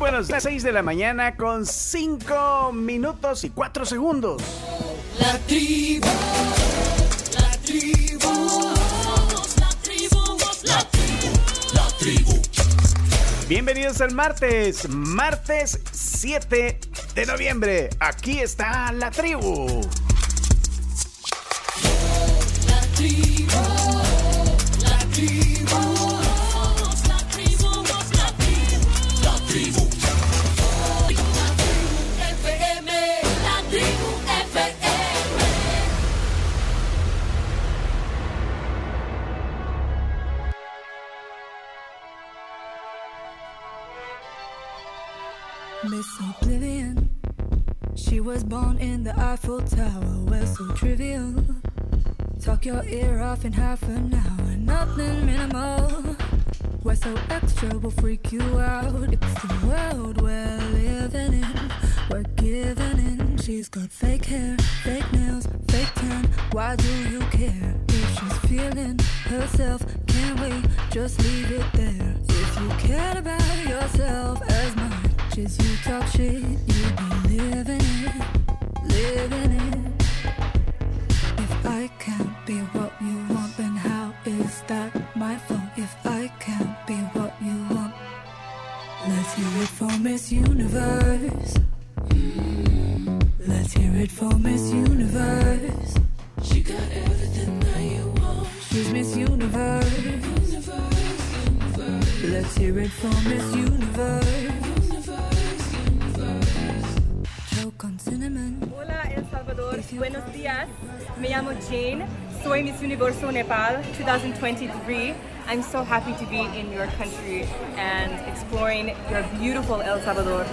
buenos días, 6 de la mañana con 5 minutos y 4 segundos. La tribu, la tribu, la tribu, la tribu, la tribu. Bienvenidos al martes, martes 7 de noviembre. Aquí está la tribu. La tribu, la tribu, was born in the Eiffel Tower. Well, so trivial. Talk your ear off in half an hour. Nothing minimal. Why so extra we'll freak you out? It's the world we're living in. We're giving in. She's got fake hair, fake nails, fake tan. Why do you care? If she's feeling herself, can't wait, just leave it there. If you cared about yourself as much as you talk shit, you'd be living it, living it. If I can't be what you want, then how is that my fault? If I can't be what you want, let's hear it for Miss Universe. Let's hear it for Miss Universe. She got everything that you want. She's Miss Universe. Let's hear it for Miss Universe. Hola El Salvador, buenos días. Me llamo Jane. Soy Miss Universo Nepal 2023. I'm so happy to be in your country and exploring your beautiful El Salvador.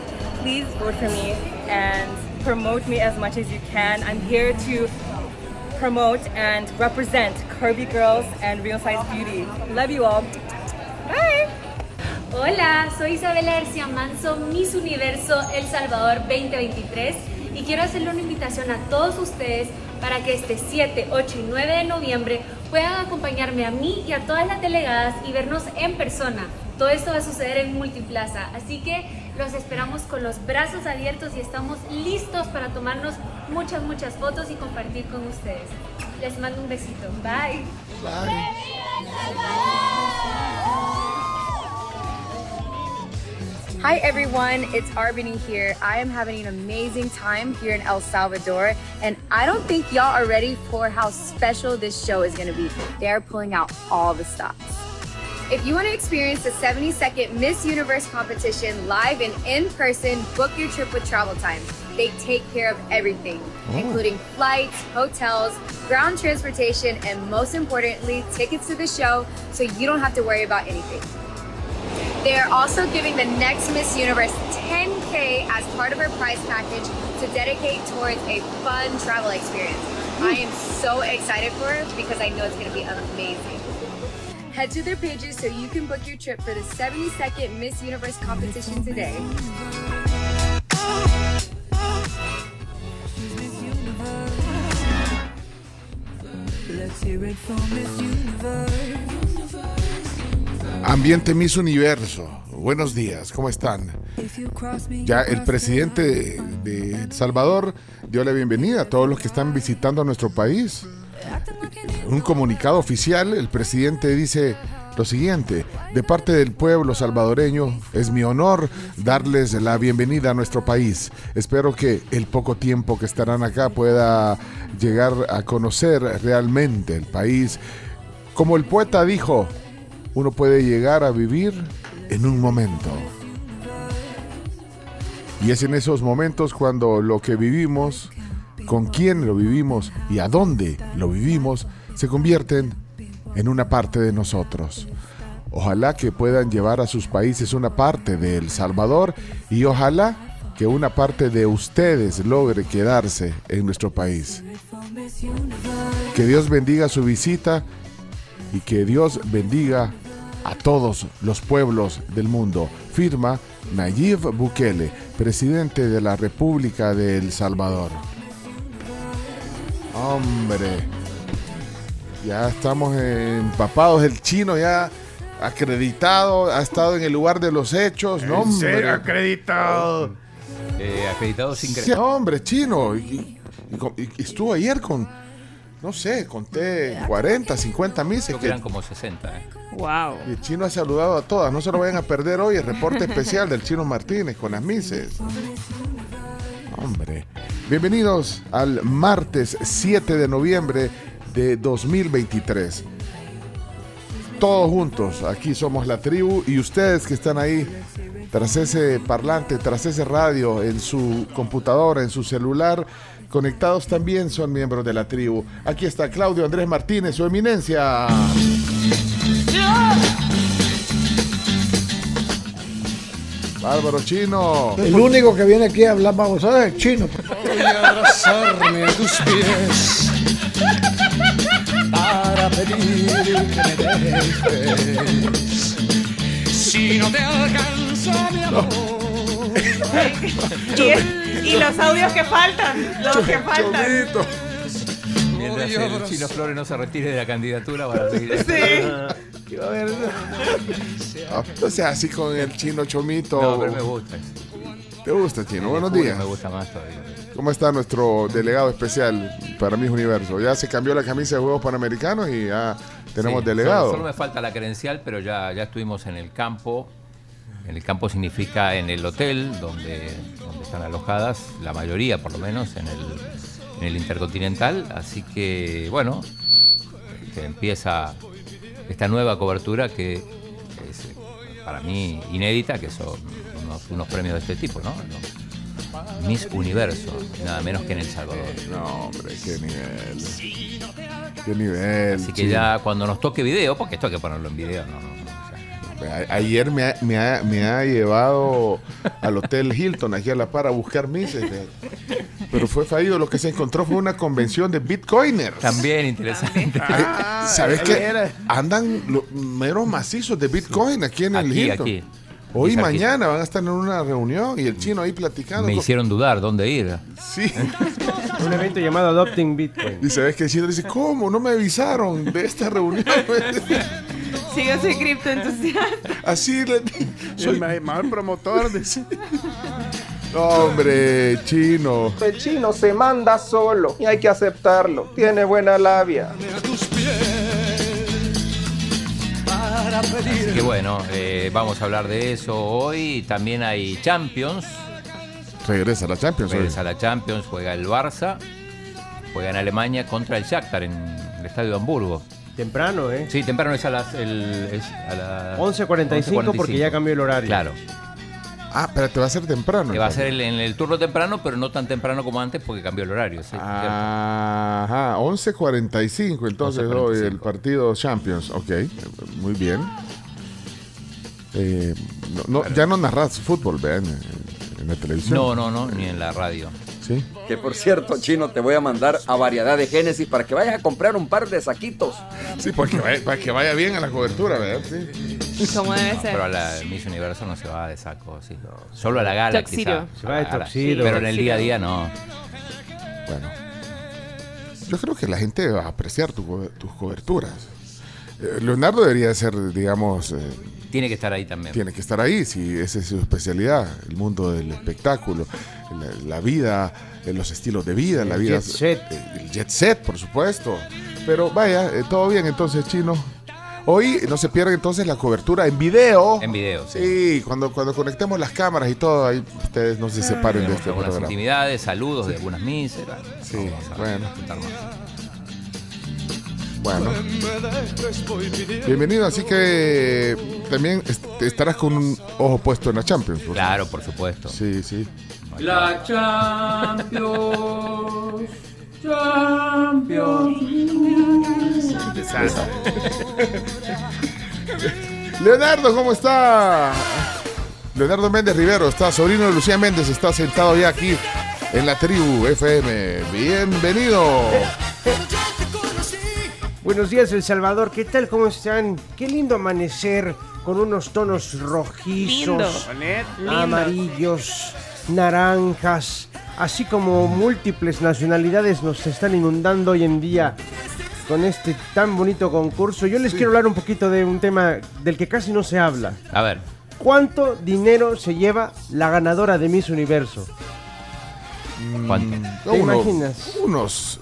Please vote for me and promote me as much as you can. I'm here to promote and represent curvy girls and real size beauty. Love you all. Bye. Hola, soy Isabela García Manso, Miss Universo El Salvador 2023 y quiero hacerle una invitación a todos ustedes para que este 7, 8 y 9 de noviembre puedan acompañarme a mí y a todas las delegadas y vernos en persona. Todo esto va a suceder en Multiplaza, así que los esperamos con los brazos abiertos y estamos listos para tomarnos muchas, muchas fotos y compartir con ustedes. Les mando un besito. Bye. Hi everyone, it's Arbany here. I am having an amazing time here in El Salvador, and I don't think y'all are ready for how special this show is gonna be. They are pulling out all the stops. If you want to experience the 70 second Miss Universe competition live and in person, book your trip with Travel Time. They take care of everything, oh. including flights, hotels, ground transportation, and most importantly, tickets to the show so you don't have to worry about anything. They are also giving the next Miss Universe 10K as part of her prize package to dedicate towards a fun travel experience. I am so excited for it because I know it's going to be amazing. Head to their pages so you can book your trip for the 72nd Miss Universe competition today. Let's hear it for Miss Universe. Ambiente Miss Universo. Buenos días, ¿cómo están? Ya el presidente de, El Salvador dio la bienvenida a todos los que están visitando nuestro país. Un comunicado oficial, el presidente dice lo siguiente, de parte del pueblo salvadoreño, es mi honor darles la bienvenida a nuestro país. Espero que el poco tiempo que estarán acá pueda llegar a conocer realmente el país. Como el poeta dijo, uno puede llegar a vivir en un momento. Y es en esos momentos cuando lo que vivimos, con quién lo vivimos y a dónde lo vivimos, se convierten en una parte de nosotros. Ojalá que puedan llevar a sus países una parte de El Salvador y ojalá que una parte de ustedes logre quedarse en nuestro país. Que Dios bendiga su visita y que Dios bendiga a todos los pueblos del mundo. Firma Nayib Bukele, presidente de la República de El Salvador. Hombre, ya estamos empapados. El chino ya acreditado, ha estado en el lugar de los hechos, ¿no? Hombre? Acreditado. Eh, acreditado sin Sí, creer. hombre, chino. Y, y con- y estuvo ayer con, no sé, conté 40, 50 misas. Creo que que- eran como 60. ¿eh? Wow. y el chino ha saludado a todas. No se lo vayan a perder hoy el reporte especial del chino Martínez con las mises. Hombre. Bienvenidos al martes 7 de noviembre de 2023. Todos juntos, aquí somos la tribu y ustedes que están ahí tras ese parlante, tras ese radio, en su computadora, en su celular, conectados también son miembros de la tribu. Aquí está Claudio Andrés Martínez, su eminencia. Bárbaro Chino. El único que viene aquí a hablar babosada es el chino. Voy a abrazarme a tus pies para pedir que me dejes. Si no te alcanza mi amor. Y, los audios que faltan, los que faltan. Mientras el chino Flores no se retire de la candidatura para seguir. Sí. Ah, O sea, así con el chino Chomito. No, pero me gusta. ¿Te gusta, chino? Buenos días. Me gusta más todavía. ¿Cómo está nuestro delegado especial para Mis Universo? Ya se cambió la camisa de Juegos Panamericanos y ya tenemos Sí, delegado. Solo, solo me falta la credencial, pero ya, ya estuvimos en el campo. En el campo significa en el hotel donde, donde están alojadas, la mayoría por lo menos, en el, en el Intercontinental. Así que, bueno, que empieza esta nueva cobertura que es para mí inédita, que son unos, unos premios de este tipo, ¿no? Miss Universo, nada menos que en El Salvador. No, hombre, qué nivel. Qué nivel. Así que ya cuando nos toque video, porque esto hay que ponerlo en video, no, Ayer me ha, me, ha, me ha llevado al Hotel Hilton aquí a La Par a buscar mises. de- Pero fue fallido. Lo que se encontró fue una convención de bitcoiners. También interesante. Ay, ¿Sabes qué? era. Andan los meros macizos de Bitcoin aquí en el Hilton. aquí. Hoy y mañana van a estar en una reunión y el chino ahí platicando. Me hicieron dudar dónde ir. Sí. Un evento llamado Adopting Bitcoin. Y sabes que el chino dice, ¿cómo? No me avisaron de esta reunión. Sí, yo soy cripto entusiasta. Así le Soy soy el mejor promotor de hombre, chino. El chino se manda solo y hay que aceptarlo. Tiene buena labia. a tus pies para pedir Así que bueno, eh, vamos a hablar de eso hoy. También hay Champions. Regresa a la Champions. Regresa la Champions, juega el Barça. Juega en Alemania contra el Shakhtar en el estadio de Hamburgo. Temprano, ¿eh? Sí, temprano es a las, el, es a las 11.45 porque ya cambió el horario. Claro, Ah, pero te va a ser temprano. que va a ser el- en el turno temprano, pero no tan temprano como antes porque cambió el horario. sí. Ajá, 11.45 entonces 11:45. hoy el partido Champions. Ok, muy bien. Eh, no, no, ya no narras fútbol, vean, en, en la televisión. No, no, no, ni en la radio. Sí. Que por cierto, chino, te voy a mandar a variedad de Génesis para que vayas a comprar un par de saquitos. Sí, para que vaya, para que vaya bien a la cobertura, ¿verdad? Sí. Como debe No, ser. pero a la Miss Universo no se va de saco, sí. Solo a la gala, quizá. Se va de tuxedo. Pero en el día a día no. Bueno. Yo creo que la gente va a apreciar tu tus coberturas. Eh, Leonardo debería ser, digamos, eh, Tiene que estar ahí también. tiene que estar ahí, si esa es su especialidad, el mundo del espectáculo, la, la vida, eh, los estilos de vida, la El vida, jet set. eh, el jet set, por supuesto. Pero vaya, eh, todo bien entonces, chino. Hoy no se pierda entonces la cobertura en video. En video, sí. Sí, cuando, cuando conectemos las cámaras y todo, ahí ustedes no se separen de este algunas programa. intimidades, saludos de algunas misas. Sí, bueno. Bueno, bienvenido, así que también est- estarás con un ojo puesto en la Champions. ¿no? Claro, por supuesto. Sí, sí. La Champions. Champions. Leonardo, ¿cómo está? Leonardo Méndez Rivero, está sobrino de Lucía Méndez, está sentado ya aquí en la tribu FM. Bienvenido. Buenos días, El Salvador. ¿Qué tal? ¿Cómo están? Qué lindo amanecer con unos tonos rojizos, Lindo. amarillos, naranjas, así como múltiples nacionalidades nos están inundando hoy en día con este tan bonito concurso. Yo les quiero hablar un poquito de un tema del que casi no se habla. A ver. ¿Cuánto dinero se lleva la ganadora de Miss Universo? ¿Cuánto? ¿Te Uno- imaginas? Unos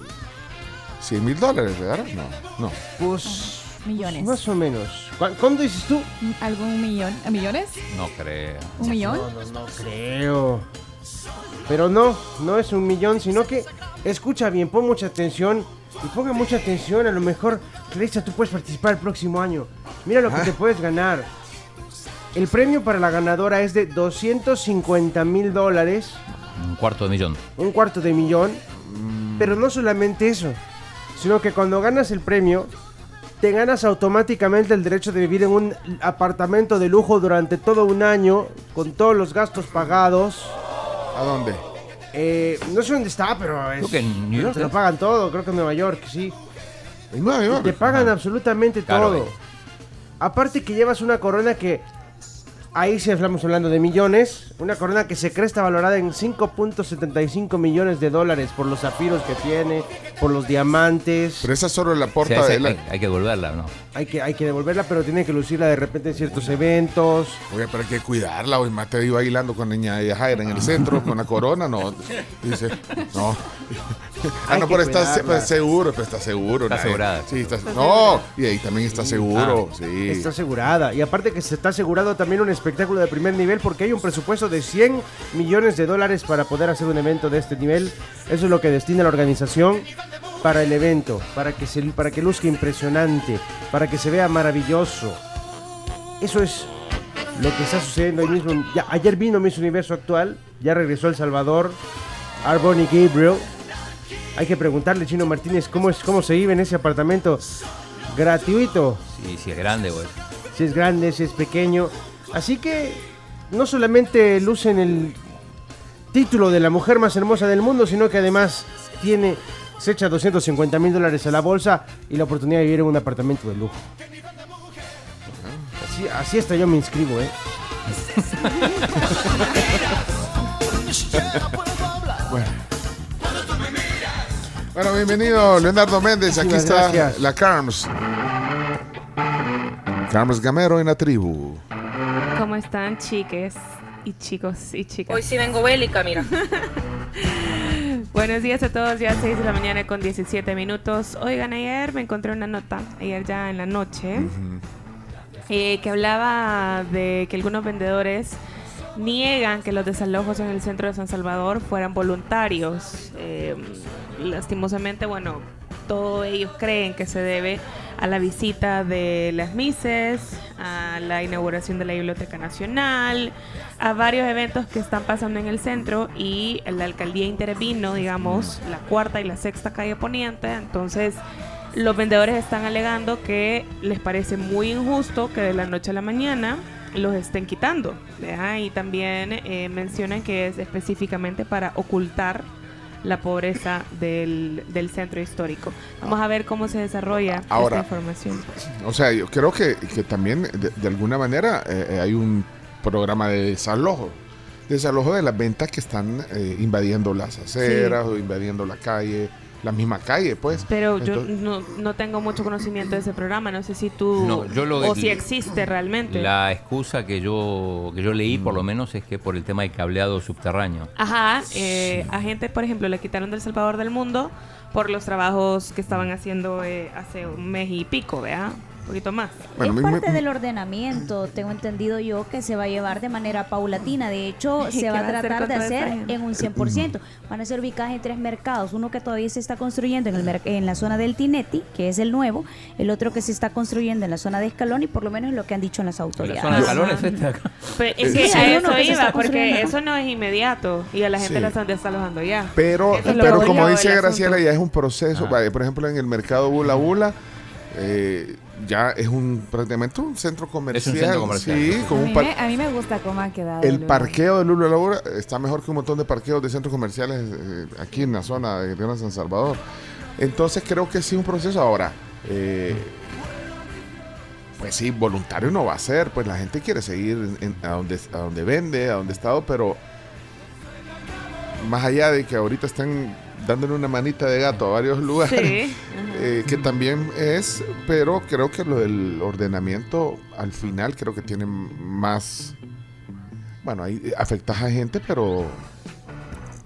100 mil dólares, ¿verdad? No, no. Pues Millones. más o menos. ¿Cu- ¿Cuándo dices tú? ¿Algún millón? ¿A millones? No creo. ¿Un millón? No creo. Pero no, no es un millón, sino que escucha bien, pon mucha atención y ponga mucha atención. A lo mejor, Clarissa, tú puedes participar el próximo año. Mira lo que Ah. te puedes ganar. El premio para la ganadora es de 250 mil dólares, Un cuarto de millón. un cuarto de millón. Pero no solamente eso, sino que cuando ganas el premio, te ganas automáticamente el derecho de vivir en un apartamento de lujo durante todo un año, con todos los gastos pagados. ¿A dónde? Eh, no sé dónde está, pero es, Creo que en New York, te lo pagan todo, creo que en Nueva York, sí. En Nueva York. Te pagan absolutamente Claro, todo. eh. Aparte que llevas una corona que ahí sí estamos hablando de millones, una corona que se cree está valorada en 5.75 millones de dólares por los zafiros que tiene, por los diamantes. Pero esa solo la porta esa de hay, la... hay- hay que devolverla, ¿no? Hay que, hay que devolverla, pero tiene que lucirla de repente en ciertos eventos. Oye, pero hay que cuidarla. Hoy más te iba bailando con niña Yajaira en el centro, con la corona, no. Dice, no. Ah, Hay no, pero está se- cuidarla. seguro, pero está seguro. Está asegurada. Sí, está No, y ahí también está seguro, sí. Está asegurada. Y aparte que se está asegurado también un espectáculo de primer nivel porque hay un presupuesto de 100 millones de dólares para poder hacer un evento de este nivel. Eso es lo que destina la organización para el evento, para que, se, para que luzca impresionante, para que se vea maravilloso. Eso es lo que está sucediendo ahí mismo. Ya, ayer vino Miss Universo actual, ya regresó El Salvador, Arboni Gabriel. Hay que preguntarle, Chino Martínez, cómo, es, cómo se vive en ese apartamento gratuito Si, si es grande, güey. si es grande, si es pequeño. Así que no solamente lucen el título de la mujer más hermosa del mundo, sino que además tiene, se echa 250 mil dólares a la bolsa y la oportunidad de vivir en un apartamento de lujo. Así, así hasta yo me inscribo, ¿eh? Bueno. Bueno, bienvenido Leonardo Méndez. Aquí está gracias. la Carms. Carms Gamero en la tribu. ¿Cómo están, chiques y chicos y chicas? Hoy sí vengo bélica, mira. Buenos días a todos, ya 6 de la mañana con 17 minutos. Oigan, ayer me encontré una nota, ayer ya en la noche, eh, que hablaba de que algunos vendedores niegan que los desalojos en el centro de San Salvador fueran voluntarios. Eh, lastimosamente, bueno, todos ellos creen que se debe a la visita de las Mises, a la inauguración de la Biblioteca Nacional, a varios eventos que están pasando en el centro y la alcaldía intervino, digamos, la cuarta y la sexta calle poniente, entonces los vendedores están alegando que les parece muy injusto que de la noche a la mañana los estén quitando. ¿verdad? Y también eh, mencionan que es específicamente para ocultar la pobreza del, del centro histórico. Vamos a ver cómo se desarrolla Ahora, esta información. O sea, yo creo que, que también de, de alguna manera eh, eh, hay un programa de desalojo. Desalojo de las ventas que están eh, invadiendo las aceras o invadiendo la calle, la misma calle, pues. Pero yo no, no tengo mucho conocimiento de ese programa, no sé si tú No, yo lo- o si existe realmente. La excusa que yo, que yo leí, por lo menos, es que por el tema del cableado subterráneo. Ajá, eh, a gente, por ejemplo, le quitaron del Salvador del Mundo por los trabajos que estaban haciendo eh, hace un mes y pico, ¿vea? Un poquito más. Bueno, es parte me- del ordenamiento, tengo entendido yo, que se va a llevar de manera paulatina. De hecho, ¿Y se va a hacer tratar de hacer en un 100%. Van a ser ubicadas en tres mercados. Uno que todavía se está construyendo en, el en la zona del Tineti, que es el nuevo. El otro que se está construyendo en la zona de Escalón y por lo menos es lo que han dicho en las La autoridades. zona de Calón es esta acá. Pero es que sí. a eso que iba, porque eso no es inmediato y a la gente Sí. la están desalojando ya. Pero, Eso pero como dice asunto. Graciela, ya es un proceso. Ah. Por ejemplo, en el mercado Bula Bula, eh, ya es un prácticamente un centro comercial. centro comercial. Sí, con A mí, me, a mí me gusta cómo ha quedado. El Lula. parqueo de Lula Bula está mejor que un montón de parqueos de centros comerciales eh, aquí en la zona de Gran San Salvador. Entonces creo que sí un proceso. Ahora, eh, pues sí, voluntario no va a ser. Pues la gente quiere seguir en- en- a, donde, a donde vende, a donde ha estado, pero más allá de que ahorita estén dándole una manita de gato a varios lugares, Sí. eh, que también es, pero creo que lo del ordenamiento al final creo que tiene más, bueno, ahí afectas a gente, pero,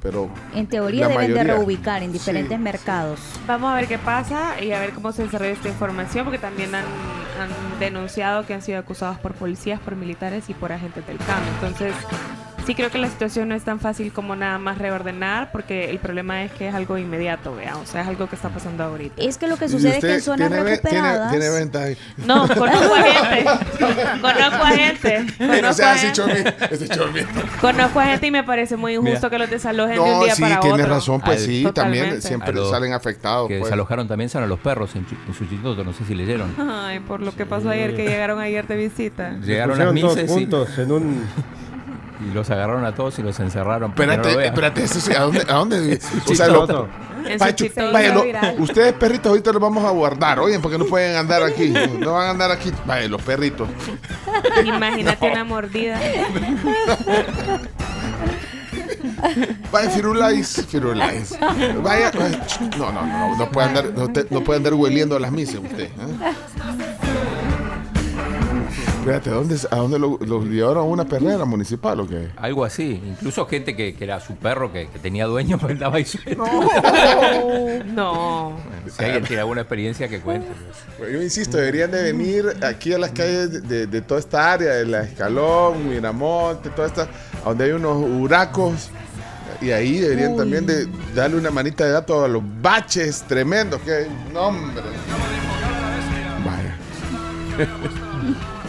pero En teoría deben de reubicar en diferentes mercados. Vamos a ver qué pasa y a ver cómo se desarrolla esta información, porque también han, han denunciado que han sido acusados por policías, por militares y por agentes del CAM. Entonces, sí creo que la situación no es tan fácil como nada más reordenar, porque el problema es que es algo inmediato, vea, o sea, es algo que está pasando ahorita. Es que lo que ¿Y sucede es que en zonas tiene, tiene- recuperadas... tiene venta ahí? No, conozco a gente. Conozco a gente. no Conozco sea a gente. Conozco a gente y me parece muy injusto Mira. que los desalojen de un No, día sí, para tienes otro. razón, pues Al- sí, Totalmente. también siempre A salen afectados. Que pues. desalojaron también son a los perros en, en sustituto, no sé si leyeron. Ay, por lo que pasó ayer que llegaron ayer de visita. Llegaron todos mises y, juntos en un... y los agarraron a todos y los encerraron. no Espérate, espérate, eso sí, ¿a dónde? ¿A dónde? o sea, chistoso. lo- En su Pacho, chiste vaya, lo- viral. ustedes perritos ahorita los vamos a guardar, oye, porque no pueden andar aquí, no van a andar aquí, vaya, los perritos. Imagínate una mordida. Vaya, Firulais, Firulais. Vaya, vaya, ch- no, no, no, no puede andar, no, te- no puede andar hueliendo a las misas usted. ¿eh? Espérate, ¿a dónde, ¿a dónde lo, lo llevaron a una perrera municipal o qué? Algo así. Incluso gente que, que era su perro, que, que tenía dueño, pues andaba ahí suelto. No. Si alguien tiene alguna experiencia que cuente. Pues Yo insisto, deberían de venir aquí a las calles de, de- de toda esta área, de la Escalón, Miramonte, toda esta, a donde hay unos huracos. Y ahí deberían también de darle una manita de gato a los baches tremendos que hay. No, hombre. Vaya.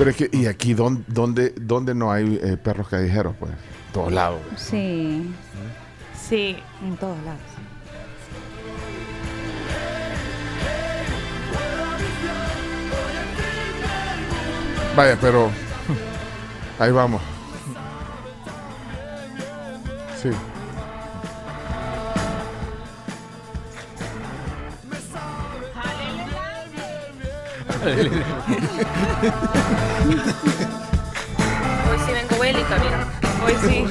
Pero es que, ¿y aquí dónde, dónde, dónde no hay eh, perros callejeros? Pues, todos lados. Sí, Sí. En todos lados. Vaya, pero ahí vamos. Sí. Hoy sí vengo bélica, mira. Hoy sí.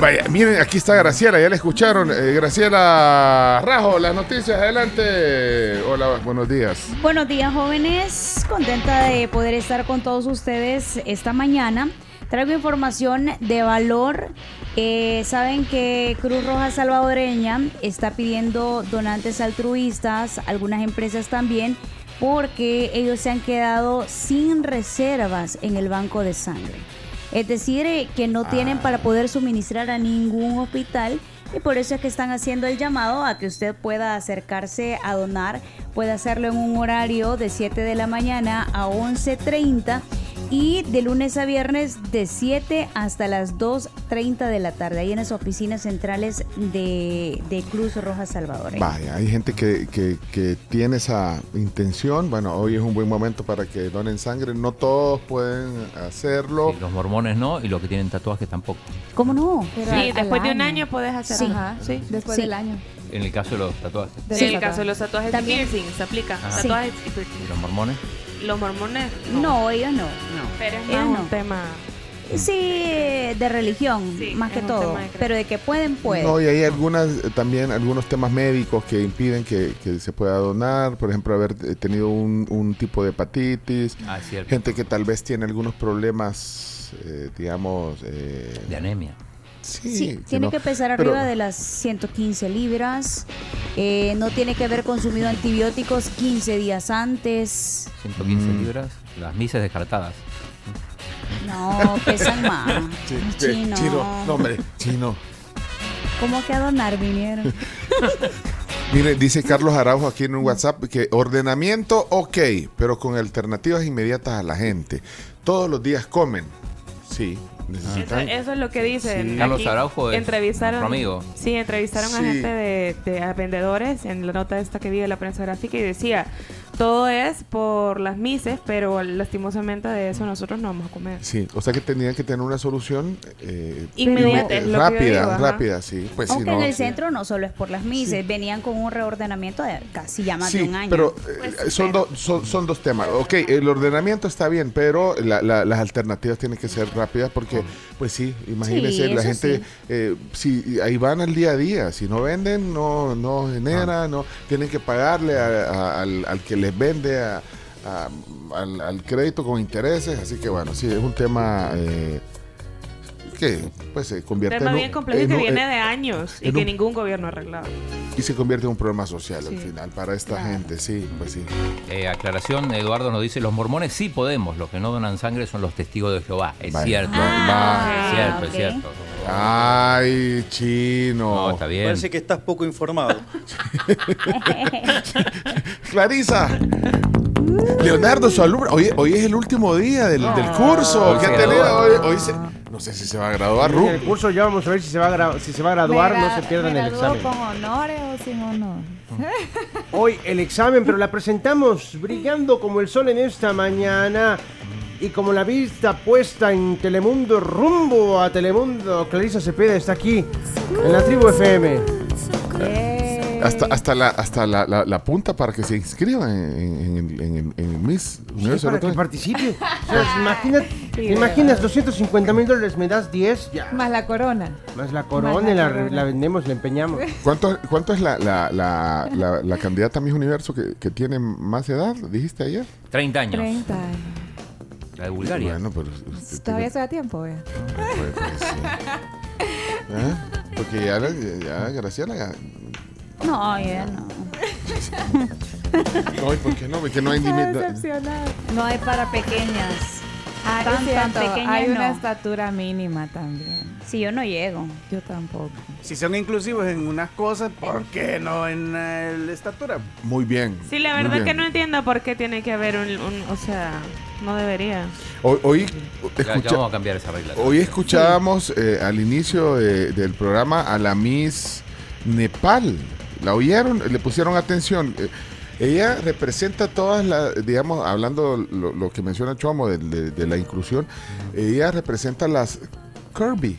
Vaya, miren, aquí está Graciela, ya la escucharon. Eh, Graciela Rajo, las noticias, adelante. Hola, buenos días. Buenos días jóvenes, contenta de poder estar con todos ustedes esta mañana. Traigo información de valor. Eh, Saben que Cruz Roja Salvadoreña está pidiendo donantes altruistas, algunas empresas también, porque ellos se han quedado sin reservas en el banco de sangre. Es decir, eh, que no tienen para poder suministrar a ningún hospital y por eso es que están haciendo el llamado a que usted pueda acercarse a donar. Puede hacerlo en un horario de 7 de la mañana a 11.30 y de lunes a viernes de 7 hasta las 2.30 de la tarde, ahí en las oficinas centrales de, de Cruz Roja Salvador. Vaya, hay gente que, que- que tiene esa intención. Bueno, hoy es un buen momento para que donen sangre. No todos pueden hacerlo. Sí, los mormones no y los que tienen tatuajes tampoco. ¿Cómo no? Pero Sí, al- después al de un año puedes hacer. Sí. Ajá, sí. Después Sí. del año. En el caso de los tatuajes. Sí, en el caso de los tatuajes También. de piercing se aplica. Ajá. Tatuajes y ¿Y los mormones? Los mormones. No, ellos no. Pero es Ellos no. un tema. Sí, de religión, Sí, más que todo. de. Pero de que pueden, pueden. No, y hay algunas, eh, también algunos temas médicos que impiden que, que se pueda donar. Por ejemplo, haber eh, tenido un, un tipo de hepatitis. Ah, cierto. Gente que tal vez tiene algunos problemas, eh, digamos... eh, De anemia. Sí, tiene no- que pesar pero- arriba de las 115 libras. eh, no tiene que haber consumido antibióticos 15 días antes. 115 Mm. libras. Las mises descartadas. No, pesan más. Chino. chino, no, hombre, chino. ¿Cómo que a donar vinieron? Mire, dice Carlos Araujo aquí en un WhatsApp que ordenamiento ok, pero con alternativas inmediatas a la gente. Todos los días comen. Sí, necesitan. eso es lo que dicen. Sí. Carlos Araujo es entrevistaron, nuestro amigo. Sí, entrevistaron a gente de, de- a vendedores en la nota esta que vi de la prensa gráfica y decía, todo es por las mises, pero lastimosamente de eso nosotros no vamos a comer. Sí, o sea que tenían que tener una solución eh, Inmediata, eh, rápida, digo, rápida, sí. Pues Aunque no, en el sí. centro no solo es por las mises, venían con un reordenamiento de casi ya más Sí, de un año. pero eh, son, do- son, son dos temas. Ok, el ordenamiento está bien, pero la- la- las alternativas tienen que ser rápidas porque, pues sí, imagínense, Sí, la gente, sí. eh, si ahí van al día a día, si no venden, no, no generan, no tienen que pagarle a- a- al, al que vende a- a- al, al crédito con intereses, así que bueno, sí, es un tema eh, que pues se convierte tema en un- bien complejo en que viene en- de años y que un- ningún gobierno ha arreglado. y se convierte en un problema social al final para esta gente, sí, pues sí. Eh, aclaración, Eduardo nos dice, los mormones sí podemos, los que no donan sangre son los testigos de Jehová. Es cierto. va- es cierto, es cierto. Ay, chino. No, está bien. Parece que estás poco informado. Clarisa. Leonardo, su alumno. Hoy, hoy es el último día del, del curso. Hoy ¿Qué tenido? Hoy, hoy se- no sé si se va a graduar, Ru. En el curso ya vamos a ver si se va a, gra- si se va a graduar, Me no gra- se pierdan me el graduó examen. con honores o sin honor? Hoy el examen, pero la presentamos brillando como el sol en esta mañana. Y como la vista puesta en Telemundo, rumbo a Telemundo, Clarisa Cepeda está aquí, en la tribu FM. Hasta, hasta, la, hasta la, la- la punta para que se inscriban en, en, en, en- en el Miss Universo para que participe. O sea, imagina- Sí, imaginas 250 mil dólares, me das 10, ya. Más la corona. Más la corona, Más la y la, corona. la vendemos, la empeñamos. ¿Cuánto, cuánto es la, la, la, la, la candidata a Miss Universo que, que tiene más edad? ¿Dijiste ayer? 30 años. 30 años. La de Bulgaria. Bueno, pero usted Todavía se da tiempo, vea. Pues, sí. ¿Eh? Porque ya, la- ya Graciela ya... No, ya no. No, ¿y por qué no? Porque no hay Está límite. decepcionada. No hay para pequeñas. Ah, Tan, es tan pequeñas hay una no. estatura mínima también. Si yo no llego. Yo tampoco. Si son inclusivos en unas cosas, ¿por qué no en eh, la estatura? Muy bien. Sí, la verdad bien. que no entiendo por qué tiene que haber un, un- o sea, no debería. Hoy, hoy, Ya, ya escucha- vamos a cambiar esa regla. hoy escuchábamos eh, al inicio de- del programa a la Miss Nepal. ¿La oyeron? ¿Le pusieron atención? Eh, ella representa todas las, digamos, hablando lo, lo que menciona Chomo de, de- de la inclusión, ella representa las Kirby.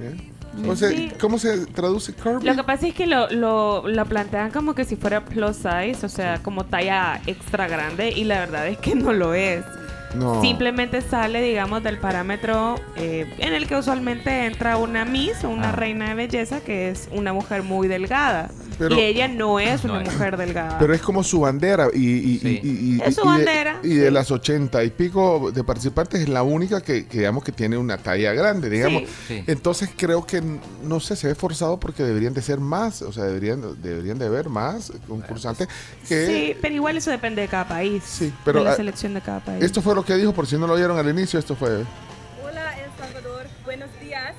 ¿eh? O sea, Sí. ¿Cómo se traduce Kirby? Lo que pasa es que lo, lo, lo plantean como que si fuera plus size, o sea, como talla extra grande, y la verdad es que no lo es. No. Simplemente sale, digamos, del parámetro eh, en el que usualmente entra una Miss o una Ah. reina de belleza, que es una mujer muy delgada. Pero- y ella no es una No es. mujer delgada. Pero es como su bandera y, y- Sí. y- y- y- Es su y de- bandera, y de las ochenta y pico de participantes es la única que, que digamos que tiene una talla grande, digamos. Sí. Entonces creo que no sé, se ve forzado porque deberían de ser más, o sea, deberían deberían de haber más concursantes que Sí, pero igual eso depende de cada país. Sí, pero, de la selección de cada país. esto fue lo que dijo por si no lo oyeron al inicio, esto fue Hola El Salvador, buenos días.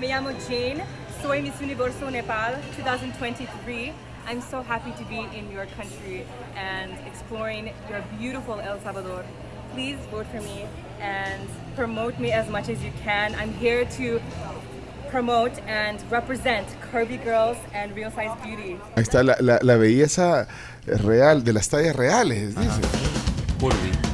Me llamo Jane. Soy Miss Universo Nepal 2023. I'm so happy to be in your country and exploring your beautiful El Salvador. Please vote for me and promote me as much as you can. I'm here to promote and represent Kirby Girls and Real Size Beauty. ahí está la, la- la belleza real de las tallas reales, dice. Kirby.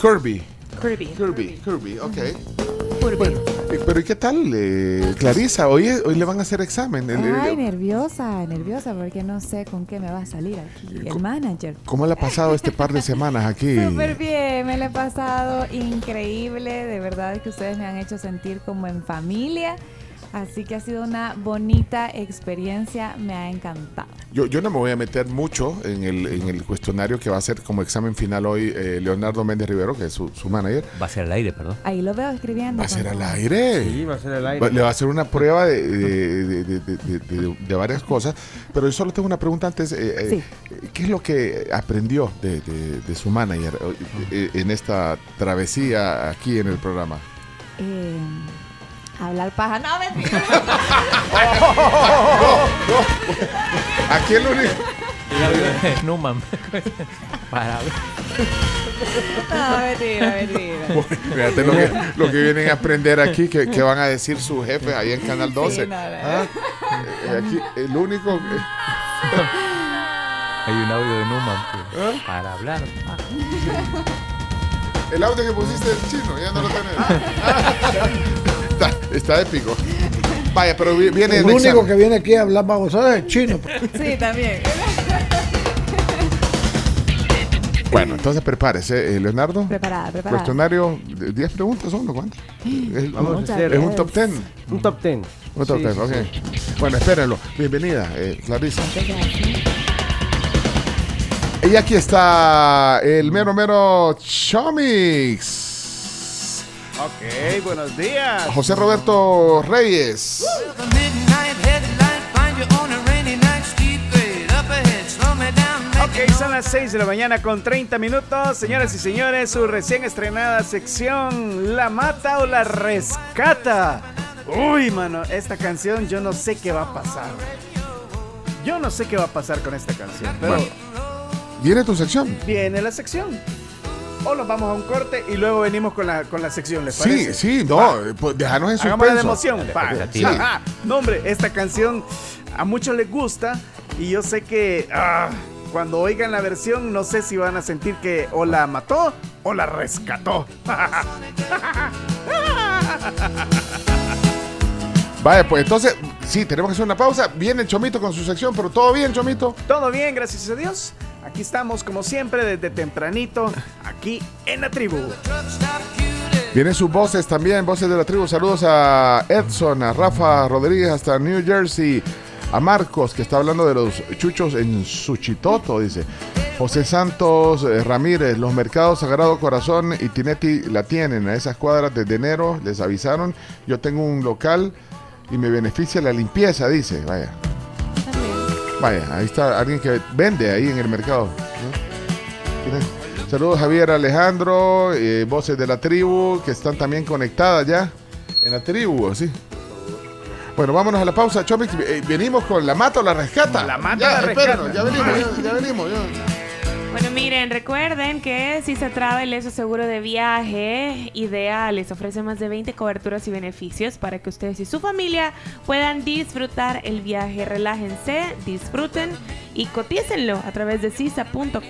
Kirby. Kirby. Kirby, Kirby, ok. Kirby. Bueno, eh, pero ¿y qué tal, eh, Clarisa? Hoy, hoy le van a hacer examen. El- el- Ay, nerviosa, nerviosa, porque no sé con qué me va a salir aquí el manager. ¿Cómo le ha pasado este par de semanas aquí? Súper bien, me lo he pasado increíble, de verdad que ustedes me han hecho sentir como en familia, así que ha sido una bonita experiencia, me ha encantado. Yo, yo no me voy a meter mucho en el, en el cuestionario que va a hacer como examen final hoy eh, Leonardo Méndez Rivero, que es su, su manager. Va a ser al aire, perdón. Ahí lo veo escribiendo. ¿Va a ser al aire? Sí, va a ser al Va- aire. Le va a hacer una prueba de, de- de- de- de- de- de- de varias cosas, pero yo solo tengo una pregunta antes. eh, eh, ¿Qué es lo que aprendió de, de- de su manager eh, en esta travesía aquí en el programa? Eh, hablar paja, no, mentira. Aquí el único... Numan. Para No, mentira, mentira. Fíjate lo que, lo que vienen a aprender aquí, que, que van a decir sus jefes ahí en Canal 12. no, no. Ah, eh, Aquí el único... Hay un audio de Numan pues, para hablar. Ah. El audio que pusiste del chino, ya no lo tenés. está, está épico. Vaya, pero vi- viene El único examen. que viene aquí a hablar babosadas es chino. Sí, también. Bueno, entonces prepárese, eh, Leonardo. Preparada, preparada. Cuestionario, de 10 preguntas son, ¿no? ¿Cuántas? Es, Vamos a Muchas hacer es un top 10. un top 10. Un top Sí, 10, sí, ok. sí. Bueno, espérenlo. Bienvenida, eh, Clarisa. Y aquí está el mero mero Chomix. Ok, buenos días. José Roberto Reyes. Ok, son las 6 de la mañana con 30 minutos. Señoras y señores, su recién estrenada sección La Mata o la Rescata. Uy, mano, esta canción yo no sé qué va a pasar. Yo no sé qué va a pasar con esta canción, pero Bueno. Viene tu sección. viene la sección. O nos vamos a un corte y luego venimos con la, con la sección, ¿les Sí, parece? sí, no, eh, pues déjanos en Hagámosla de suspenso. emoción. pa. Sí. Ajá. No, hombre, esta canción a muchos les gusta y yo sé que ah, cuando oigan la versión no sé si van a sentir que o la mató o la rescató. Vaya, pues entonces, sí, tenemos que hacer una pausa. Viene el Chomito con su sección, pero todo bien, Chomito. Todo bien, gracias a Dios. Aquí estamos como siempre desde tempranito, aquí en la tribu. Vienen sus voces también, voces de la tribu. Saludos a Edson, a Rafa Rodríguez hasta New Jersey, a Marcos, que está hablando de los chuchos en Suchitoto, dice. José Santos eh, Ramírez, los mercados Sagrado Corazón y Tinetti la tienen. A esas cuadras desde enero les avisaron. Yo tengo un local y me beneficia la limpieza, dice. Vaya. Vaya, ahí está alguien que vende ahí en el mercado. Saludos Javier Alejandro, eh, voces de la tribu que están también conectadas ya en la tribu, sí. Bueno, vámonos a la pausa, Chomix. Eh, venimos con la mata o la rescata. La mata Ya, la rescata. ya venimos, ya, ya venimos. ya. Bueno, miren, recuerden que si se Travel es su seguro de viaje ideal. Les ofrece más de 20 coberturas y beneficios para que ustedes y su familia puedan disfrutar el viaje. Relájense, disfruten y cotícenlo a través de cisa.com.sb.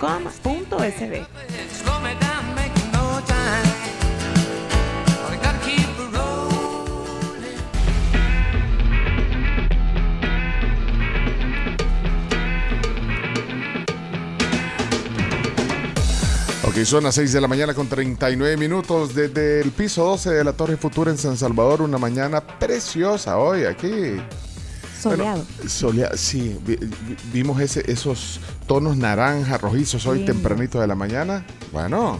Ok, son las 6 de la mañana con 39 minutos desde el piso 12 de la Torre Futura en San Salvador. Una mañana preciosa hoy aquí. Soleado. Soleado, sí. vi- vi- vimos ese, esos tonos naranja, rojizos hoy tempranito de la mañana. Bueno.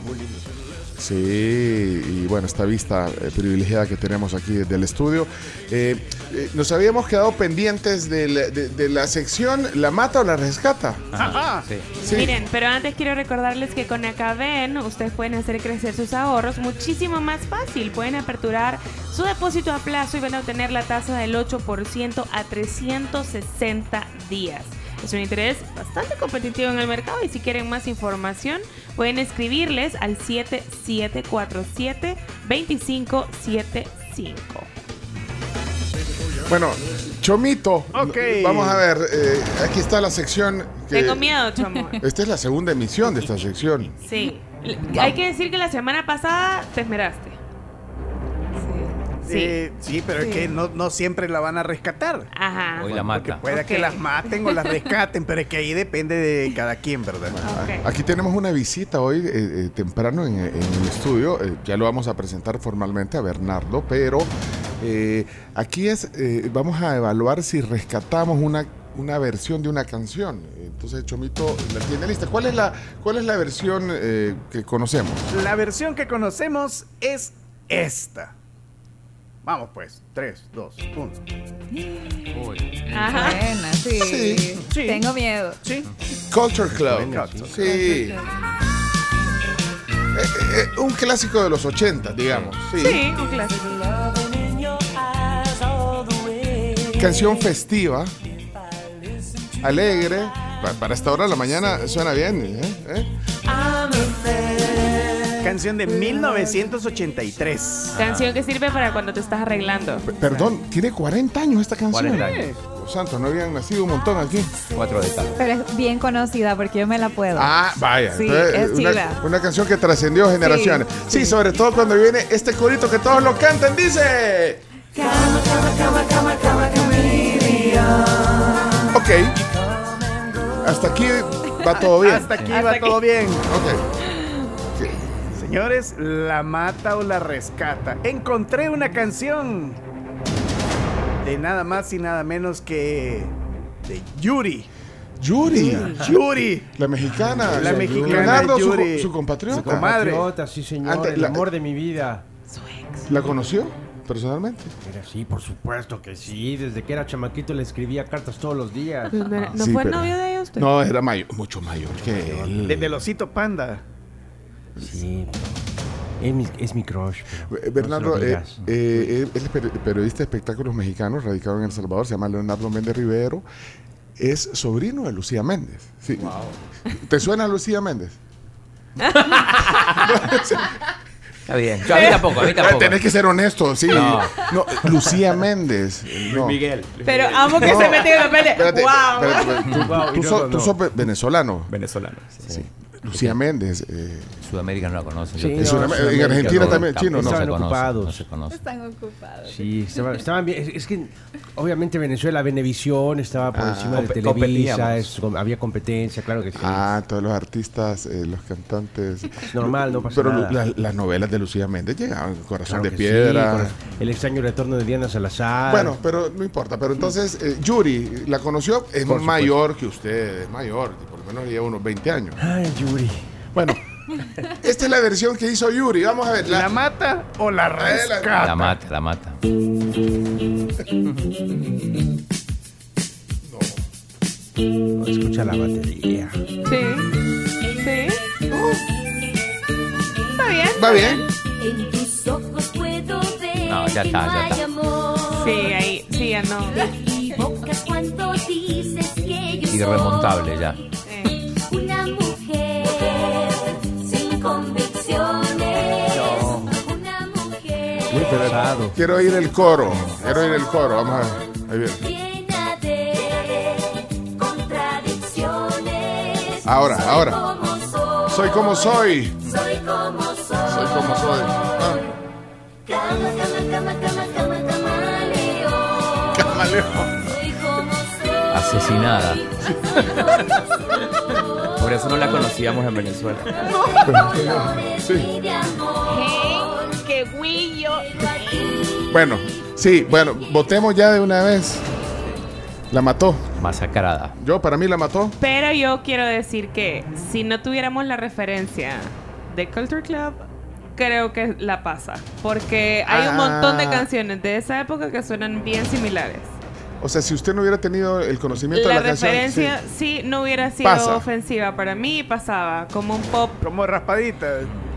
Sí, y bueno, esta vista eh, privilegiada que tenemos aquí desde el estudio. Eh, eh, nos habíamos quedado pendientes de, de la sección La mata o la rescata. Ajá. Sí. Sí. Miren, pero antes quiero recordarles que con Acaben ustedes pueden hacer crecer sus ahorros muchísimo más fácil. Pueden aperturar su depósito a plazo y van a obtener la tasa del 8% a 360 días. Es un interés bastante competitivo en el mercado y si quieren más información pueden escribirles al 7747-2575. Bueno, Chomito, Ok. vamos a ver, eh, aquí está la sección. que- Tengo miedo, Chomo. Esta es la segunda emisión de esta sección. Sí. Hay que decir que la semana pasada te esmeraste. Sí. Eh, sí, pero es que no, no siempre la van a rescatar. Ajá. Hoy la Porque mata. puede que las maten o las rescaten, pero es que ahí depende de cada quien, ¿verdad? Ok. Aquí tenemos una visita hoy eh, eh, temprano en, en el estudio. eh, ya lo vamos a presentar formalmente a Bernardo, pero eh, aquí es, eh, vamos a evaluar si rescatamos una, una versión de una canción. Entonces, Chomito la tiene lista. ¿Cuál es la, cuál es la versión eh, que conocemos? La versión que conocemos es esta. Vamos pues, 3, 2, 1. Ajá. Buena, sí. Sí, sí. Tengo miedo. Sí. Culture Club. Culture Sí. Eh, eh, un clásico de los 80, digamos. Sí. Sí, un clásico. Canción festiva, alegre. Pa- Para esta hora de la mañana suena bien. ¿eh? ¿Eh? Canción de 1983. Canción que sirve para cuando te estás arreglando. P- Perdón, tiene 40 años esta canción. 40 años. santo, no habían nacido un montón aquí. Cuatro décadas. Pero es bien conocida porque yo me la puedo. Ah, vaya. Sí, entonces, es una, chida. una canción que trascendió generaciones. Sí, sobre todo cuando viene este corito que todos lo cantan, dice. Ok. Hasta aquí va todo bien. Hasta aquí va todo bien. Ok. Señores, la mata o la rescata. Encontré una canción de nada más y nada menos que de Yuri. Yuri. Yuri. La mexicana. La mexicana Leonardo, su, Yuri. su compatriota. Su comadre. Compatriota, sí, señor. Ante- el la- amor de mi vida. ¿La conoció personalmente? Era sí, por supuesto que sí. Desde que era chamaquito le escribía cartas todos los días. Pues mira, ¿No Sí, fue pero- novio de ellos? No, era mayor, mucho mayor que él. De, del osito panda. Sí. Es mi, es mi crush. pero Eh, Bernardo, no se lo eh, digas. eh, él es peri- periodista de espectáculos mexicanos, radicado en El Salvador, se llama Leonardo Méndez Rivero, es sobrino de Lucía Méndez. Sí. ¿Te suena Lucía Méndez? Está bien. Yo, a mí tampoco, a mí tampoco. Tenés que ser honesto, sí. No. No, Lucía Méndez. No. Miguel. Pero amo que No. se metió en la pelea. Espérate, ¡Wow! espérate, espérate, tú- Wow, tú no, tú sos ve- venezolano. Venezolano. Sí. Lucía Méndez. eh, Sudamérica no la conocen. Sí, no, en Argentina No, también, chino, no. se Estaban conoce, ocupados. No se conoce. Están ocupados. Sí, estaba- estaban bien. Es, que obviamente Venezuela, Venevisión estaba por Ah. encima de Televisa, es- había competencia, claro que sí. Ah, todos los artistas, eh, los cantantes. Es normal, no pasa Pero nada. la- las novelas de Lucía Méndez llegaban, Corazón Claro de Piedra. sí, el extraño retorno de Diana Salazar. Bueno, pero no importa. Pero entonces, eh, Yuri, ¿la conoció? Es Por mayor que usted, es mayor, por lo menos lleva unos 20 años. Ay, Yuri. Bueno, esta es la versión que hizo Yuri. Vamos a ver. ¿La La, mata o la rescata? La mata, la mata. Escucha la batería. Sí. Sí. Está bien. ¿Va bien? En tus ojos puedo ver No, ya está, no ya está. Sí, ahí. Sí, ya no. Te equivocas cuando dices que yo Irremontable ya. Eh, pesado. Quiero oír el coro. Quiero oír el coro. Vamos a ver. Ahí viene. Ahora, Soy ahora. como soy. Soy como soy. Soy como soy. Soy como soy. Ah, Cama, cama, cama, cama, cama, camaleón. camaleón. Soy como soy. Asesinada. Por eso no la conocíamos en Venezuela. Sí. ¡Qué guillo! Bueno, sí, bueno, votemos ya de una vez. La mató. Masacrada. Yo, para mí la mató. Pero yo quiero decir que si no tuviéramos la referencia de Culture Club, creo que la pasa. Porque hay un montón de Ah. canciones de esa época que suenan bien similares. O sea, si usted no hubiera tenido el conocimiento La de la canción. referencia sí. sí. no hubiera sido Pasa. ofensiva para mí, pasaba como un pop. Como raspadita.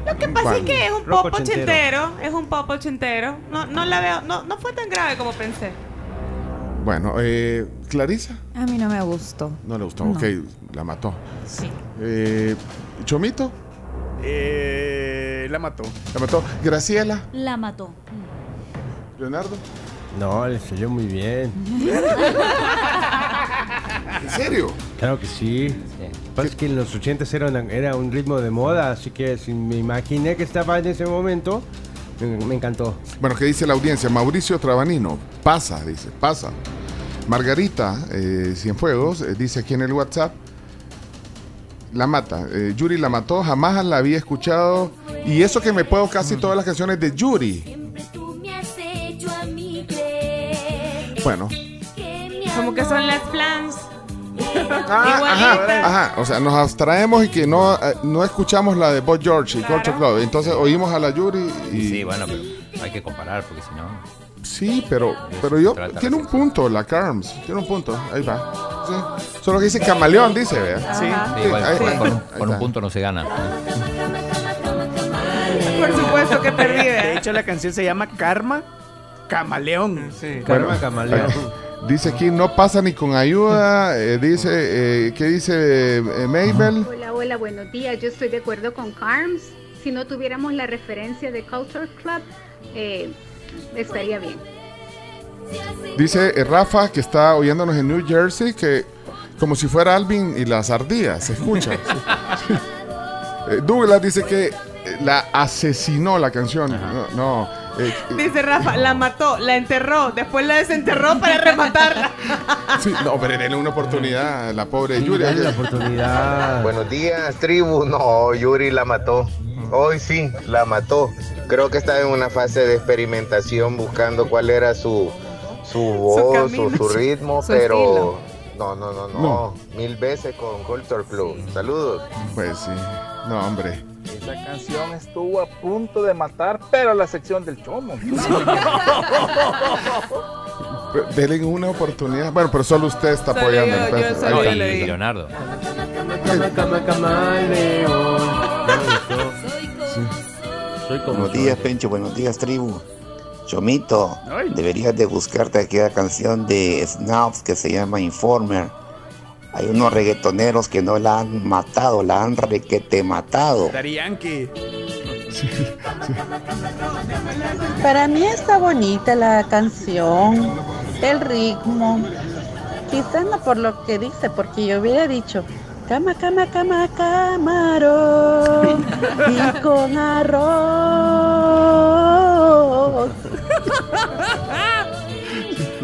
Lo que pasa es que es un pop ochentero. es un pop ochentero. No, no la veo, no, no fue tan grave como pensé. Bueno, eh, Clarisa. A mí no me gustó. No le gustó. No. Ok, la mató. Sí. Eh, Chomito. Eh, la mató. La mató. Graciela. La mató. Leonardo. No, le salió muy bien. ¿En serio? Claro que sí. Pasa es que en los 80 era, una- era un ritmo de moda, así que si me imaginé que estaba en ese momento, me, me encantó. Bueno, ¿qué dice la audiencia? Mauricio Trabanino. Pasa, dice. Pasa. Margarita eh, Cienfuegos eh, dice aquí en el WhatsApp. La mata. Eh, Yuri la mató. Jamás la había escuchado. Y eso que me puedo casi todas las canciones de Yuri. Siempre tú me has hecho a mí creer Bueno. que mi Como que son las plans. Ah, ajá, ajá. O sea, nos abstraemos y que no, eh, no escuchamos la de Bob George y Claro. Culture Club. Entonces oímos a la Yuri y. Sí, bueno, pero hay que comparar porque si no. Sí, pero, pero yo. Trata Tiene un punto la Carms. Tiene un punto. Ahí va. Sí. Solo que dice camaleón, dice, vea. Sí. Sí, igual, ahí- con, un, ahí con un está. punto no se gana. Por supuesto que perdí. De ¿verdad? hecho, la canción se llama Karma Camaleón. Bueno, Karma Camaleón. Dice aquí, no pasa ni con ayuda. eh, dice, eh, ¿qué dice eh, Mabel? Hola, hola, buenos días. Yo estoy de acuerdo con Carms. Si no tuviéramos la referencia de Culture Club, eh, estaría bien. Dice eh, Rafa, que está oyéndonos en New Jersey, que como si fuera Alvin y las ardillas, se escucha. Douglas dice que la asesinó la canción. No, no, eh, Dice Rafa, la mató, la enterró, después la desenterró para rematarla. sí, no, pero denle una oportunidad la pobre Yuri. La oportunidad. Buenos días, tribu. No, Yuri la mató. Hoy sí, la mató. Creo que estaba en una fase de experimentación buscando cuál era su, su voz, su, camino, su su- ritmo, su pero estilo. no, no, no, no, No. Mil veces con Culture Club. Saludos. Pues sí. No, hombre. Esa canción estuvo a punto de matar, pero la sección del chomo. Denle una oportunidad. Bueno, pero solo usted está apoyando. yo- yo ahí solo está. Y Leonardo. Soy como Buenos días, Pencho. Buenos días, tribu. Chomito, deberías de buscarte aquella canción de Snaps que se llama Informer. Hay unos reggaetoneros que no la han matado, la han requete matado. Para mí está bonita la canción, el ritmo. Quizás no por lo que dice, porque yo hubiera dicho cama, cama, cama, camarón y con arroz.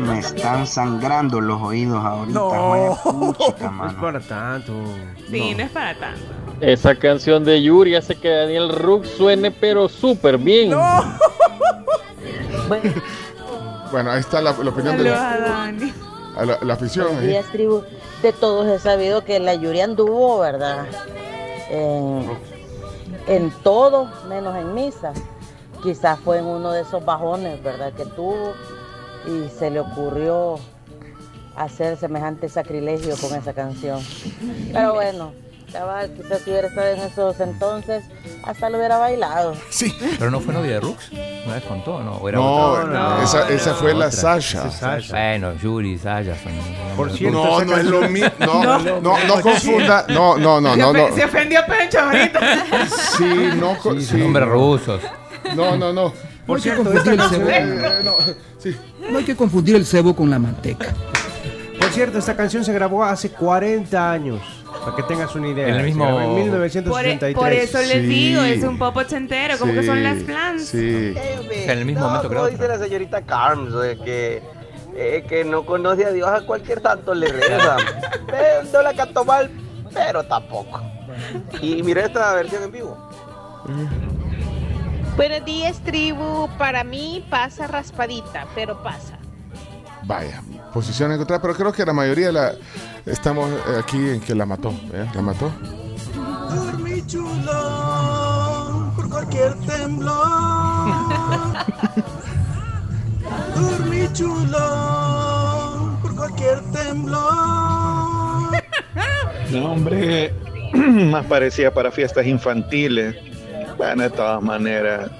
Me están sangrando los oídos ahorita. No. puchica, No es para tanto. Sí, no. es para tanto. Esa canción de Yuri hace que Daniel Rook suene pero súper bien. Bueno, ahí está la, la opinión de la, a la, la afición. Tribu. De todos he sabido que la Yuri anduvo, ¿verdad? En, en todo, menos en misa. Quizás fue en uno de esos bajones, ¿verdad? Que tuvo y se le ocurrió hacer semejante sacrilegio con esa canción. Pero bueno, cabal, quizás si hubiera estado en esos entonces, hasta lo hubiera bailado. Sí. Pero no fue novia de Rux. Una vez contó, ¿no? ¿O era No, otra? no, esa- esa fue la Sasha. Bueno, Yuri, Sasha son. Por cierto, No, no es lo mismo. No, no, no, confunda. No, no, no, no, no. Se ofendió Pencho ahorita. Sí, no. co- sí, nombres no. rusos. No, no, no. Por hay que cierto, confundir el cebo. Eh, no, sí. No hay que confundir el cebo con la manteca. Por cierto, esta canción se grabó hace 40 años. Para que tengas una idea. En el mismo- En Por, 1963. por eso les Sí. digo, es un pop ochentero, como que son las plans. Sí. En el mismo no, momento otra. dice la señorita Carms, eh, que, eh, que no conoce a Dios a cualquier santo le reza. Pero no la cantó mal, pero tampoco. Y mira esta versión en vivo. Buenos días, tribu. Para mí pasa raspadita, pero pasa. Vaya, posición encontrada, pero creo que la mayoría la estamos eh, aquí en que la mató. ¿eh? La mató. Dormí chulo por cualquier temblor. Dormí chulo por cualquier temblor. No, hombre, más parecía para fiestas infantiles. Bueno, de todas maneras,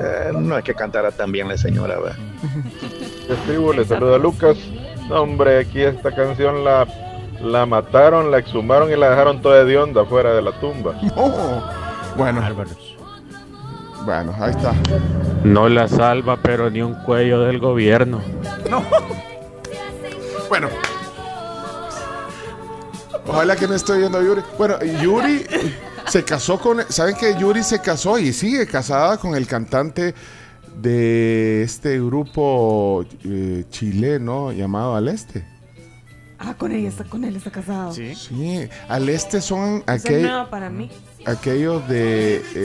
eh, no es que cantara tan bien la señora, ¿verdad? tribu, le saluda Lucas. No, hombre, aquí esta canción la, la mataron, la exhumaron y la dejaron toda de onda fuera de la tumba. Bueno. Bueno, ahí está. No la salva, pero ni un cuello del gobierno. Bueno. Ojalá que no esté viendo a Yuri. Bueno, Yuri se casó con. ¿Saben que Yuri se casó y sigue casada con el cantante de este grupo eh, chileno llamado Al Este? Ah, con ella está, con él está casado. Sí. Sí, Al Este son Eso es aquel- nuevo para mí. aquellos de. eh,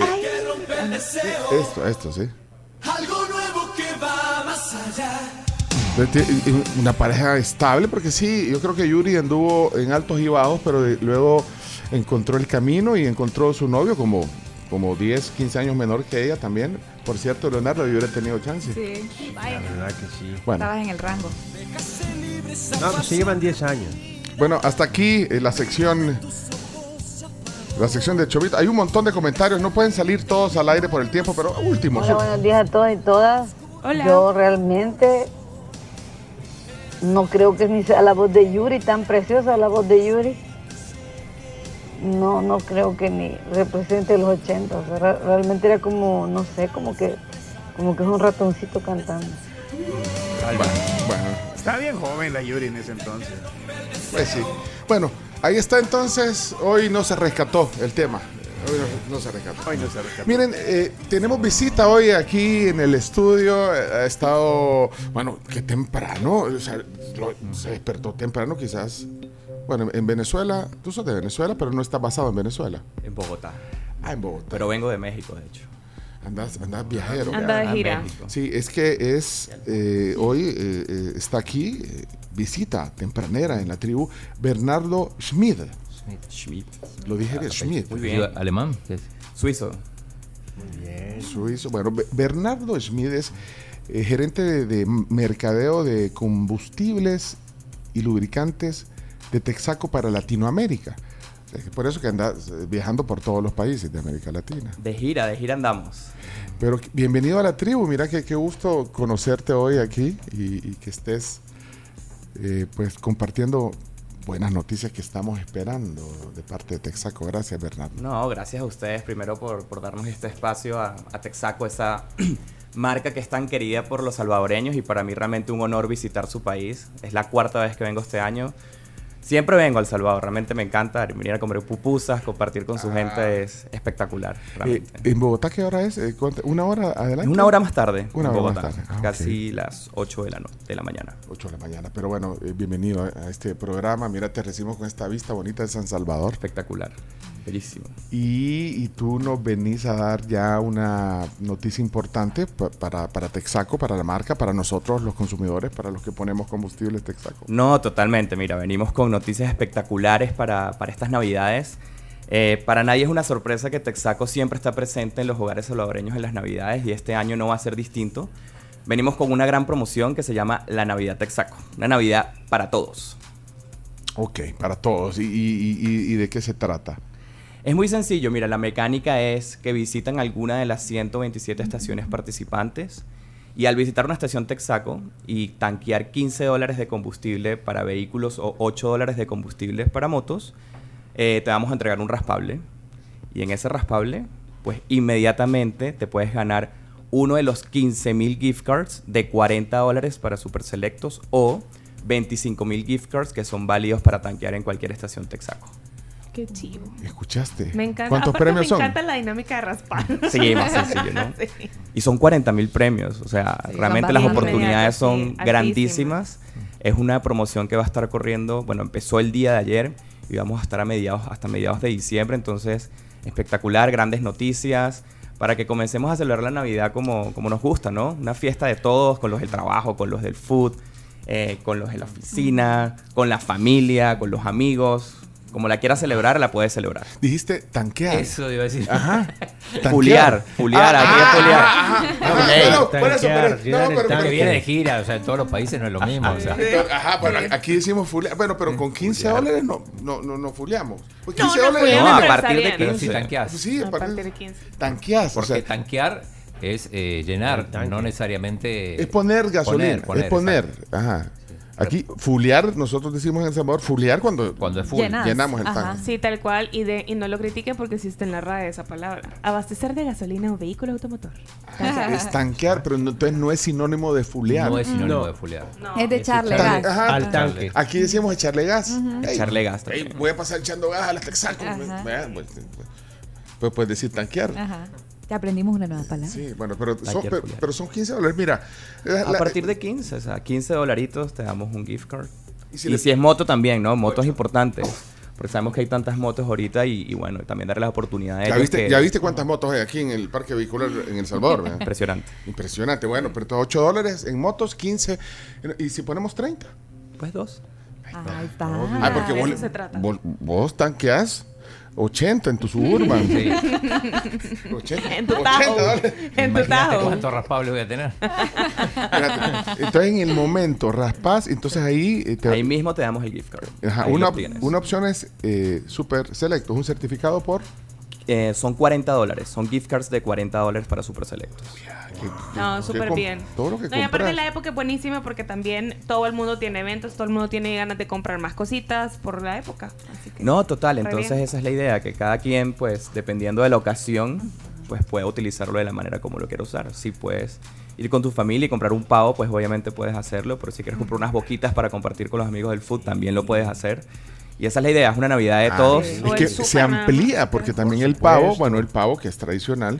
esto, esto, sí. Algo nuevo que va más allá. Una pareja estable, porque sí, yo creo que Yuri anduvo en altos y bajos, pero luego encontró el camino y encontró su novio como, como 10, 15 años menor que ella también. Por cierto, Leonardo, yo hubiera tenido chance. Sí, La vaya. verdad que sí. Bueno. Estabas en el rango. No, pues se llevan 10 años. Bueno, hasta aquí eh, la sección. La sección de Chovito. Hay un montón de comentarios, no pueden salir todos al aire por el tiempo, pero últimos. Hola, buenos días a todos y todas. Yo realmente no creo que ni sea la voz de Yuri, tan preciosa la voz de Yuri. No, no creo que ni represente los 80. o sea, realmente era como, no sé, como que, como que es un ratoncito cantando. Bueno, Estaba bien joven la Yuri en ese entonces. pues sí. Bueno, ahí está entonces. Hoy no se rescató el tema. Hoy no, no se rescató. Hoy no se rescató. Miren, eh, tenemos visita hoy aquí en el estudio. Ha estado, bueno, que temprano. O sea, lo- se despertó temprano quizás. Bueno, en Venezuela, tú sos de Venezuela, pero no estás basado en Venezuela. En Bogotá. Ah, en Bogotá. Pero vengo de México, de hecho. Andas, andas viajero. Anda de gira. México. Sí, es que es eh, hoy eh, eh, está aquí eh, visita tempranera en la tribu Bernardo Schmid. Schmidt. Lo dije bien, Schmid. Muy bien. ¿Alemán? ¿Qué es? Suizo. Suizo. Bueno, Be- Bernardo Schmid es eh, gerente de, de mercadeo de combustibles y lubricantes de Texaco para Latinoamérica. Es Por eso que andas eh, viajando por todos los países de América Latina. De gira, de gira andamos. Pero bienvenido a la tribu, mira que qué gusto conocerte hoy aquí y, y que estés eh, pues compartiendo buenas noticias que estamos esperando de parte de Texaco. Gracias, Bernardo. No, gracias a ustedes primero por, por darnos este espacio a, a Texaco, esa marca que es tan querida por los salvadoreños y para mí realmente un honor visitar su país. Es la cuarta vez que vengo este año. Siempre vengo al Salvador, realmente me encanta venir a comer pupusas, compartir con su Ah. gente es espectacular. Eh, realmente. ¿En Bogotá qué hora es? Eh, ¿cuánto- ¿Una hora adelante? Una hora más tarde. Una en hora Bogotá, más tarde. Ah. Casi las 8 de la, no- de la mañana. 8 de la mañana. Pero bueno, eh, bienvenido a, a este programa. Mira, te recibimos con esta vista bonita de San Salvador. Espectacular. Bellísimo. Y, y tú nos venís a dar ya una noticia importante pa- para, para Texaco, para la marca, para nosotros los consumidores, para los que ponemos combustibles Texaco. No, totalmente. Mira, venimos con noticias espectaculares para, para estas navidades. Eh, para nadie es una sorpresa que Texaco siempre está presente en los hogares salvadoreños en las navidades y este año no va a ser distinto. Venimos con una gran promoción que se llama La Navidad Texaco. Una Navidad para todos. Ok, para todos. ¿Y, y- y- y de qué se trata? Es muy sencillo, mira, la mecánica es que visitan alguna de las 127 estaciones participantes y al visitar una estación Texaco y tanquear 15 dólares de combustible para vehículos o 8 dólares de combustible para motos, eh, te vamos a entregar un raspable y en ese raspable, pues inmediatamente te puedes ganar uno de los 15 mil gift cards de 40 dólares para super selectos o 25 mil gift cards que son válidos para tanquear en cualquier estación Texaco. Qué chivo. ¿Escuchaste? Me encanta. ¿Cuántos Aparte, premios me son? encanta la dinámica de raspar. Sí, más sencillo, ¿no? Sí. Y son 40 mil premios, o sea, Sí, realmente las oportunidades son grandísimas. Es una promoción que va a estar corriendo, bueno, empezó el día de ayer y vamos a estar a mediados, hasta mediados de diciembre, entonces espectacular, grandes noticias para que comencemos a celebrar la Navidad como, como nos gusta, ¿no? Una fiesta de todos, con los del trabajo, con los del food, eh, con los de la oficina, con la familia, con los amigos. Como la quieras celebrar, la puedes celebrar. Dijiste tanquear. Eso iba a decir. Ajá. Fulear, fulear, aquí es fulear. Ah, Ey, no, por eso, pero- tanquear, no, pero- viene de gira, o sea, en todos los países no es lo mismo. o sea. Ajá, bueno, aquí decimos fulear. Bueno, pero con 15 dólares no, no, no, no fuleamos. Pues No, 15 no dólares. No, a partir de bien. 15 tanqueas. Sí, a A partir de 15. tanqueas. o Porque sea, tanquear es eh, llenar, no necesariamente. es poner gasolina. poner, es poner. exacto. Ajá. Aquí, fulear, nosotros decimos en El Salvador, fulear cuando, Cuando es full. Llenas. llenamos el Ajá. tanque. Sí, tal cual. Y, de, y no lo critiquen porque existe en la RAE esa palabra. Abastecer de gasolina un vehículo automotor. Es tanquear, pero no- entonces no es sinónimo de fulear. No es sinónimo No. de fulear. No. Es de echarle gas. ajá, Al tanque. Aquí decimos echarle gas. Echarle gas voy a pasar echando gas a las Texaco. Ajá. Vea, Pues, pues puedes decir tanquear. Ajá. Ya aprendimos una nueva palabra. Sí, bueno, pero son, pero, pero son 15 dólares. Mira, la- A la- partir de 15, o sea, 15 dolaritos te damos un gift card. Y Y si si, le- es moto también, ¿no? Motos importantes. Porque sabemos que hay tantas motos ahorita y, y bueno, también darle las oportunidades. ¿Ya viste, ¿Ya viste cuántas motos hay aquí en el parque vehicular en El Salvador? verdad? Impresionante. Impresionante. Bueno, pero estos 8 dólares en motos, 15. ¿Y si ponemos 30? Pues dos. Ahí está. Ah, porque de vos, eso se trata. vos, vos tanqueás 80 en tu Suburban. Sí. 80, En tu 80 tajo. dólares. En tu Imagínate tajo. cuántos raspables voy a tener. Espérate. Entonces en el momento raspas, entonces ahí eh, te- Ahí mismo te damos el gift card. Ajá, una, una opción es eh, super selecto, un certificado por Eh, son 40 dólares. Son gift cards de 40 dólares para super selectos. No, súper bien. todo lo que No, y aparte la época es buenísima porque también todo el mundo tiene eventos, todo el mundo tiene ganas de comprar más cositas por la época. Así que- No, total. Entonces bien. esa es la idea, que cada quien, pues, dependiendo de la ocasión, pues pueda utilizarlo de la manera como lo quiera usar. Si puedes ir con tu familia y comprar un pavo, pues obviamente puedes hacerlo. Pero si quieres comprar unas boquitas para compartir con los amigos del food, también lo puedes hacer. Y esa es la idea, es una Navidad de Ah, todos. Es que se amplía, porque también el pavo, bueno, el pavo que es tradicional,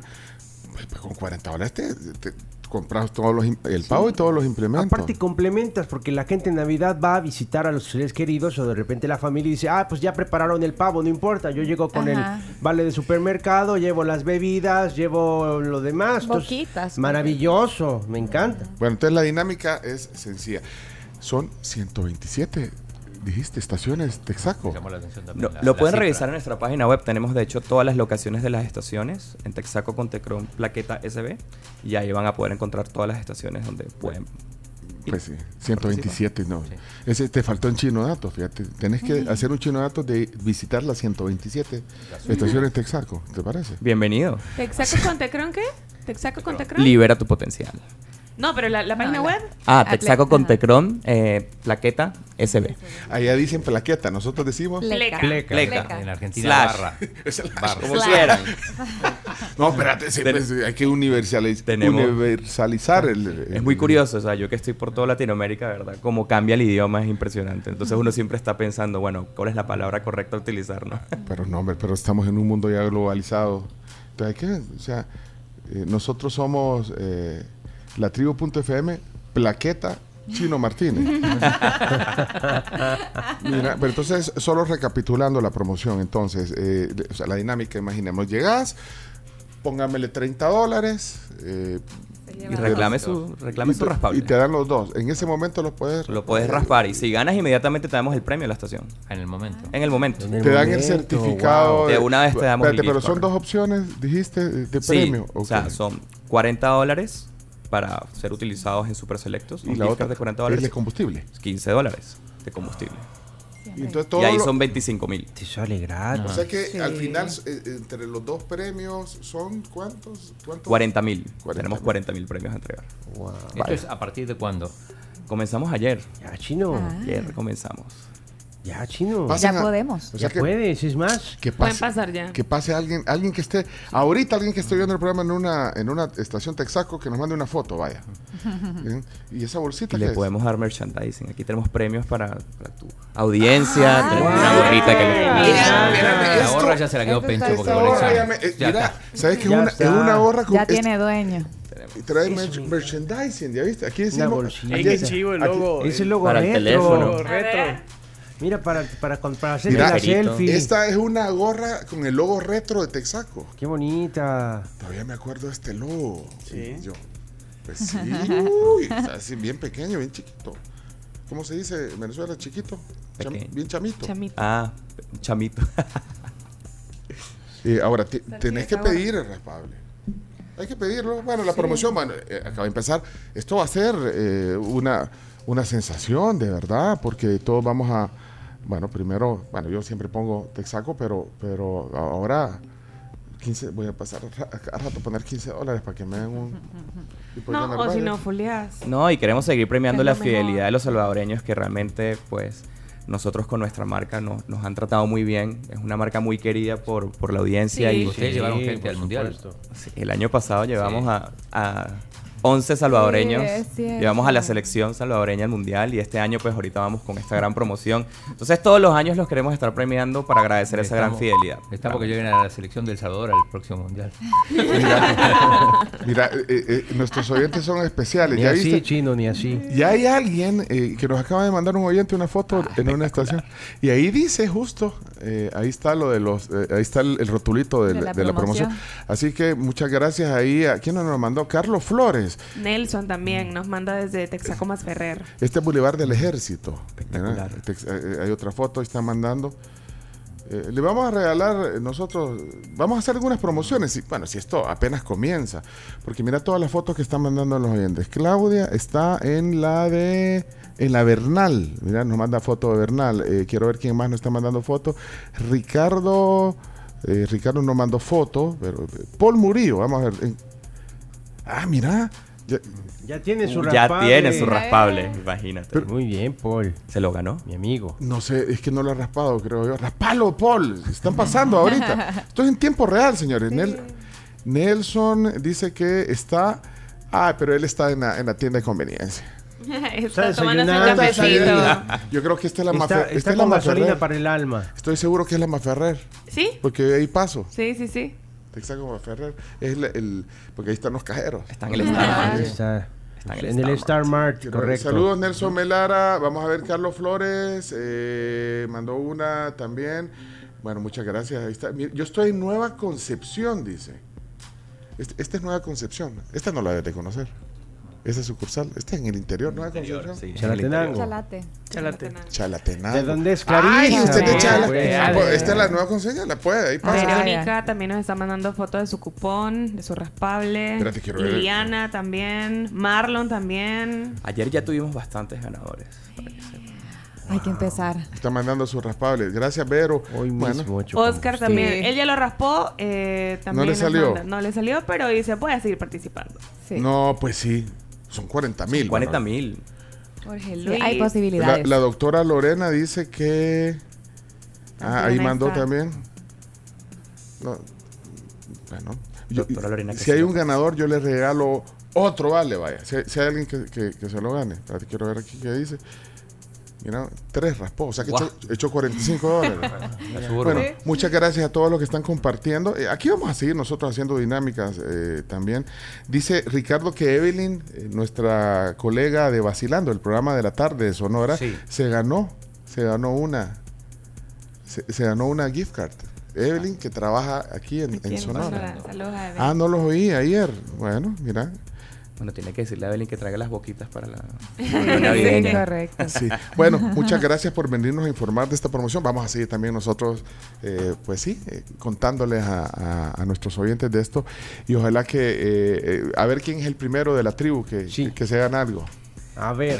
con 40 dólares te, te compras todos los, el pavo y todos los implementos. Aparte complementas porque la gente en Navidad va a visitar a los seres queridos o de repente la familia dice, ah, pues ya prepararon el pavo, no importa, yo llego con Ajá. el vale de supermercado, llevo las bebidas, llevo lo demás. Entonces, Boquitas. Maravilloso, me encanta. Bueno, entonces la dinámica es sencilla. Son 127, dijiste, estaciones Texaco. Llamó la atención No, también la- lo la pueden cifra. revisar en nuestra página web. Tenemos, de hecho, todas las locaciones de las estaciones en Texaco con Tecron Plaqueta SB. Y ahí van a poder encontrar todas las estaciones donde pueden. Pues sí, 127, no. Ese te faltó en chino datos, fíjate. Tenés que hacer un chino datos de visitar las 127 estaciones Texaco, ¿te parece? Bienvenido. ¿Texaco con Tecron qué? ¿Texaco con Tecron? Libera tu potencial. No, pero la, la página No, la- web. Ah, Texaco con Tecron, eh, Plaqueta SB. Allá dicen plaqueta, nosotros decimos... Pleca. Pleca. Pleca. En Argentina, Slash. barra. Slash. Barra. Como quieran. No, espérate, siempre hay que universaliz- Tenemos- universalizar el, el- Es muy curioso, o sea, yo que estoy por toda Latinoamérica, ¿verdad? Como cambia el idioma es impresionante. Entonces uno siempre está pensando, bueno, ¿cuál es la palabra correcta a utilizar, no? Pero no, hombre, pero estamos en un mundo ya globalizado. Entonces hay que, o sea, eh, nosotros somos eh, la tribu.fm, plaqueta Chino Martínez. Mira, pero entonces, solo recapitulando la promoción, entonces, eh, o sea, la dinámica, imaginemos, llegas, póngamele 30 dólares. eh, Y reclame su, reclame y su te- raspable. Y te dan los dos. En ese momento los puedes... Lo puedes raspar y si ganas inmediatamente te damos el premio a la estación. En el momento. En el momento. Te dan el certificado. De una vez te damos el Espérate, pero gift son dos opciones, dijiste, de Sí, premio. o sea, son 40 dólares para ser utilizados en Super Selectos. Y la otra de 40 es dólares. de combustible. 15 dólares de combustible. Y, entonces Y todo ahí lo- son 25 mil. Te sale gratis. O sea que Sí. al final, eh, entre los dos premios, ¿son cuántos? ¿Cuántos? 40 mil. 40.000. Tenemos 40 mil premios a entregar. ¿Esto es a partir de cuándo? Comenzamos ayer. Ya, chino. Ah. Ayer comenzamos. Ya, chino. Pasen Ya a- podemos. O sea Ya que, puedes, es más. que Pueden pasar ya. que pase alguien, alguien que esté, ahorita alguien que esté viendo el programa en una, en una estación Texaco, que nos mande una foto, vaya. Bien. Y esa bolsita Y que le es? podemos dar merchandising. Aquí tenemos premios para, para tu audiencia. tenemos una gorrita que le La gorra ya se la quedó Pencho porque ya me- eh, Ya mira, está. ¿sabes que es una, es una gorra con Ya es- tiene dueño. y trae merch- merchandising, ¿ya viste? Aquí decimos, bolsita. aquí- Ey, qué chivo el aquí- logo. Es el logo Para el retro. teléfono. Retro. Mira, para, para, para hacer Mira, la selfie. Esta es una gorra con el logo retro de Texaco. Qué bonita. Todavía me acuerdo de este logo. Sí. Yo, pues sí, uy, está así bien pequeño, bien chiquito. ¿Cómo se dice en Venezuela? Chiquito. Cham- bien chamito. Chamito. Ah, chamito. Eh, ahora, te- tenés que pedir el raspable. Hay que pedirlo. Bueno, la promoción, bueno, eh, acaba de empezar. Esto va a ser eh, una, una sensación, de verdad, porque todos vamos a. Bueno, primero, bueno, yo siempre pongo Texaco, pero, pero ahora 15, voy a pasar a, ra- a rato a poner 15 dólares para que me den un. de No, o si no, folias. No, y queremos seguir premiando la mejor. fidelidad de los salvadoreños que realmente, pues, nosotros con nuestra marca nos, nos han tratado muy bien. Es una marca muy querida por, por la audiencia Sí. y Ustedes llevaron gente al mundial. sí, el año pasado llevamos a, a 11 salvadoreños. Sí, llevamos a la selección salvadoreña al mundial y este año, pues, ahorita vamos con esta gran promoción. Entonces, todos los años los queremos estar premiando para agradecer esa gran Estamos- fidelidad. Estamos que lleguen a la selección del Salvador al próximo mundial. Mira, mira, eh, eh, nuestros oyentes son especiales. Ni ¿Ya así, viste? chino, ni así. Ya hay alguien eh, que nos acaba de mandar un oyente una foto en una estación y ahí dice justo, eh, ahí está lo de los, eh, ahí está el, el rotulito De de, la promoción. Así que muchas gracias ahí a quién nos lo mandó, Carlos Flores, Nelson también nos manda desde Texaco Más Ferrer. este Boulevard del Ejército. Tex- eh, hay otra foto, ahí está mandando. Eh, le vamos a regalar eh, nosotros, vamos a hacer algunas promociones. Y, bueno, si esto apenas comienza, porque mira todas las fotos que están mandando los oyentes. Claudia está en la de, en la Bernal. Mira, nos manda foto de Bernal. Eh, quiero ver quién más nos está mandando foto. Ricardo, eh, Ricardo nos mandó foto. Pero, eh, Paul Murillo, vamos a ver. Ah, mira. ya- Ya tiene su Ya raspable. tiene su raspable, imagínate. Muy bien, Paul. Se lo ganó. Mi amigo. No sé, es que no lo ha raspado, creo yo. ¡Raspalo, Paul! Están pasando ahorita. Esto es en tiempo real, señores. Nel- Nelson dice que está Ah, pero él está en la, en la tienda de conveniencia. Está desayunando, cafecito. Yo creo que esta es la está esta es la gasolina Maferrer. para el alma. Estoy seguro que es la Maferrer. ¿Sí? Porque ahí paso. Sí, sí, sí. Texaco Maferrer. Es el, el- porque ahí están los cajeros. Están en el Star Mart. Está, en el Star Mart, correcto. Saludos Nelson Melara. Vamos a ver Carlos Flores. eh, mandó una también. Bueno, muchas gracias. Ahí está. Yo estoy en Nueva Concepción, dice. Este- Esta es Nueva Concepción. Esta no la debes de conocer. Esa es sucursal. Esta es en el interior, Nueva Concepción. Chalatenango. Chalate. Chalatenango. ¿De dónde es Ay, Clarisa? usted es de Chala. pues, Esta es la Nueva Concepción. La puede. Ahí pasa. Verónica también nos está mandando fotos de su cupón, de su raspable. Espérate, quiero ver. Liliana también. Marlon también. Ayer ya tuvimos bastantes ganadores. Hay que empezar. Está mandando sus raspables. Gracias, Vero. bueno. Oscar también. Sí. Él ya lo raspó. eh, también le nos salió. manda- No le salió, pero dice, puede seguir participando. No, pues sí. Son 40 mil. 40 mil. Jorge Sí, hay La, posibilidades. la doctora Lorena dice que. Ah, ahí mandó está. también. No, bueno. yo- Doctora Lorena, si hay un ganador, yo le regalo otro vale, vaya. Si, hay- si hay alguien que, que- que se lo gane. Quiero ver aquí qué dice. Mira, tres raspó, o sea que Guau. echó, echó 45 dólares. Bueno, muchas gracias a todos los que están compartiendo. Eh, aquí vamos a seguir nosotros haciendo dinámicas eh, también. Dice Ricardo que Evelyn, eh, nuestra colega de Vacilando, el programa de la tarde de Sonora, Sí. se ganó, se ganó una, se, se ganó una gift card. Evelyn, que trabaja aquí en, Aquí en en Sonora. Sonora. Saludos a Evelyn. Ah, no los oí ayer. Bueno, mira. Bueno, tiene que decirle a Evelyn que traiga las boquitas para la Sí, navideña. correcto. Sí. Bueno, muchas gracias por venirnos a informar de esta promoción. Vamos a seguir también nosotros, eh, pues sí, eh, contándoles a, a- a nuestros oyentes de esto. Y ojalá que, eh, eh, a ver quién es el primero de la tribu que, que se gana algo. A ver.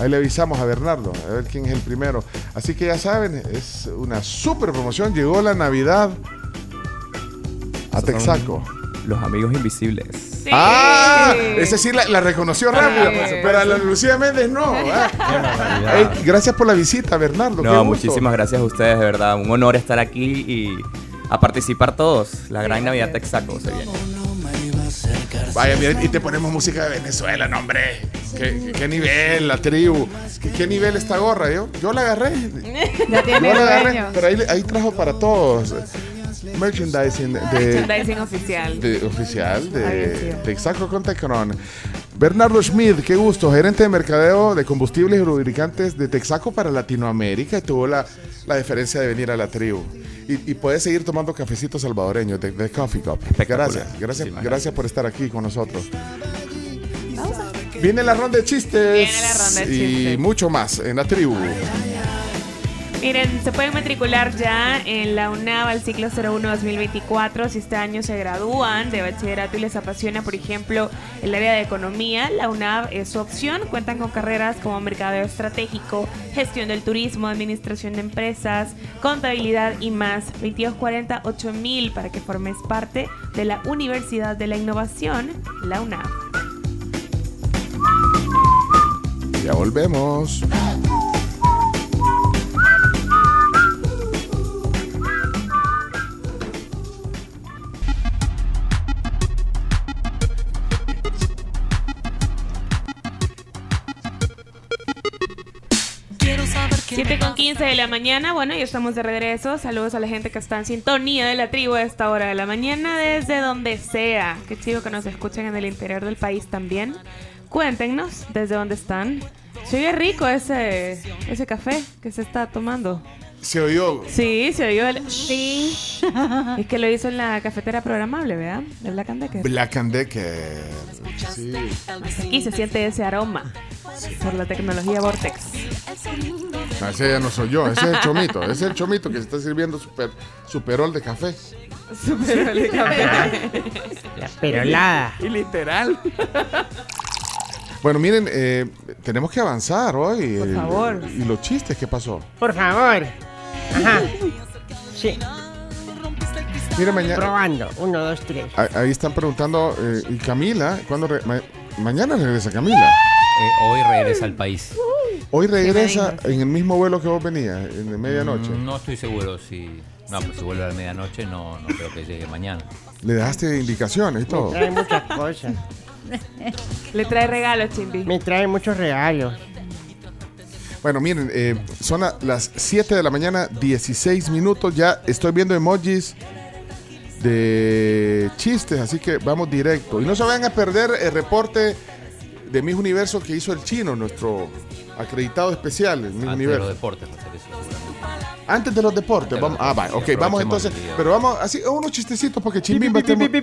Ahí le avisamos a Bernardo, a ver quién es el primero. Así que ya saben, es una super promoción. Llegó la Navidad a Texaco. Los amigos invisibles. Ah, ese sí la, la reconoció rápido, Sí. pero a la Lucía Méndez no. Ey, gracias por la visita, Bernardo. qué No, gusto. muchísimas gracias a ustedes, de verdad. Un honor estar aquí y a participar todos. La gran Navidad Texaco se viene. Vaya, mira, y te ponemos música de Venezuela, no, hombre. ¿Qué, qué- qué nivel, la tribu? ¿Qué, qué nivel esta gorra? Yo, yo la agarré. Ya tiene Yo la agarré, pero ahí, ahí trajo para todos. Merchandising de, Merchandising oficial. de- oficial de Ay, Texaco con Tecron. Bernardo Schmidt, qué gusto, gerente de mercadeo de combustibles y lubricantes de Texaco para Latinoamérica y tuvo la, la deferencia de venir a la tribu. Y, y puede seguir tomando cafecitos salvadoreños de, de Coffee Cup. Gracias, gracias, gracias por estar aquí con nosotros. Viene la ronda de chistes. Viene la ronda de Y chistes. mucho más en la tribu. Miren, se pueden matricular ya en la UNAV al ciclo 01-2024 si este año se gradúan de bachillerato y les apasiona, por ejemplo, el área de economía. La UNAV es su opción. Cuentan con carreras como mercadeo estratégico, gestión del turismo, administración de empresas, contabilidad y más. 2240 mil para que formes parte de la Universidad de la Innovación, la UNAV. Ya volvemos. 7 con 15 de la mañana, bueno, ya estamos de regreso. Saludos a la gente que está en sintonía de la tribu a esta hora de la mañana, desde donde sea. Qué chido que nos escuchen en el interior del país también. Cuéntenos desde dónde están. Se oye rico ese, ese café que se está tomando. Se oyó. Sí, se oyó el... Sí. es que lo hizo en la cafetera programable, ¿verdad? De Black and Decker. Black and Decker. Sí. Aquí se siente ese aroma por la tecnología Vortex. No, ese ya no soy yo, ese es el chomito. Ese es el chomito que se está sirviendo super, superol de café. Superol de café. La perolada. Y literal. Bueno, miren, eh, tenemos que avanzar hoy. Por El- favor. ¿Y los chistes qué pasó? Por favor. Ajá. Sí. Mira, mañana. Probando. Uno, dos, tres. Ahí ahí están preguntando, eh, ¿y Camila? ¿Cuándo re- ma- mañana regresa Camila? Eh, hoy regresa al país. Hoy regresa en el mismo vuelo que vos venías, en medianoche. Mm, No estoy seguro si. No, pues si vuelve a la medianoche, no, no creo que llegue mañana. Le dejaste indicaciones y todo. Hay muchas cosas. Le trae regalos, Chimbi. Me trae muchos regalos. Bueno, miren, eh, son a- las 7 de la mañana, 16 minutos. Ya estoy viendo emojis de chistes, así que vamos directo. Y no se vayan a perder el reporte de Mis Universo que hizo el chino, nuestro acreditado especial en Mis Antes de Universo. los deportes, que. Antes de los deportes, de vamos. los Ah, va, ok, vamos entonces. Pero vamos, así, unos chistecitos porque Chimbimba Interrumpimos,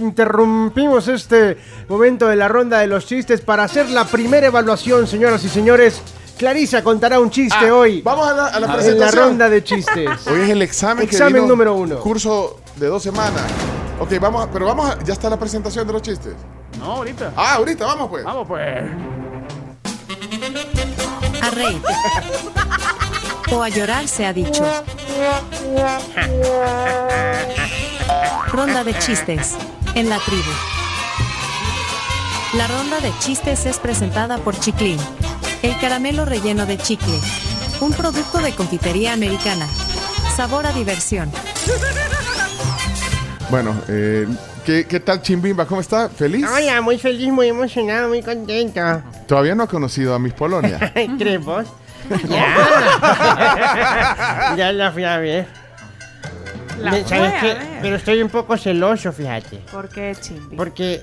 interrumpimos este momento de la ronda de los chistes para hacer la primera evaluación, señoras y señores. Clarisa contará un chiste Ah, hoy. Vamos a la, a la En la presentación. ronda de chistes. Hoy es el examen. que Examen vino, número uno. Curso de dos semanas. Ok, vamos, a- pero vamos, a- ya está la presentación de los chistes. No, ahorita. Ah, ahorita, vamos pues. Vamos pues. A reír. O a llorar se ha dicho. Ronda de chistes. En la tribu. La ronda de chistes es presentada por Chiclin. El caramelo relleno de chicle. Un producto de confitería americana. Sabor a diversión. Bueno, eh, ¿qué, qué tal Chimbimba? ¿Cómo está? ¿Feliz? Hola, muy feliz, muy emocionado, muy contento. Todavía no ha conocido a Miss Polonia. ¿Crees vos? Ya. ya la fui a ver. La Me- ¿Sabes a qué? ver. Pero estoy un poco celoso, fíjate. ¿Por qué, Chimbi? Porque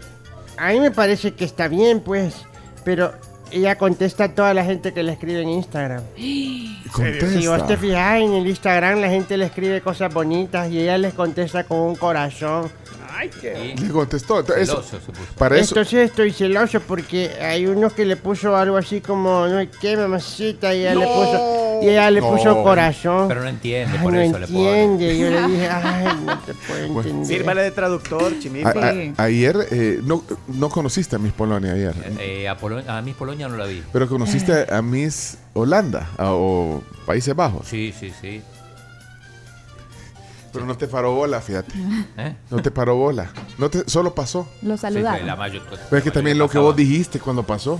a mí me parece que está bien, pues. Pero ella contesta a toda la gente que le escribe en Instagram. Contesta. Si vos te fijas en el Instagram, la gente le escribe cosas bonitas y ella les contesta con un corazón. Ay, qué. Le contestó. Eso- Celoso se puso. para eso. Entonces estoy celoso porque hay uno que le puso algo así como, no sé qué, mamacita, y ella le puso, y ella le No. puso corazón. Pero no entiende, Ay, por no eso le pone. entiende. Yo le dije, ay, no te puedo entender. Sírvale de traductor, Chimimba. A- a- ayer eh, no, no conociste a Miss Polonia ayer. Eh, a, Polo- a Miss Polonia no la vi. Pero conociste a Miss Holanda a- o Países Bajos. Sí, sí, sí. Pero no te paró bola, fíjate. ¿Eh? No te paró bola. No te, solo pasó. Lo Sí, saludaron. la mayo- Pero es que también lo que vos dijiste cuando pasó.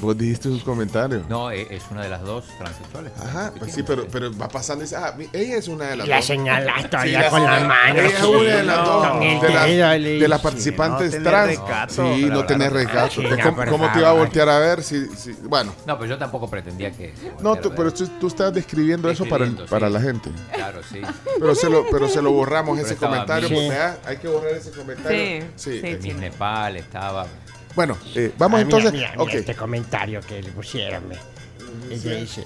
Vos dijiste sus comentarios. No, eh, es una de las dos transexuales. Ajá, pues sí, pero, pero va pasando y dice, ah, ella es una de las La dos. señalaste Sí, la con la mano, Ella es una de las no, dos. de, las- de participantes No tener trans. recato. sí, no no. recato. ¿Cómo, te iba a voltear a ver? Si, si- bueno, No, pero yo tampoco pretendía que. no, tú- pero tú, tú estás describiendo eso para, el- para la gente. Claro, sí. Pero se lo, pero se lo borramos Pero ese comentario. Porque, ah, hay que borrar ese comentario. Sí, sí. Miss Nepal estaba. Bueno, eh, vamos Ah, entonces. mira, mira ok. este comentario que le pusieron. ve. Ella dice.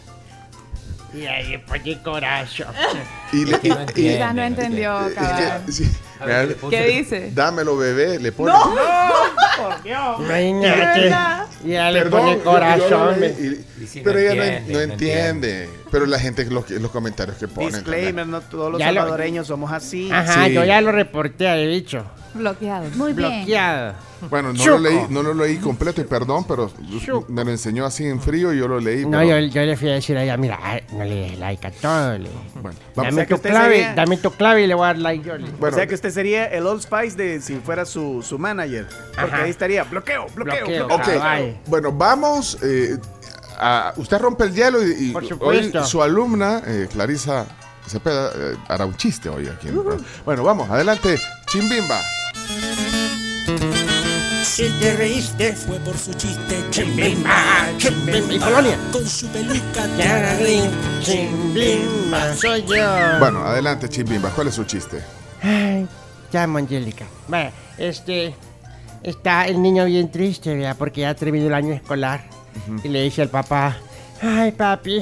Y ahí le pone corazón. Y le- que no y- entiende, Quizás no entendió, es cabrón. que, sí, A ver, ¿qué le puso? ¿Qué dice? Dámelo, bebé, le pone. Imagínate. Y ella le Perdón, pone corazón. y- Y sí, pero no ella no, entiende, no no entiende. Pero la gente, los, los comentarios que ponen. Disclaimer, no todos los Ya lo- salvadoreños somos así. Ajá, Sí. yo ya lo reporté al bicho. Bloqueado. Muy bien. Bloqueado. Bueno, no Chuco. lo, leí, no lo leí completo y perdón, pero Chuco. me lo enseñó así en frío y yo lo leí. No, yo, yo le fui a decir a ella, mira, no le des like a todo. Le. Bueno, O Dame sea que tu clave, sería- dame tu clave y le voy a dar like yo. le. bueno, o sea que usted sería el Old Spice de si fuera su, su manager. Porque Ajá. ahí estaría bloqueo, bloqueo, Bloqueo. bueno, vamos. eh, a- usted rompe el hielo y, hoy su alumna, eh, Clarisa Cepeda, eh, hará un chiste hoy aquí. en el programa. Bueno, vamos, adelante, Chimbimba. Si te reíste fue por su chiste Chimbimba, chimbimba. ¿Y Polonia? Con su peluca hará reír. Chimbimba, soy yo. Bueno, adelante, Chimbimba. ¿Cuál es su chiste? Ay, llamo Angélica. Bueno, este. Está el niño bien triste, vea, porque ya ha terminado el año escolar. Y le dice al papá: Ay, papi,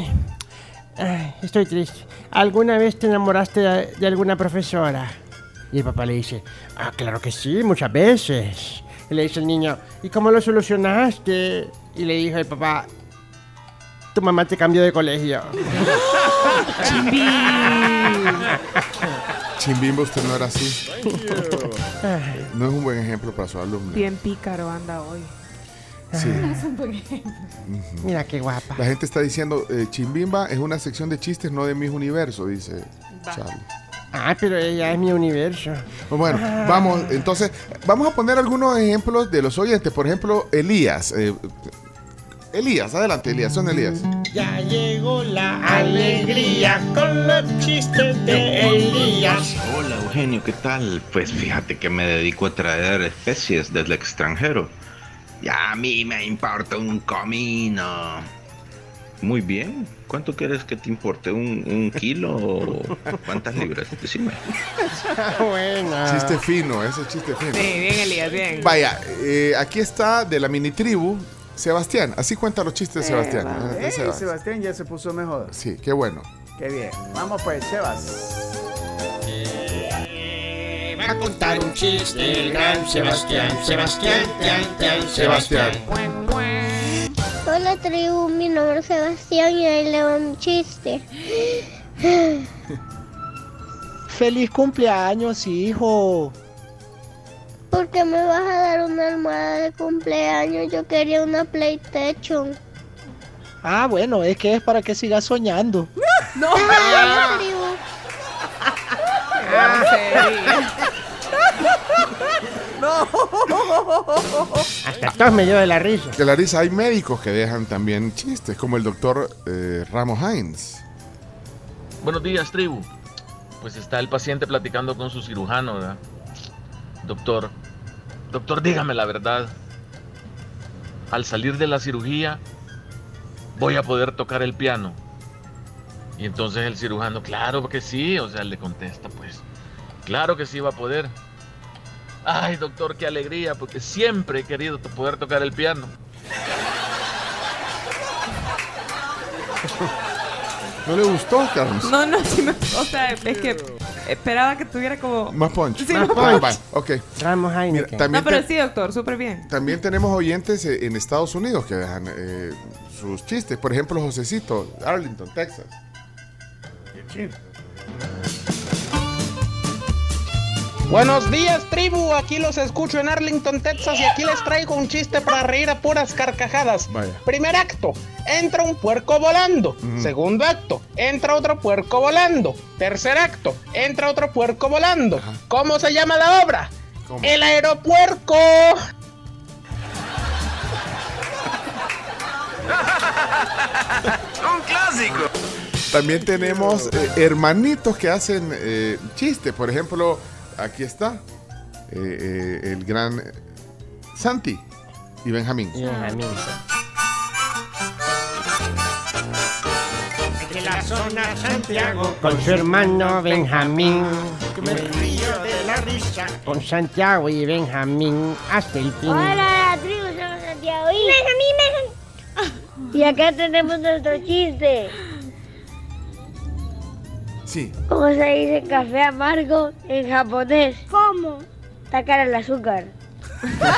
ay, estoy triste. ¿Alguna vez te enamoraste de, de alguna profesora? Y el papá le dice: Ah, claro que sí, muchas veces. Y le dice el niño: ¿Y cómo lo solucionaste? Y le dijo el papá: Tu mamá te cambió de colegio. Chimbimba, usted no era así. No es un buen ejemplo para su alumna. Bien pícaro anda hoy. Sí. Mira qué guapa. La gente está diciendo, eh, Chimbimba es una sección de chistes, no de mis universo, dice Charlie. Ah, pero ella es mi universo. Pues Bueno, vamos, entonces, vamos a poner algunos ejemplos de los oyentes. Por ejemplo, Elías. eh, Elías, adelante, Elías, son Elías. Ya llegó la alegría con los chistes de Elías. Hola Eugenio, ¿qué tal? Pues fíjate que me dedico a traer especies del extranjero. Ya a mí me importa un comino. Muy bien. ¿Cuánto quieres que te importe? ¿Un, un kilo o cuántas libras? Decime. Buena. Chiste fino, ese chiste fino. Sí, bien, Elías, bien. Vaya, eh, aquí está de la mini tribu Sebastián. Así cuenta los chistes de Sebastián. Ah, de Ey, Sebas. Sebastián ya se puso mejor. Sí, qué bueno. Qué bien. Vamos pues, Sebas. Va a contar un chiste el gran Sebastián. Sebastián, Tian, Tian, Sebastián. Hola tribu, mi nombre es Sebastián y ahí le va un chiste. Feliz cumpleaños, hijo. ¿Por qué me vas a dar una almohada de cumpleaños? Yo quería una PlayStation. Ah, bueno, es que es para que sigas soñando. No, Ah. tribu. Hasta todos me dio de la risa. De la risa hay médicos que dejan también chistes, como el doctor eh, Ramos Hines. Buenos días, tribu. Pues está el paciente platicando con su cirujano, ¿verdad? Doctor, doctor, dígame la verdad. Al salir de la cirugía, voy a poder tocar el piano. Y entonces el cirujano, claro que sí, o sea, le contesta, pues, claro que sí va a poder. Ay, doctor, qué alegría, porque siempre he querido poder tocar el piano. ¿No le gustó, Carlos? No, no, sí me, o sea, es que esperaba que tuviera como... Más punch. Sí, Más punch. punch. Ok. Ramos Mira, Heineken. también, No, pero te- sí, doctor, súper bien. también tenemos oyentes eh, en Estados Unidos que dejan eh, sus chistes. Por ejemplo, Josecito, Arlington, Texas. Buenos días, tribu. Aquí los escucho en Arlington, Texas, y aquí les traigo un chiste para reír a puras carcajadas. Vaya. Primer acto, entra un puerco volando. Segundo acto, entra otro puerco volando. Tercer acto, entra otro puerco volando. ¿Cómo se llama la obra? El aeropuerco. Un clásico. También tenemos eh, hermanitos que hacen eh, chistes. Por ejemplo, aquí está eh, eh, el gran Santi y Benjamín. De la zona Santiago. Con su hermano Benjamín. Que me río de la risa. Con Santiago y Benjamín hasta el fin. Hola, tribu, somos Santiago y Benjamín, Benjamín. Y acá tenemos nuestro chiste. Sí. ¿Cómo se dice café amargo en japonés? ¿Cómo? Tacar el azúcar. Está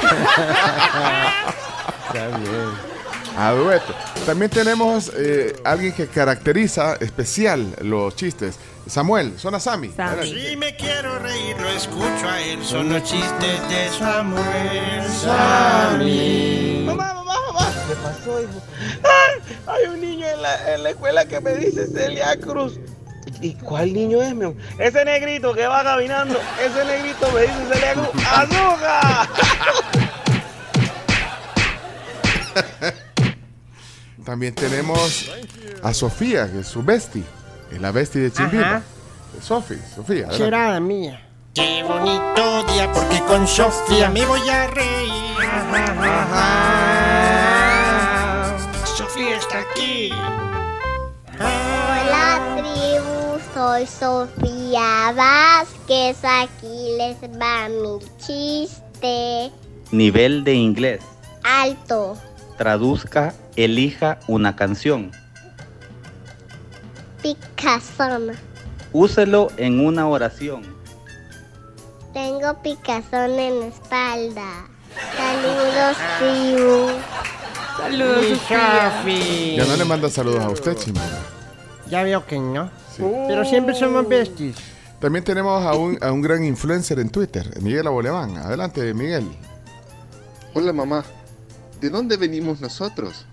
bien. A dueto. También tenemos eh, alguien que caracteriza especial los chistes. Samuel, son a Sammy. Si me quiero reír, lo escucho a él. Son los chistes de Samuel Sammy. Mamá, mamá, mamá. ¿Qué pasó, hijo? Ay, hay un niño en la, en la escuela que me dice Celia Cruz. ¿Y cuál niño es, mi amor? Ese negrito que va caminando. Ese negrito me dice Celia Cruz. ¡Azúcar! También tenemos a Sofía, que es su bestie. Es la bestie de. Ajá. Sofi, Sofía. adelante. Cherada mía. Qué bonito día porque con Sofía me voy a reír. Sofía está aquí. Hola, tribu, soy Sofía Vázquez. Aquí les va mi chiste. Nivel de inglés. Alto. Traduzca, elija una canción. Picazón. Úselo en una oración. Tengo picazón en la espalda. Saludos, tribu. Saludos, Sofía. Ya no le manda saludos a usted, Chimita. Ya veo que no. Pero siempre somos besties. También tenemos a un, a un gran influencer en Twitter, Miguel Aboleván. Adelante, Miguel. Hola mamá, ¿de dónde venimos nosotros?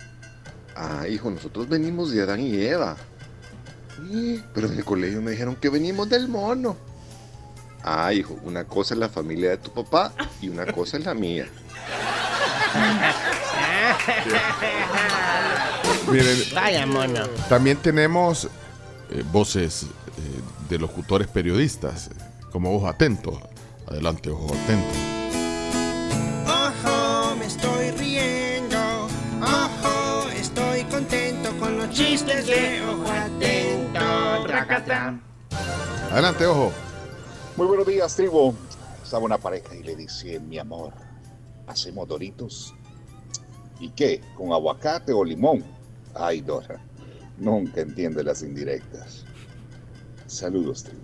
Ah, hijo, nosotros venimos de Adán y Eva. "Sí, Pero en el colegio me dijeron que venimos del mono. Ah, hijo, una cosa es la familia de tu papá y una cosa es la mía. Miren, Vaya mono. también tenemos eh, voces eh, de locutores periodistas, como Ojo Atento. Adelante, Ojo Atento. Ojo, me estoy riendo. Ojo, estoy contento con los chistes de ojo atento. Tracata. Adelante, Ojo. Muy buenos días, tribu. Estaba una pareja y le dice, mi amor, ¿hacemos doritos? ¿Y qué? ¿Con aguacate o limón? Ay, Dora, nunca entiende las indirectas. Saludos, tribu.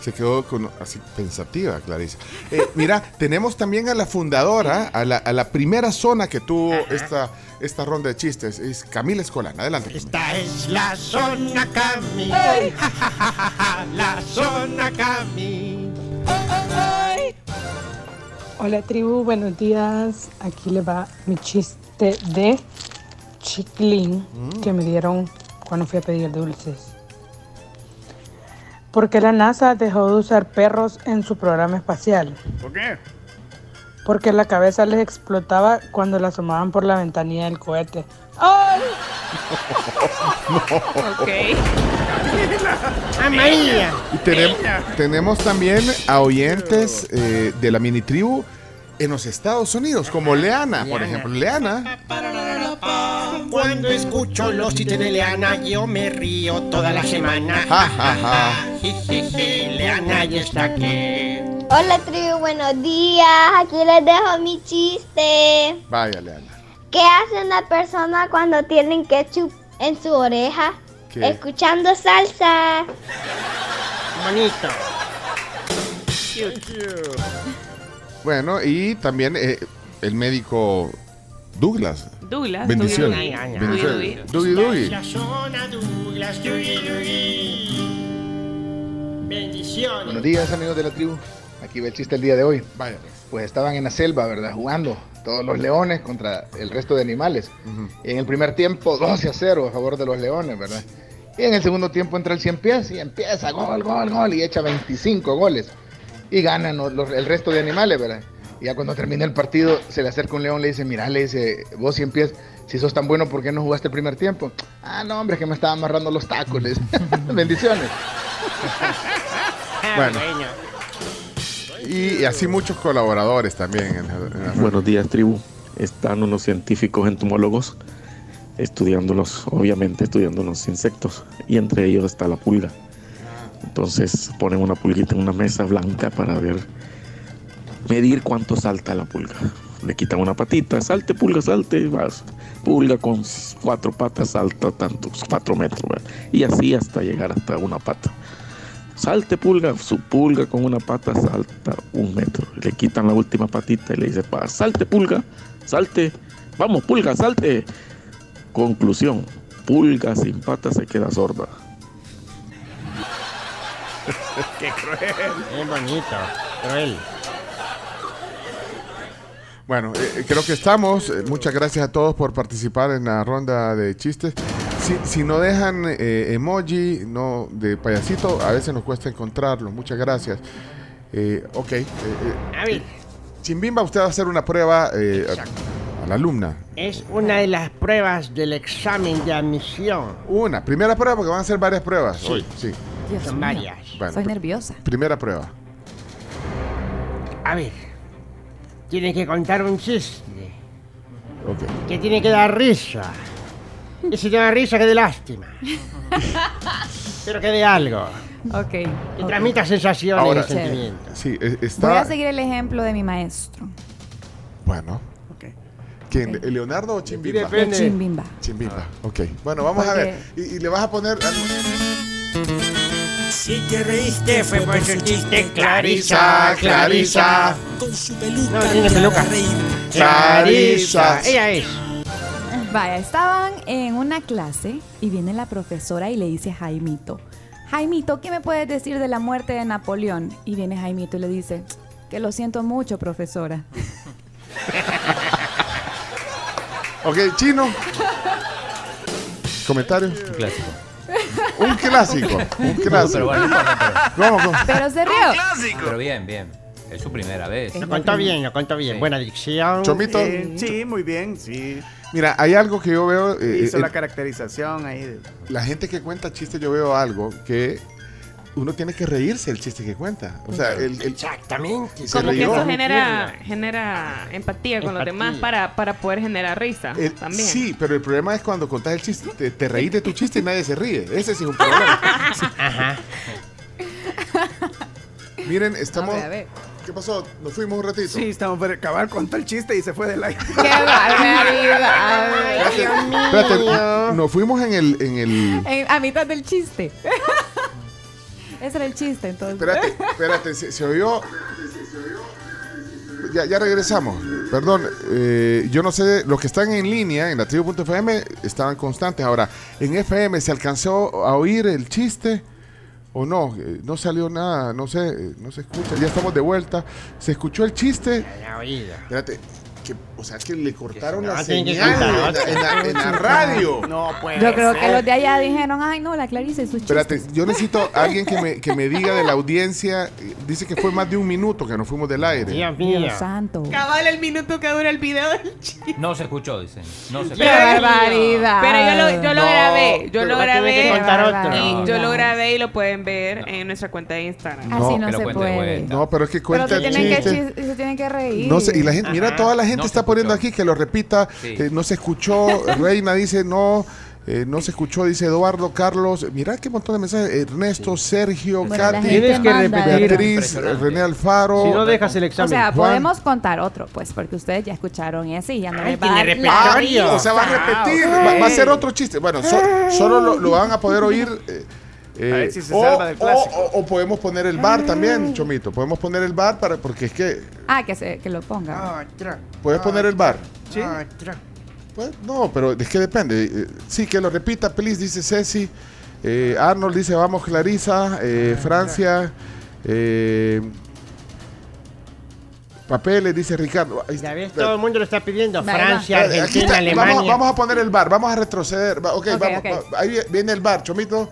Se quedó con, así pensativa, Clarisa. Eh, mira, tenemos también a la fundadora, a la, a la primera zona que tuvo esta, esta ronda de chistes, es Camila Escolán. Adelante. Camila. Esta es la zona Cami. Ja, ja, ja, ja, ja, La zona Cami. Hola tribu, buenos días. Aquí le va mi chiste de chiclín que me dieron cuando fui a pedir dulces. ¿Por qué la NASA dejó de usar perros en su programa espacial? ¿Por qué? Porque la cabeza les explotaba cuando la asomaban por la ventanilla del cohete. ¡Ay! Amarilla. Y tenem- tenemos también a oyentes eh, de la mini tribu en los Estados Unidos, como Leana, por ejemplo. Leana. Cuando escucho los chistes de Leana, yo me río toda la semana. Ja, ja, ja. Jijiji, Leana ya está aquí. Hola tribu, buenos días. Aquí les dejo mi chiste. Vaya, Leana. ¿Qué hace una persona cuando tienen ketchup en su oreja? ¿Qué? Escuchando salsa. Bonito. Bueno, y también eh, el médico Douglas. Douglas. Bendiciones. Bendiciones. Dougie. Bendiciones. Buenos días amigos de la tribu, aquí va el chiste el día de hoy. Vaya. Pues estaban en la selva, ¿verdad? Jugando todos los leones contra el resto de animales. Y en el primer tiempo 12 a 0 a favor de los leones, ¿verdad? Y en el segundo tiempo entra el 100 pies y empieza gol, gol, gol y echa 25 goles. Y ganan los- los- el resto de animales, ¿verdad? Y ya cuando termina el partido se le acerca un león, le dice, mira, le dice, vos 100 pies, si sos tan bueno, ¿por qué no jugaste el primer tiempo? Ah, no, hombre, es que me estaba amarrando los tacos. Bendiciones. Bueno. Y así muchos colaboradores también. en la- en la- Buenos días, tribu. Están unos científicos entomólogos estudiándolos, obviamente estudiando los insectos, y entre ellos está la pulga. Entonces ponen una pulguita en una mesa blanca para ver, medir cuánto salta la pulga. Le quitan una patita, salte pulga, salte, vas. Pulga con cuatro patas salta tantos, cuatro metros, y así hasta llegar hasta una pata. Salte pulga, su pulga con una pata salta un metro. Le quitan la última patita y le dice, "Pa, salte pulga, salte, vamos pulga, salte. Conclusión, pulga sin pata se queda sorda. Qué cruel. Es bonito, cruel. Bueno, eh, creo que estamos. Eh, Muchas gracias a todos por participar en la ronda de chistes. Si, si no dejan eh, emoji no de payasito, a veces nos cuesta encontrarlo. Muchas gracias. Eh, ok. eh, eh, A ver. Chimbimba, usted va a hacer una prueba eh, a, a la alumna. Es una de las pruebas del examen de admisión. Una, primera prueba, porque van a hacer varias pruebas Sí. hoy. Sí. Dios Son mío. varias. Bueno, Soy nerviosa. Primera prueba. A ver. Tiene que contar un chiste. Ok. Que tiene que dar risa. Y si te da risa, que de lástima. Pero que de algo. Ok. Que ok. transmita sensaciones Ahora, y sentimientos. Sí, eh, Voy a está. seguir el ejemplo de mi maestro. Bueno. ¿Quién? ¿Leonardo o Chimbimba? Depende. Chimbimba. Chimbimba. Ok. Bueno, vamos a ver. Y, y le vas a poner. Si te reíste fue por su chiste, Clarisa, Clarisa. Con su peluca. No, tiene peluca. Clarisa. Ella es. Vaya, estaban en una clase y viene la profesora y le dice a Jaimito, Jaimito, ¿qué me puedes decir de la muerte de Napoleón? Y viene Jaimito y le dice, que lo siento mucho, profesora. Ok, chino. Comentarios. Clásico. Un clásico, un clásico. Pero bueno, no importa, ¿Cómo, cómo? Pero se rió. pero, pero bien, bien. Es su primera vez. Lo contó bien, lo contó bien. Buena dicción. Chomito. Eh, sí, muy bien, sí. Mira, hay algo que yo veo. eh, Hizo eh, la caracterización ahí. de- la gente que cuenta chistes, yo veo algo que uno tiene que reírse el chiste que cuenta. O sea, el, el- Exactamente. Como que eso genera, genera empatía con los demás para, para poder generar risa El- también. Sí, pero el problema es cuando contás el chiste, te, te reís de tu chiste y nadie se ríe. Ese sí es un problema. Ajá. Miren, estamos. A ver, a ver. ¿Qué pasó? Nos fuimos un ratito. Sí, estamos por acabar contó el chiste y se fue del aire. ¡Qué barbaridad! Espérate, espérate, nos fuimos en el, en el. En- a mitad del chiste. Ese era el chiste, entonces. Espérate, espérate, se, se oyó. Ya, ya regresamos. Perdón, eh, yo no sé, los que están en línea en la tribu.fm estaban constantes. Ahora, en FM se alcanzó a oír el chiste o no, Eh, no salió nada, no sé, eh, no se escucha. Ya estamos de vuelta. Se escuchó el chiste. La oída. Espérate, que, o sea, que le cortaron la no, señal en la, otra. en la- en la radio. No, pues. Yo creo que los de allá dijeron, ay, no, la Clarice y su chiste. Espérate, yo necesito a alguien que me, que me diga de la audiencia. eh, Dice que fue más de un minuto que nos fuimos del aire. Dios mío. Dios santo. Cabal el minuto que dura el video del chiste. No se escuchó, dicen. No se ¡Qué escuchó. barbaridad! Pero yo lo, yo lo No, grabé, yo lo grabé. contar otro. y yo lo grabé y lo pueden ver en nuestra cuenta de Instagram. Así no, se puede. No, pero es que cuenta el chiste. Que reír. No sé, y la gente, mira, toda la gente No está poniendo escuchó. aquí que lo repita. Sí. eh, no se escuchó. Reina dice no. eh, no se escuchó, dice Eduardo, Carlos. Mira qué montón de mensajes. Ernesto, Sergio, Bueno, Katy, Tienes que repetir. Beatriz. René Alfaro. Si no dejas el O examen. sea, Juan. podemos contar otro, pues, porque ustedes ya escucharon ese y ya no Ay, les va a risa. O sea, va a repetir, va, va a ser otro chiste. Bueno, so- solo lo, lo van a poder oír. eh, eh, A ver si se o, salva del o- clásico. o- o podemos poner el bar también, Chomito. Podemos poner el bar para porque es que Ah, que, se, que lo pongan. Otra. puedes poner el bar. Sí. Otra. Pues, no, pero es que depende. Eh, Sí, que lo repita, please, dice Ceci. Eh, Arnold dice, vamos, Clarisa. Eh, Francia. Eh, papeles, dice Ricardo. Ya ves, todo el mundo lo está pidiendo. Francia, aquí Argentina, está. Alemania. Vamos, vamos a poner el bar, vamos a retroceder. Ok, vamos, ahí viene el bar, Chomito.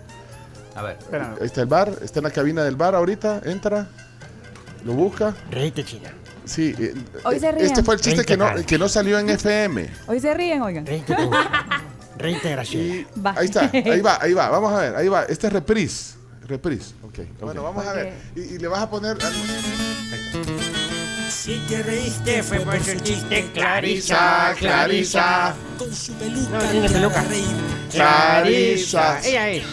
A ver. Espérame. Ahí está el bar, está en la cabina del bar ahorita, entra, lo busca. Reíte, China. Sí, eh, Hoy se eh, ríen. este fue el chiste que no, que no salió en FM. Hoy se ríen, oigan. Reíte, tú. Va. Ahí está, ahí va, ahí va, vamos a ver, ahí va, este es reprise. Reprise, ok. Bueno, vamos a ver. Y, y le vas a poner. Si te reíste fue por su chiste, Clarisa, Clarisa. Con su peluca. No, tiene te peluca. Clarisa. Ella es.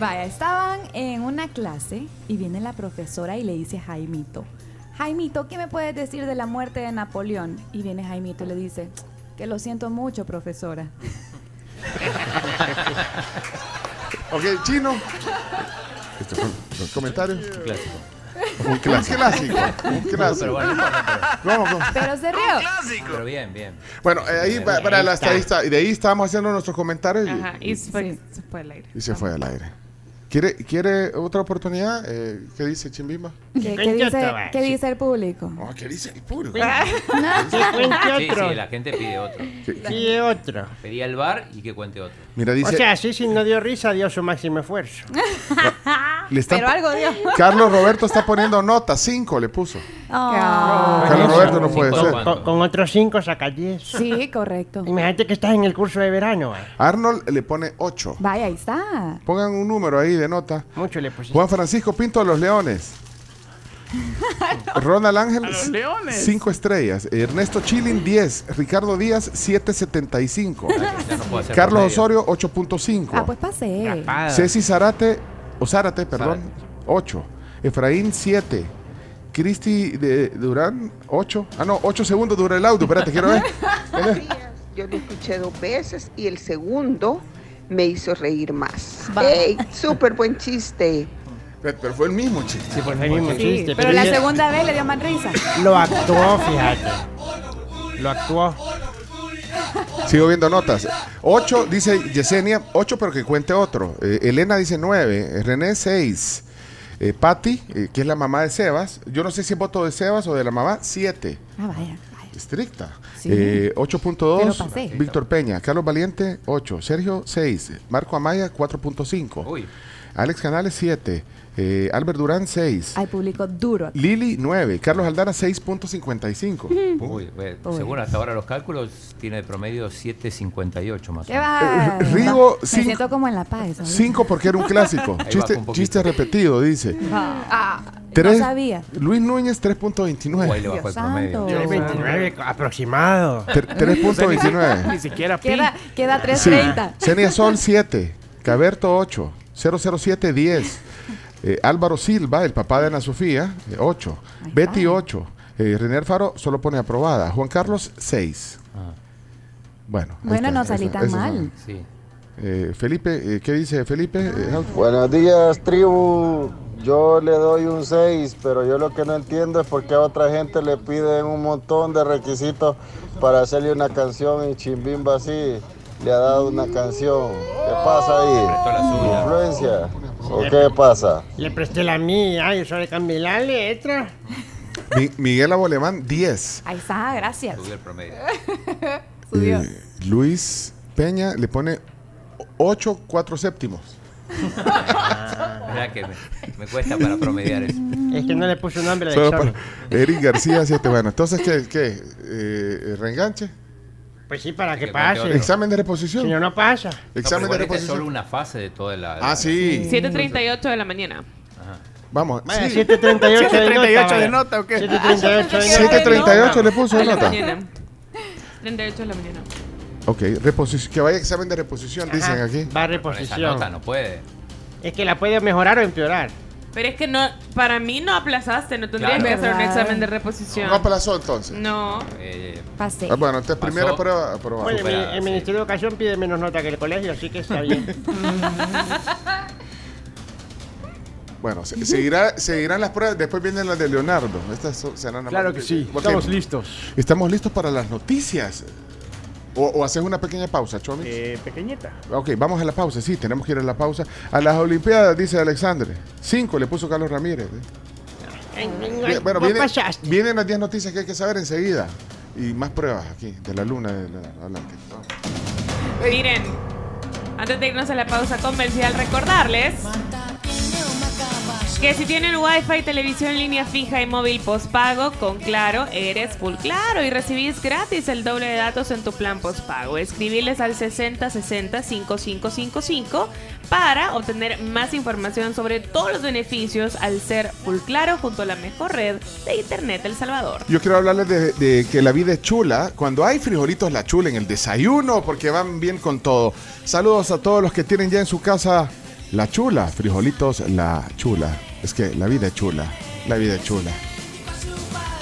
Vaya, estaban en una clase y viene la profesora y le dice a Jaimito, Jaimito, ¿qué me puedes decir de la muerte de Napoleón? Y viene Jaimito y le dice, que lo siento mucho, profesora. Ok, chino. Este fue el comentario. Un clásico. Un clásico. Un clásico. Un Pero clásico. bueno, no. Pero se rió. pero, pero bien, bien. Bueno, eh, ahí pa- para la estadista. Y de ahí estábamos haciendo nuestros comentarios y- Ajá, y se fue, Sí. se fue al aire. y se fue al aire. ¿Quiere, ¿Quiere otra oportunidad? Eh, ¿Qué dice Chimbimba? ¿Qué, qué dice, otro, qué dice el público? Oh, ¿Qué dice el público? Que cuente Sí, otro. sí, la gente pide otro. Pide otro. Pedía el bar y que cuente otro. Mira, O dice. sea, sí, si no dio risa, dio su máximo esfuerzo. le está- Pero algo dio. Carlos Roberto está poniendo nota, 5 le puso. Ah. Carlos. Roberto no puede ser. Con, con otros cinco sacas 10. Sí, correcto. Imagínate que estás en el curso de verano. eh. Arnold le pone 8. Vaya, ahí está. Pongan un número ahí de nota. Mucho le pusiste. Juan Francisco Pinto de los Leones. Ronald Ángel, los Leones. 5 estrellas. Ernesto Chilin, 10. Ricardo Díaz, 7.75. Ya no Carlos. Osorio, 8.5. Ah, pues pasé. Ceci Zarate, o Zárate, perdón, 8. Efraín, 7. Cristi de Durán, 8. Ah, no, 8 segundos dura el audio. Espérate, quiero ver. Yo lo escuché dos veces y el segundo me hizo reír más. ¡Ey! ¡Súper buen chiste! Pero, pero fue el mismo chiste. Sí, por El mismo Sí, chiste. pero la ella segunda vez le dio más risa. Lo actuó, fíjate. Lo actuó. Sigo viendo notas. 8, dice Yesenia, 8, pero que cuente otro. Eh, Elena dice 9. René, 6. Eh, Patti, eh, que es la mamá de Sebas. Yo no sé si es voto de Sebas o de la mamá, 7. Ah, vaya. Estricta. Sí. Eh, Pero 8.2, pasé. Víctor Peña. Carlos Valiente, 8. Sergio, 6. Marco Amaya, 4.5. Uy. Alex Canales, 7. Eh, Albert Durán, 6. Hay público duro. aquí. Lili, 9. Carlos Aldana, 6.55. Uy, Uy. según hasta ahora los cálculos, tiene de promedio 7.58 más o ¿Qué menos. va? Eh, Rigo, Me cinco- siento como en La Paz. ¿sabes? 5 porque era un clásico. chiste, un chiste repetido, dice. Ah, Tres- no sabía. Luis Núñez, Uy, ahí 3.29. le bajó el Dios promedio. santo. Yo hay 29 aproximado. Tre- 3.29. Ni siquiera pi. Queda, queda Sí. 3.30. Senia Sol 7, Caberto 8, 007 10, eh, Álvaro Silva, el papá de Ana Sofía, 8, Ahí Betty está. 8, eh, René Alfaro solo pone aprobada, Juan Carlos 6. Ah, Bueno, Bueno, está, no esa- salí tan mal. sí. Eh, Felipe, eh, ¿qué dice Felipe? Eh. Buenos días, tribu. Yo le doy un 6, pero yo lo que no entiendo es por qué a otra gente le piden un montón de requisitos para hacerle una canción y Chimbimba así le ha dado una canción. ¿Qué pasa ahí? ¿Influencia? ¿O qué pasa? Le presté la mía, yo solo le cambié la letra. Mi- Miguel Abolemán 10, Ahí está, gracias. Subió el promedio. Subió. Eh, Luis Peña le pone 8, 4 séptimos. Verdad que me, me cuesta para promediar eso. Es que no le puso nombre al Eric García 7, bueno, entonces ¿qué? qué? Eh, ¿Reenganche? Pues sí, para que Que pase. ¿Examen de Si reposición? no, no pasa. Examen No, de esta es solo reposición. una fase de toda la. Ah, sí. 7.38 de la mañana. Ajá. Vamos. Vaya, sí. 738 de 738 de vaya. nota o qué? 738 de nota. 738 le puso de nota. mañana. 38 de la mañana. Ok, reposición, que vaya examen de reposición, dicen aquí. Va a Con esa reposición. nota no puede. Es que la puede mejorar o empeorar. Pero es que no, para mí no aplazaste, no tendrías Claro. que hacer un examen de reposición. No aplazó entonces. No. Eh, Pasé. Ah, bueno, entonces Pasó. primera prueba aprobada. Bueno, Superada, el, el sí. Ministerio de Educación pide menos nota que el colegio, así que está bien. Bueno, se- seguirá, seguirán las pruebas, después vienen las de Leonardo. Estas serán las claro más- que sí, estamos listos. Estamos listos para las noticias. O, o haces una pequeña pausa, Chomi. Eh, pequeñita. Ok, vamos a la pausa, sí, tenemos que ir a la pausa. A las Olimpiadas, dice Alexandre. Cinco le puso Carlos Ramírez. ¿eh? Bien, Bueno, viene- vienen las 10 noticias que hay que saber enseguida. Y más pruebas aquí, de la luna. De la- adelante. Miren, antes de irnos a la pausa comercial, recordarles que si tienen Wi-Fi, televisión, línea fija y móvil postpago, con Claro, eres full Claro y recibís gratis el doble de datos en tu plan postpago. Escribirles al 6060-5555 para obtener más información sobre todos los beneficios al ser full Claro junto a la mejor red de Internet El Salvador. Yo quiero hablarles de, de que la vida es chula. Cuando hay frijolitos la chula en el desayuno, porque van bien con todo. Saludos a todos los que tienen ya en su casa la chula. Frijolitos la chula. Es que la vida es chula. La vida es chula.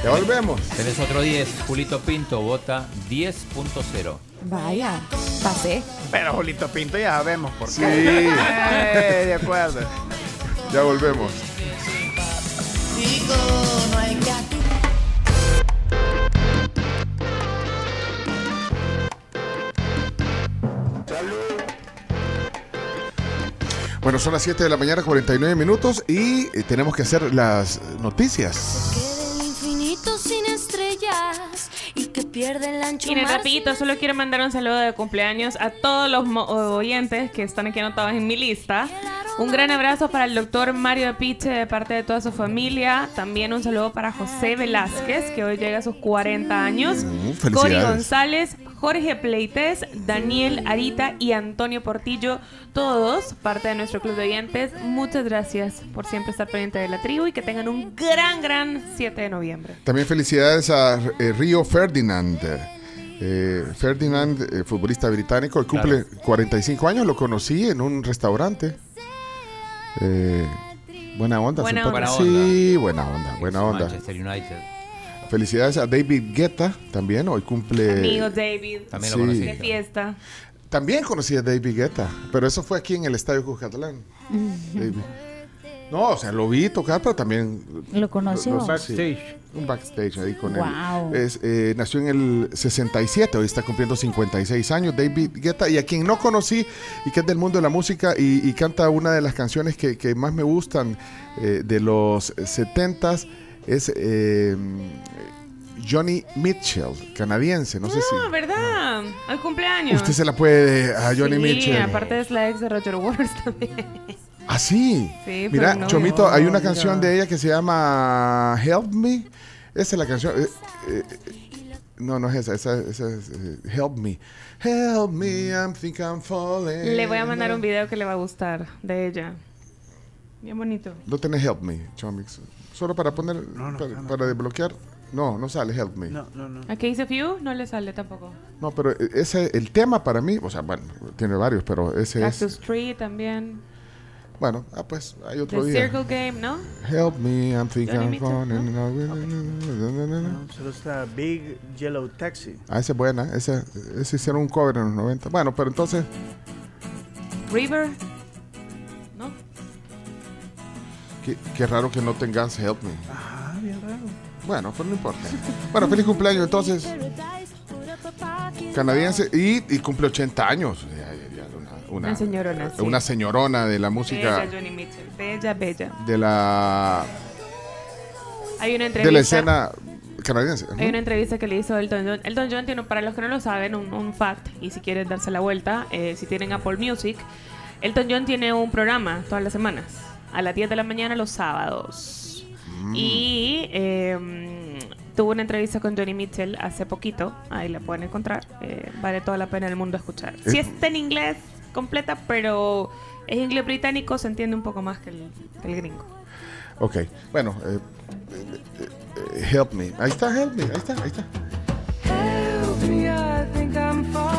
Ya volvemos. tenés otro 10. Julito Pinto vota 10.0. Vaya, pasé. Pero Julito Pinto ya sabemos por qué. Sí. Eh, de acuerdo. Ya volvemos. Bueno, son las 7 de la mañana, 49 minutos y eh, tenemos que hacer las noticias. Queda el infinito sin estrellas y que pierde el ancho Miren, rapidito, solo quiero mandar un saludo de cumpleaños a todos los mo- oyentes que están aquí anotados en mi lista. Un gran abrazo para el doctor Mario Piche de parte de toda su familia. También un saludo para José Velázquez, que hoy llega a sus 40 años. Mm, Cori. González, Jorge Pleites, Daniel Arita y Antonio Portillo, todos parte de nuestro club de oyentes. Muchas gracias por siempre estar pendiente de la tribu y que tengan un gran, gran 7 de noviembre. También felicidades a eh, Río Ferdinand. Eh, Ferdinand, eh, futbolista británico, cumple 45 años, lo conocí en un restaurante. Eh, buena onda, Buena onda. Sí, buena onda, buena onda. Manchester United. Felicidades a David Guetta también, hoy cumple. Amigo David. También Sí. lo conocí. De fiesta. También conocí a David Guetta, pero eso fue aquí en el Estadio Cuscatlán. David. No, o sea, lo vi tocar, pero también... ¿Lo conoció? lo- lo- Backstage. sí, un backstage ahí con Wow. él. Es, eh, nació en el 67, hoy está cumpliendo 56 años, David Guetta, y a quien no conocí y que es del mundo de la música y, y canta una de las canciones que, que más me gustan eh, de los 70s, es... eh, Johnny Mitchell, canadiense, no sé si... No, ¿verdad? Al cumpleaños. Usted se la puede a Johnny sí, Mitchell. aparte es la ex de Roger Waters también. Ah, sí. Sí, Mira, no. Chomito, hay una canción de ella que se llama Help Me. Esa es la canción. eh, eh, no, no es esa. Esa, esa es eh, Help Me. Help Me, I think I'm falling. Le voy a mandar un video que le va a gustar de ella. Bien bonito. No tenés Help Me, Chomix. Solo para poner, para, para desbloquear. No, no sale Help Me. No, no, no. ¿A qué dice Few? No le sale tampoco. No, pero eh, ese, el tema para mí, o sea, bueno, tiene varios, pero ese es. Cactus Tree también. Bueno, ah, pues hay The otro día. Circle Game, ¿no? Help me, I'm thinking I'm falling. No, solo está Big Yellow Taxi. Ah, esa es buena. Esa, ese hicieron un cover en los 90. Bueno, pero entonces, River. ¿No? Qué, qué raro que no tengas Help Me. Ah, bien raro. Bueno, pues no importa. Bueno, feliz cumpleaños entonces. Canadiense y, y cumple 80 años. Ya, ya, ya, una, una, Una señorona, sí. una señorona de la música, Bella Johnny Mitchell. Bella, bella. de la, Hay una de entrevista. la escena canadiense. Hay una entrevista que le hizo Elton John. Elton John tiene, para los que no lo saben, un, un fact, y si quieren darse la vuelta, eh, si tienen Apple Music, Elton John tiene un programa todas las semanas, a las 10 de la mañana los sábados. Y eh, tuvo una entrevista con Johnny Mitchell hace poquito, ahí la pueden encontrar, eh, vale toda la pena del mundo escuchar. Si Eh. está en inglés completa, pero es inglés británico, se entiende un poco más que el, que el gringo. Ok, bueno, eh, eh, eh, Help Me. Ahí está, Help Me. Ahí está, ahí está. Help me, I think I'm falling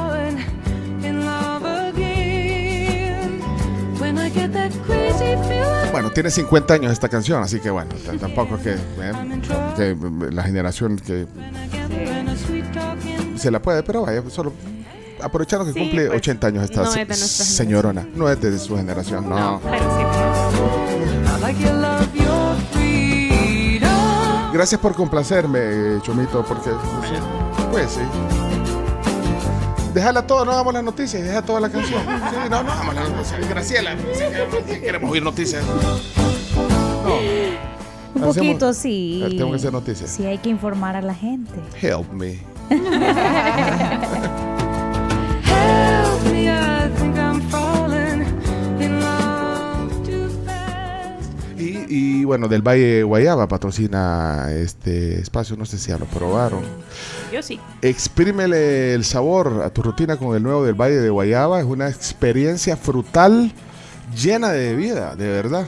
Bueno, tiene 50 años esta canción, así que bueno, tampoco es que, eh, que la generación que se la puede, pero vaya, solo aprovechando que Sí, cumple pues, 80 años esta no es señorona. No es de su generación, no. Freedom. Gracias por complacerme, Chomito, porque pues sí. Déjala todo, no hagamos las noticias, deja toda la canción. Sí, no, no hagamos las noticias. Graciela, queremos oír noticias. Un Hacemos- poquito sí. Tengo que hacer noticias. Sí, hay que informar a la gente. Help me. Help me, I think I'm falling Y, bueno, del Valle Guayaba patrocina este espacio, no sé si ya lo probaron. Yo sí. Exprímele el sabor a tu rutina con el nuevo del Valle de Guayaba. Es una experiencia frutal llena de vida, de verdad.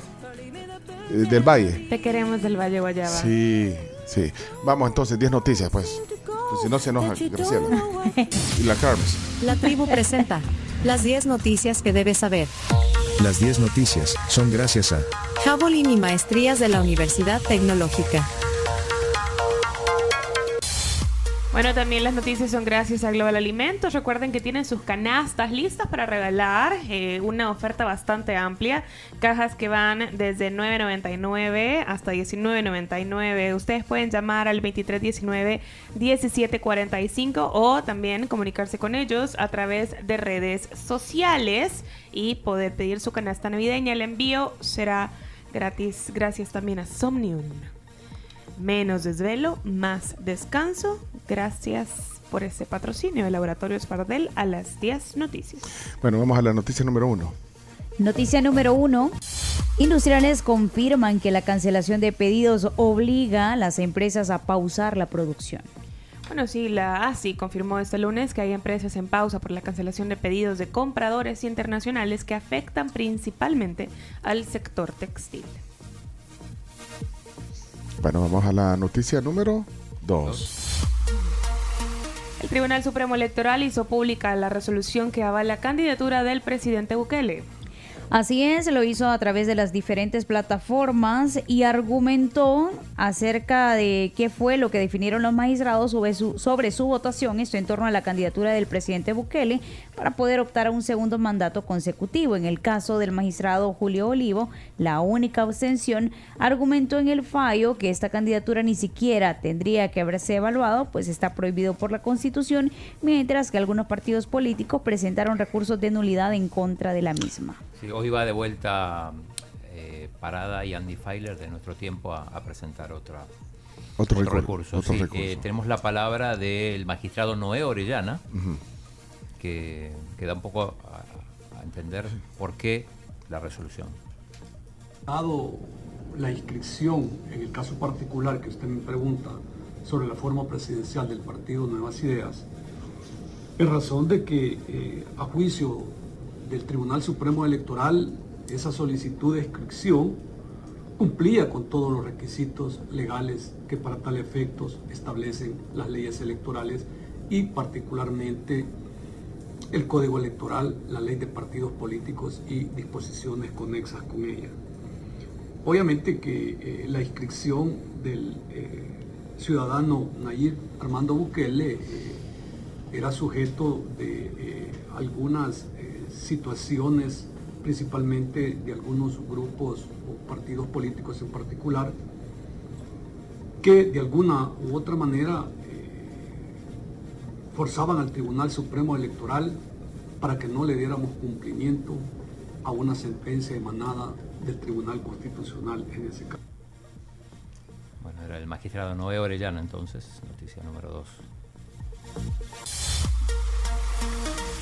Eh, Del Valle. Te queremos del Valle Guayaba. Sí, sí. Vamos entonces, 10 noticias, pues. Pues Si no se enoja, Graciela. Y la Carmes. La tribu presenta las 10 noticias que debes saber. Las 10 noticias son gracias a Javelin y maestrías de la Universidad Tecnológica. Bueno, también las noticias son gracias a Global Alimentos. Recuerden que tienen sus canastas listas para regalar. eh, una oferta bastante amplia. Cajas que van desde 9.99 hasta 19.99. Ustedes pueden llamar al 2319-1745 o también comunicarse con ellos a través de redes sociales y poder pedir su canasta navideña. El envío será gratis gracias también a Somnium. Menos desvelo, más descanso. Gracias por ese patrocinio de Laboratorio Espardel a las 10 noticias. Bueno, vamos a la noticia número uno. Noticia número uno. Industriales confirman que la cancelación de pedidos obliga a las empresas a pausar la producción. Bueno, sí, la ASI confirmó este lunes que hay empresas en pausa por la cancelación de pedidos de compradores internacionales que afectan principalmente al sector textil. Bueno, vamos a la noticia número dos. El Tribunal Supremo Electoral hizo pública la resolución que avala la candidatura del presidente Bukele. Así es, lo hizo a través de las diferentes plataformas y argumentó acerca de qué fue lo que definieron los magistrados sobre su, votación, esto en torno a la candidatura del presidente Bukele para poder optar a un segundo mandato consecutivo. En el caso del magistrado Julio Olivo, la única abstención argumentó en el fallo que esta candidatura ni siquiera tendría que haberse evaluado, pues está prohibido por la Constitución, mientras que algunos partidos políticos presentaron recursos de nulidad en contra de la misma. Sí, hoy va de vuelta eh, Parada y Andy Feiler de nuestro tiempo a, a presentar otra, Otro, Otro recur- recurso. otro sí. recurso. Eh, tenemos la palabra del magistrado Noé Orellana, que, que da un poco a, a entender por qué la resolución. Dado la inscripción, en el caso particular que usted me pregunta, sobre la forma presidencial del partido Nuevas Ideas, en razón de que eh, a juicio del Tribunal Supremo Electoral, esa solicitud de inscripción cumplía con todos los requisitos legales que para tal efectos establecen las leyes electorales y particularmente el Código Electoral, la Ley de Partidos Políticos y disposiciones conexas con ella. Obviamente que eh, la inscripción del eh, ciudadano Nayib Armando Bukele eh, era sujeto de algunas situaciones, principalmente de algunos grupos o partidos políticos en particular, que de alguna u otra manera forzaban al Tribunal Supremo Electoral para que no le diéramos cumplimiento a una sentencia emanada del Tribunal Constitucional en ese caso. Bueno, era el magistrado Noé Orellana entonces, noticia número 2.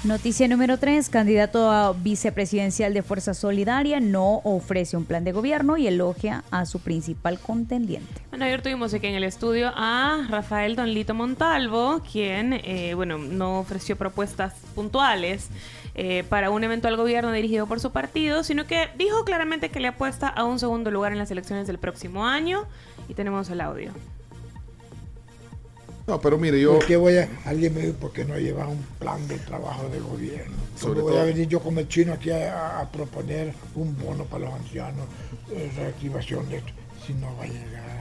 Noticia número 3. Candidato a vicepresidencial de Fuerza Solidaria no ofrece un plan de gobierno y elogia a su principal contendiente. Bueno, ayer tuvimos aquí en el estudio a Rafael Don Lito Montalvo, quien, eh, bueno, no ofreció propuestas puntuales eh, para un eventual gobierno dirigido por su partido, sino que dijo claramente que le apuesta a un segundo lugar en las elecciones del próximo año. Y tenemos el audio. No, pero mire, yo... ¿Por qué voy a, alguien me dijo, ¿por qué no lleva un plan de trabajo de gobierno? Sobre ¿Cómo voy a todo- venir yo como el chino aquí a, a proponer un bono para los ancianos, eh, reactivación de esto? Si no va a llegar.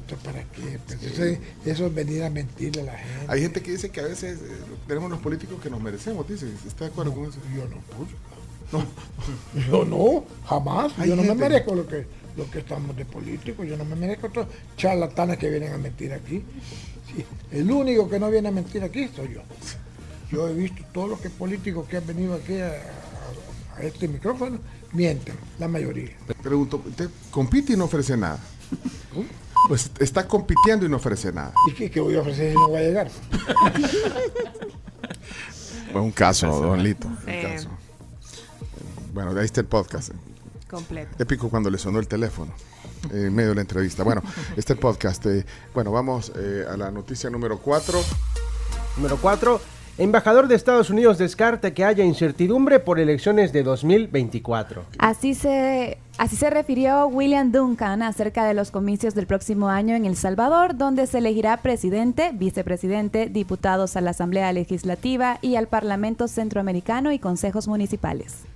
¿Esto para qué? Pues eso, eso es venir a mentirle a la gente. Hay gente que dice que a veces eh, tenemos los políticos que nos merecemos, dice. ¿Está de acuerdo con eso? Yo no, pues. Yo no, jamás. Hay yo no gente- me merezco lo que, lo que estamos de políticos. Yo no me merezco estos charlatanes que vienen a mentir aquí. Sí, el único que no viene a mentir aquí soy yo. Yo he visto todos los que políticos que han venido aquí a, a- a este micrófono, mienten, la mayoría. Pregunto, ¿usted compite y no ofrece nada? Pues está compitiendo y no ofrece nada. ¿Y qué, qué voy a ofrecer si no voy a llegar? Fue un caso, don Lito. un Sí. caso. Bueno, ahí está el podcast. Completo. Épico cuando le sonó el teléfono eh, en medio de la entrevista. Bueno, este podcast. eh, bueno, vamos eh, a la noticia número 4. Número 4. Embajador de Estados Unidos descarta que haya incertidumbre por elecciones de 2024. Así se, así se refirió William Duncan acerca de los comicios del próximo año en El Salvador, donde se elegirá presidente, vicepresidente, diputados a la Asamblea Legislativa y al Parlamento Centroamericano y consejos municipales.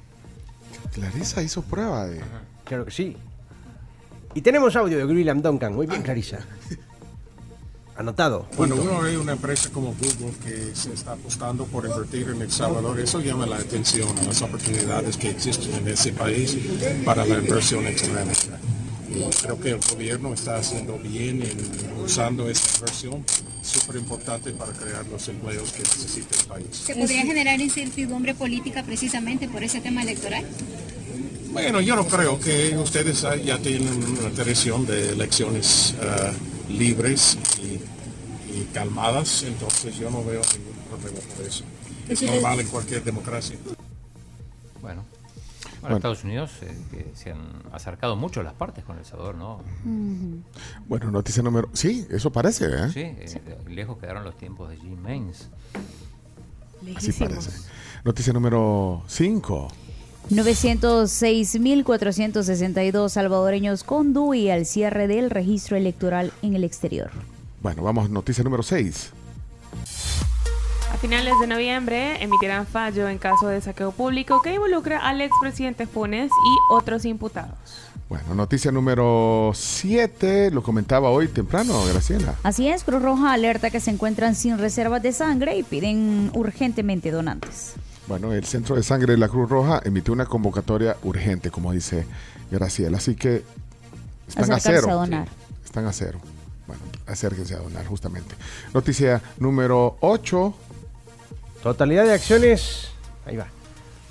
Clarisa hizo prueba de. Claro que sí. Y tenemos audio de William Duncan. Muy bien, Clarisa. Anotado. Cuando Punto. uno ve una empresa como Google que se está apostando por invertir en El Salvador, eso llama la atención a las oportunidades que existen en ese país para la inversión extranjera. Creo que el gobierno está haciendo bien en usando esa inversión, súper importante para crear los empleos que necesita el país. ¿Se podría generar incertidumbre política precisamente por ese tema electoral? Bueno, yo no creo que ustedes ya tienen una tradición de elecciones ah, libres y, y calmadas, entonces yo no veo ningún problema por eso. Es Eso es- normal en cualquier democracia. Bueno. Bueno. Bueno, Estados Unidos eh, que se han acercado mucho las partes con El Salvador, ¿no? Bueno, noticia número. Sí, eso parece, ¿eh? Sí, eh, lejos quedaron los tiempos de Jim Mains. Así parece. Noticia número 5. 906.462 salvadoreños con DUI al cierre del registro electoral en el exterior. Bueno, vamos, noticia número 6. A finales de noviembre emitirán fallo en caso de saqueo público que involucra al expresidente Funes y otros imputados. Bueno, noticia número 7. Lo comentaba hoy temprano, Graciela. Así es, Cruz Roja alerta que se encuentran sin reservas de sangre y piden urgentemente donantes. Bueno, el Centro de Sangre de la Cruz Roja emitió una convocatoria urgente, como dice Graciela. Así que están a cero. a donar. Están a cero. Bueno, acérquense a donar, justamente. Noticia número 8. Totalidad de acciones. Ahí va.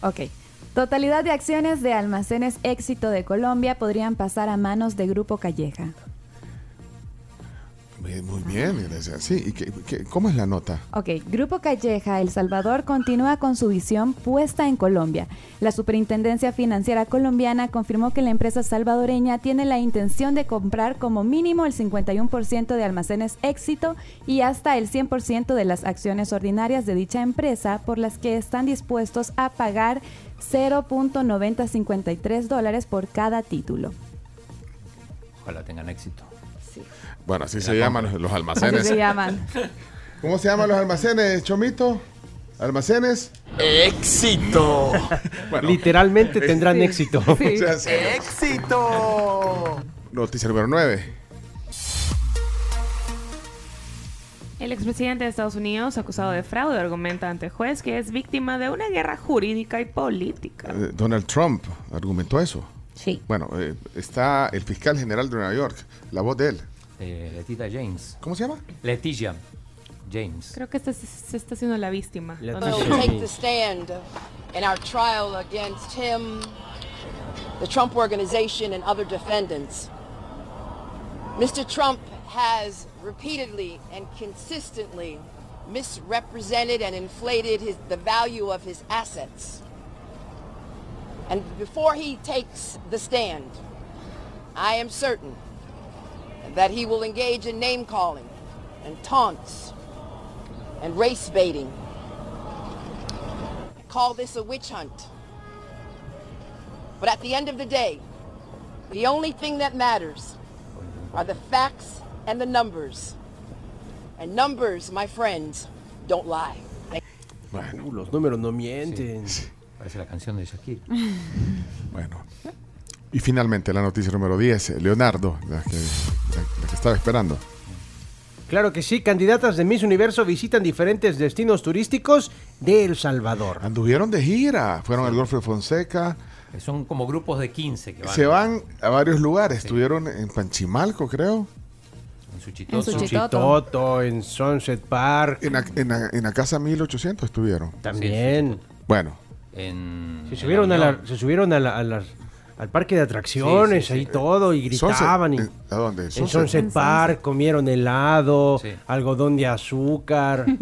Ok. Totalidad de acciones de almacenes éxito de Colombia podrían pasar a manos de Grupo Calleja. Muy, muy bien, gracias. Sí, ¿y qué- qué- cómo es la nota? Ok, Grupo Calleja El Salvador continúa con su visión puesta en Colombia. La Superintendencia Financiera Colombiana confirmó que la empresa salvadoreña tiene la intención de comprar como mínimo el 51% de almacenes éxito y hasta el 100% de las acciones ordinarias de dicha empresa por las que están dispuestos a pagar 0.9053 dólares por cada título. Ojalá tengan éxito. Bueno, así se compra. llaman los- almacenes. Así se llaman. ¿Cómo se llaman los almacenes, Chomito? ¿Almacenes? ¡Éxito! Bueno. Literalmente tendrán Sí. éxito. Sí. ¡Éxito! Noticia número 9. El expresidente de Estados Unidos, acusado de fraude, argumenta ante juez que es víctima de una guerra jurídica y política. Eh, Donald Trump argumentó eso. Sí. Bueno, eh, está el fiscal general de Nueva York, la voz de él. Eh, Letitia James. ¿Cómo se llama? Letitia James. Creo que este se, se está haciendo la víctima. will take the stand in our trial against him, the Trump Organization, and other defendants. Mr. Trump has repeatedly and consistently misrepresented and inflated his, the value of his assets. And before he takes the stand, I am certain that he will engage in name calling and taunts and race baiting. Call this a witch hunt. But at the end of the day, the only thing that matters are the facts and the numbers. And numbers, my friends, don't lie. Uh, los números no mienten. Parece la canción de Shakira. Bueno. Y finalmente la noticia número 10, eh, Leonardo, la que, la- que estaba esperando. Claro que sí, candidatas de Miss Universo visitan diferentes destinos turísticos de El Salvador. Anduvieron de gira, fueron al Golfo de Fonseca, Son como grupos de 15 que van. se van a varios lugares, estuvieron en Panchimalco, creo. En En Suchitoto, en Sunset Park. En la, en la- en la casa 1800 estuvieron. También. Bueno, En, Se subieron, en la- se subieron a la- a las- al parque de atracciones, Sí, sí, ahí sí. todo, y gritaban. y- Sunset, eh, ¿a dónde? En Sunset. Park, comieron helado, algodón de azúcar.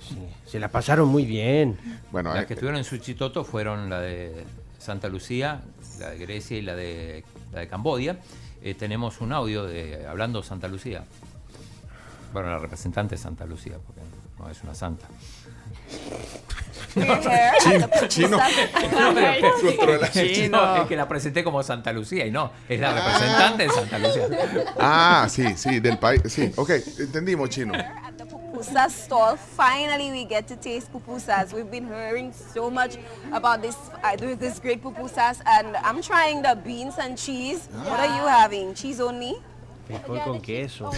Sí, se la pasaron muy bien. Bueno, Las que estuvieron en Suchitoto fueron la de Santa Lucía, la de Grecia y la de, la de Cambodia. Eh, tenemos un audio de hablando Santa Lucía. Bueno, la representante de Santa Lucía, porque no es una santa. Chino, chino. Chino, es que la presenté como Santa Lucía y no, es la representante de Santa Lucía. Ah, sí, sí, del país. Sí, ok, entendimos, chino. pupusa stall. Finally, we get to taste pupusas. We've been hearing so much about this uh, this great pupusas, and I'm trying the beans and cheese. What are you having? Cheese only? Frijol con queso.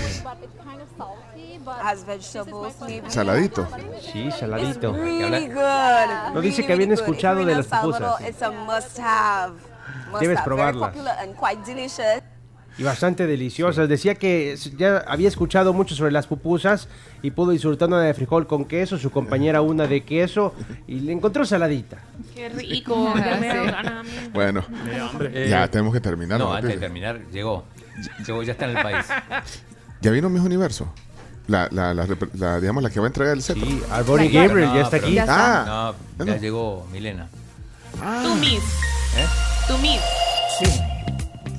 Has vegetables, maybe. Saladito. Sí, saladito. Really good. No dice que habían escuchado de las pupusas. It's a must-have. Must Debes have. probarlas. Very popular and quite delicious. Y bastante deliciosas. Decía que ya había escuchado mucho sobre las pupusas y pudo disfrutar una de frijol con queso, su compañera una de queso y le encontró saladita. Qué rico. ganas. Bueno, Eh, ya tenemos que terminar. No, ¿no? antes de terminar, llegó. Llegó, ya está en el país. ¿Ya vino Miss Universo? La, la, la, la, digamos, la que va a entregar el cetro. Sí, Arboni Gabriel ya está aquí. Ya está. Ah, No, ya llegó Milena. Tú, Miss. ¿Eh? Tú, Miss.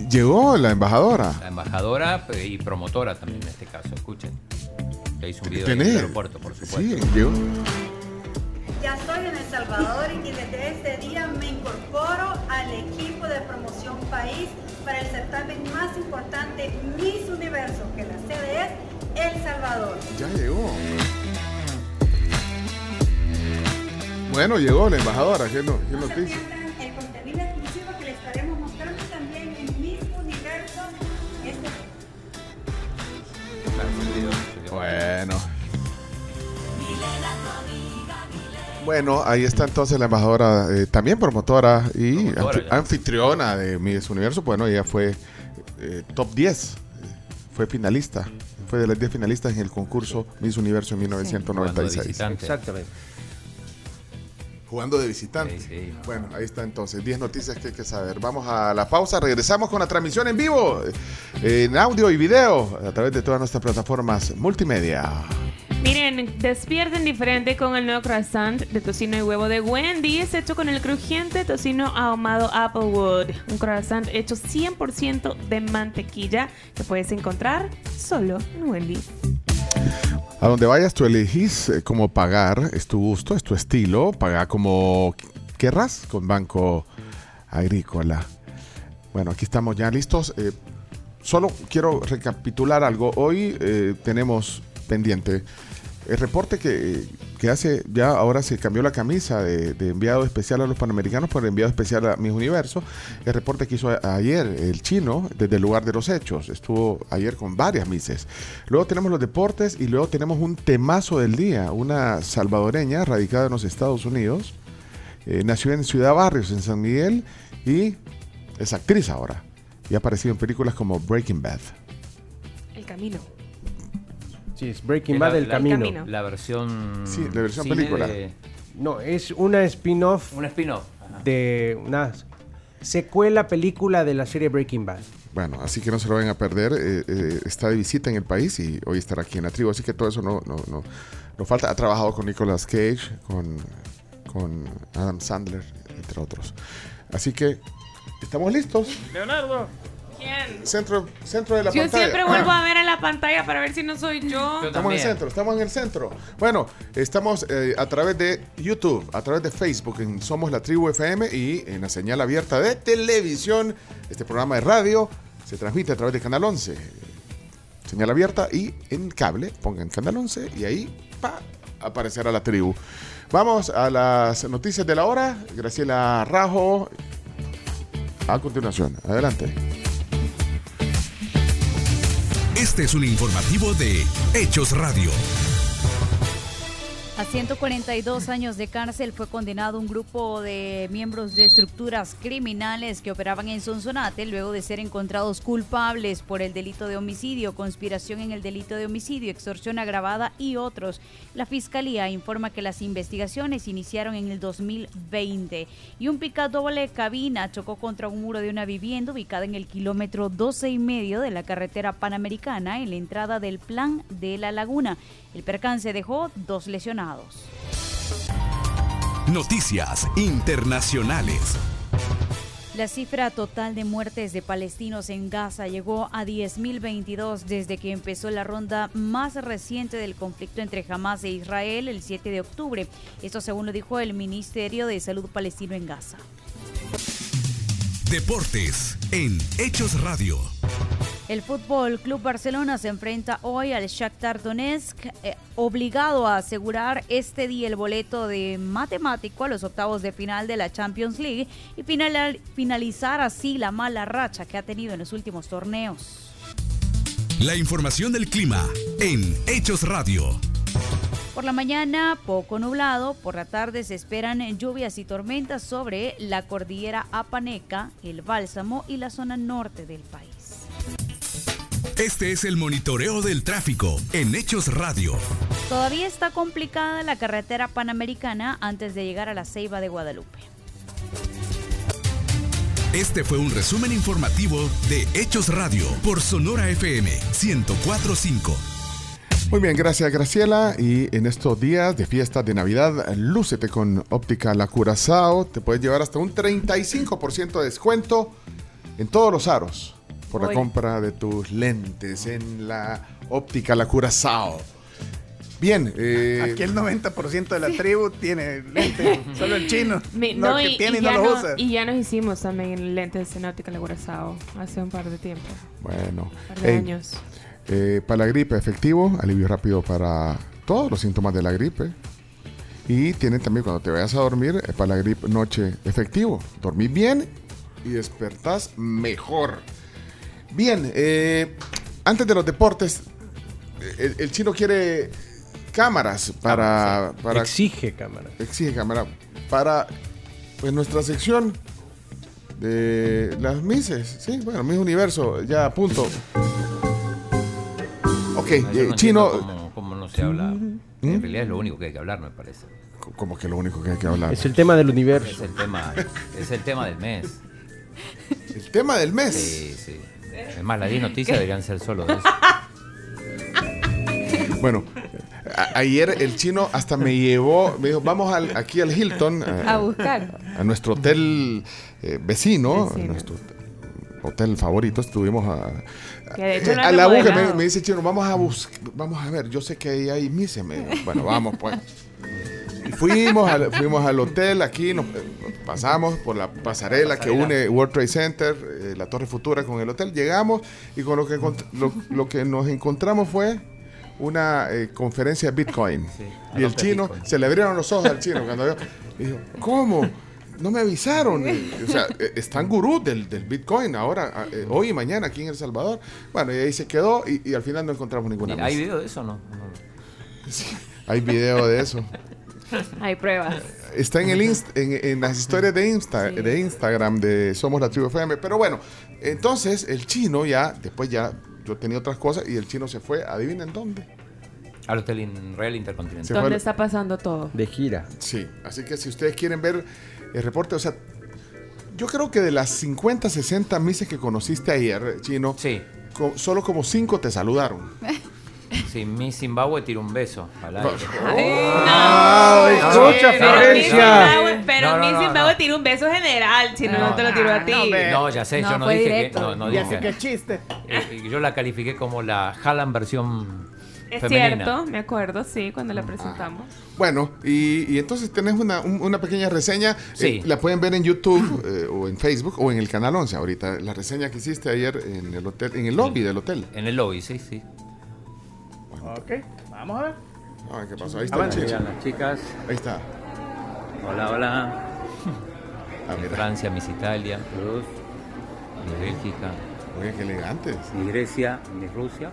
llegó la embajadora. La embajadora eh, y promotora también en este caso, escuchen. Ya hizo un video ¿Quién en el aeropuerto, por supuesto. Sí, llegó. Ya estoy en El Salvador y desde este día me incorporo al equipo de promoción país para el certamen más importante Miss Universo, que la sede es El Salvador. Ya llegó. Bueno, llegó la embajadora. ¿Qué, no, qué noticia? El contenido exclusivo que les estaremos mostrando también en Miss Universo. Este Bueno. Bueno, ahí está entonces la embajadora, eh, también promotora y Promotora, anfitriona de Miss Universo. Bueno, ella fue eh, top 10, eh, fue finalista, fue de las 10 finalistas en el concurso Miss Universo en 1996. visitante. Exactamente. Jugando de visitante. Bueno, ahí está entonces. 10 noticias que hay que saber. Vamos a la pausa. Regresamos con la transmisión en vivo, eh, en audio y video, a través de todas nuestras plataformas multimedia. Miren, despierten diferente con el nuevo croissant de tocino y huevo de Wendy's, hecho con el crujiente tocino ahumado Applewood. Un croissant hecho 100% de mantequilla que puedes encontrar solo en Wendy's. A donde vayas, tú elegís eh, cómo pagar, es tu gusto, es tu estilo, paga como querrás con Banco Agrícola. Bueno, aquí estamos ya listos. Eh, solo quiero recapitular algo. Hoy eh, tenemos pendiente el reporte que, que hace, ya ahora se cambió la camisa de, enviado especial a los panamericanos por enviado especial a Mis Universo. El reporte que hizo ayer el chino desde el lugar de los hechos. Estuvo ayer con varias mises. Luego tenemos los deportes y luego tenemos un temazo del día. Una salvadoreña radicada en los Estados Unidos. Eh, nació en Ciudad Barrios, en San Miguel, y es actriz ahora. Y ha aparecido en películas como Breaking Bad. El camino. Sí, es Breaking Bad del camino. La versión. Sí, la versión cine película. de- No, es una spin-off. Un spin-off. De una secuela película de la serie Breaking Bad. Bueno, así que no se lo vayan a perder. eh, eh, está de visita en el país y hoy estará aquí en la tribu. Así que todo eso no, no, no, no falta. Ha trabajado con Nicolas Cage, con, con Adam Sandler, entre otros. Así que estamos listos. Leonardo. ¿Quién? Centro, centro de la Yo pantalla. siempre vuelvo a ver en la pantalla para ver si no soy yo. Estamos en el centro, estamos en el centro. Bueno, estamos eh, a través de YouTube, a través de Facebook, en Somos la Tribu FM y en la señal abierta de televisión. Este programa de radio se transmite a través de Canal 11. Señal abierta y en cable, pongan Canal 11 y ahí pa, aparecerá la tribu. Vamos a las noticias de la hora. Graciela Rajo. A continuación, adelante. Este es un informativo de Hechos Radio. A 142 años de cárcel fue condenado un grupo de miembros de estructuras criminales que operaban en Sonsonate luego de ser encontrados culpables por el delito de homicidio, conspiración en el delito de homicidio, extorsión agravada y otros. La fiscalía informa que las investigaciones iniciaron en el 2020 y un pickup doble cabina chocó contra un muro de una vivienda ubicada en el kilómetro 12 y medio de la carretera panamericana en la entrada del plan de la laguna. El percance dejó dos lesionados. Noticias internacionales. La cifra total de muertes de palestinos en Gaza llegó a 10.022 desde que empezó la ronda más reciente del conflicto entre Hamas e Israel el 7 de octubre. Esto según lo dijo el Ministerio de Salud palestino en Gaza. Deportes en Hechos Radio. El Fútbol Club Barcelona se enfrenta hoy al Shakhtar Donetsk, eh, obligado a asegurar este día el boleto de matemático a los octavos de final de la Champions League y final- finalizar así la mala racha que ha tenido en los últimos torneos. La información del clima en Hechos Radio. Por la mañana, poco nublado. Por la tarde se esperan lluvias y tormentas sobre la cordillera Apaneca, el Bálsamo y la zona norte del país. Este es el monitoreo del tráfico en Hechos Radio. Todavía está complicada la carretera panamericana antes de llegar a la Ceiba de Guadalupe. Este fue un resumen informativo de Hechos Radio por Sonora FM 1045. Muy bien, gracias Graciela. Y en estos días de fiesta de Navidad, lúcete con Óptica La Curazao. Te puedes llevar hasta un 35% de descuento en todos los aros por la compra de tus lentes en la Óptica La Curazao. Bien, eh, Aquí el 90% de la tribu tiene lente, solo el chino. Mi- no, no, que y, tiene y, y no ya no- usa. y ya nos hicimos también lentes en óptica Curazao hace un par de tiempo. Bueno, par de años. eh, para la gripe efectivo, alivio rápido para todos los síntomas de la gripe. Y tiene también cuando te vayas a dormir, eh, para la gripe noche efectivo. Dormís bien y despertás mejor. Bien, eh, antes de los deportes, eh, el, el chino quiere cámaras para, para... Exige cámara. Exige cámara para pues, nuestra sección de las Mises. Sí, bueno, Miss Universo, ya a punto. Ok, No, eh, no chino... Cómo, cómo no se habla. En realidad es lo único que hay que hablar, me parece. Como que lo único que hay que hablar. Es el tema del universo. Es el tema, es el tema del mes. El tema del mes. Sí, sí. Es más, las 10 noticias deberían ser solo de eso. Bueno, ayer el chino hasta me llevó, me dijo, vamos al- aquí al Hilton, A buscar. a nuestro hotel eh, vecino, a Vecino. nuestro hotel favorito, estuvimos a, Que de hecho eh, no a es la búsqueda, me, me dice chino, vamos a buscar, vamos a ver, yo sé que ahí hay misa, me dijo. bueno, vamos pues. Fuimos al, fuimos al hotel aquí, nos eh, pasamos por la pasarela que une World Trade Center, eh, la Torre Futura con el hotel, llegamos y con lo que, lo, lo que nos encontramos fue una eh, conferencia de Bitcoin. Y el chino, se le abrieron los ojos al chino cuando vio, y dijo, ¿cómo? No me avisaron. O sea, eh, están gurús del, del Bitcoin ahora, eh, hoy y mañana aquí en El Salvador. Bueno, y ahí se quedó y, y al final no encontramos ninguna ¿Hay video de eso o no? Hay video de eso. Hay pruebas. Está en el inst- en, en las historias de, Insta, de Instagram de Somos la Tribu FM. Pero bueno, entonces el chino ya, después ya, yo tenía otras cosas y el chino se fue, adivinen dónde. Al Hotel in- Real Intercontinental. ¿Dónde está pasando todo? De gira. Sí, así que si ustedes quieren ver el reporte, o sea, yo creo que de las 50, 60 misas que conociste ayer, chino, co- solo como 5 te saludaron. Sí, mi Zimbabue tira un beso al aire. Ah, escucha, Florencia. Pero No, no, mi no, Zimbabue tiró un beso general, si no, no te lo tiró a ti. No, ya sé, yo no dije que. No, no Ya dije. sé qué chiste. Eh, yo la califiqué como la Hallam versión Es femenina. cierto, me acuerdo, sí, cuando la presentamos. Bueno, y, y entonces tenés una, un- una pequeña reseña. Sí. Eh, la pueden ver en YouTube eh, o en Facebook o en el Canal 11 ahorita. La reseña que hiciste ayer en el hotel, en el lobby del hotel. En el lobby, sí, sí. Ok, vamos a ver. Ah, ¿qué pasó? Ahí está Ah, bueno. las chicas. Ahí está. Hola, hola. Ah, Mi mira. Francia, Miss Italia. Mi Bélgica. Oye, qué elegantes. Mi Grecia, mi Rusia.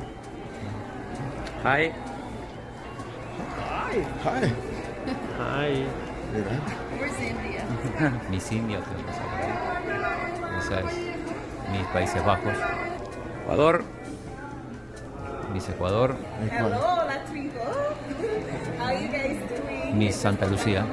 Hi. Hi. Ay. Mira. Mis indios, tenemos aquí. Esa es mis Países Bajos. Ecuador. Mis Ecuador. Hello, la tribu. How you guys doing? Mis Santa Lucía.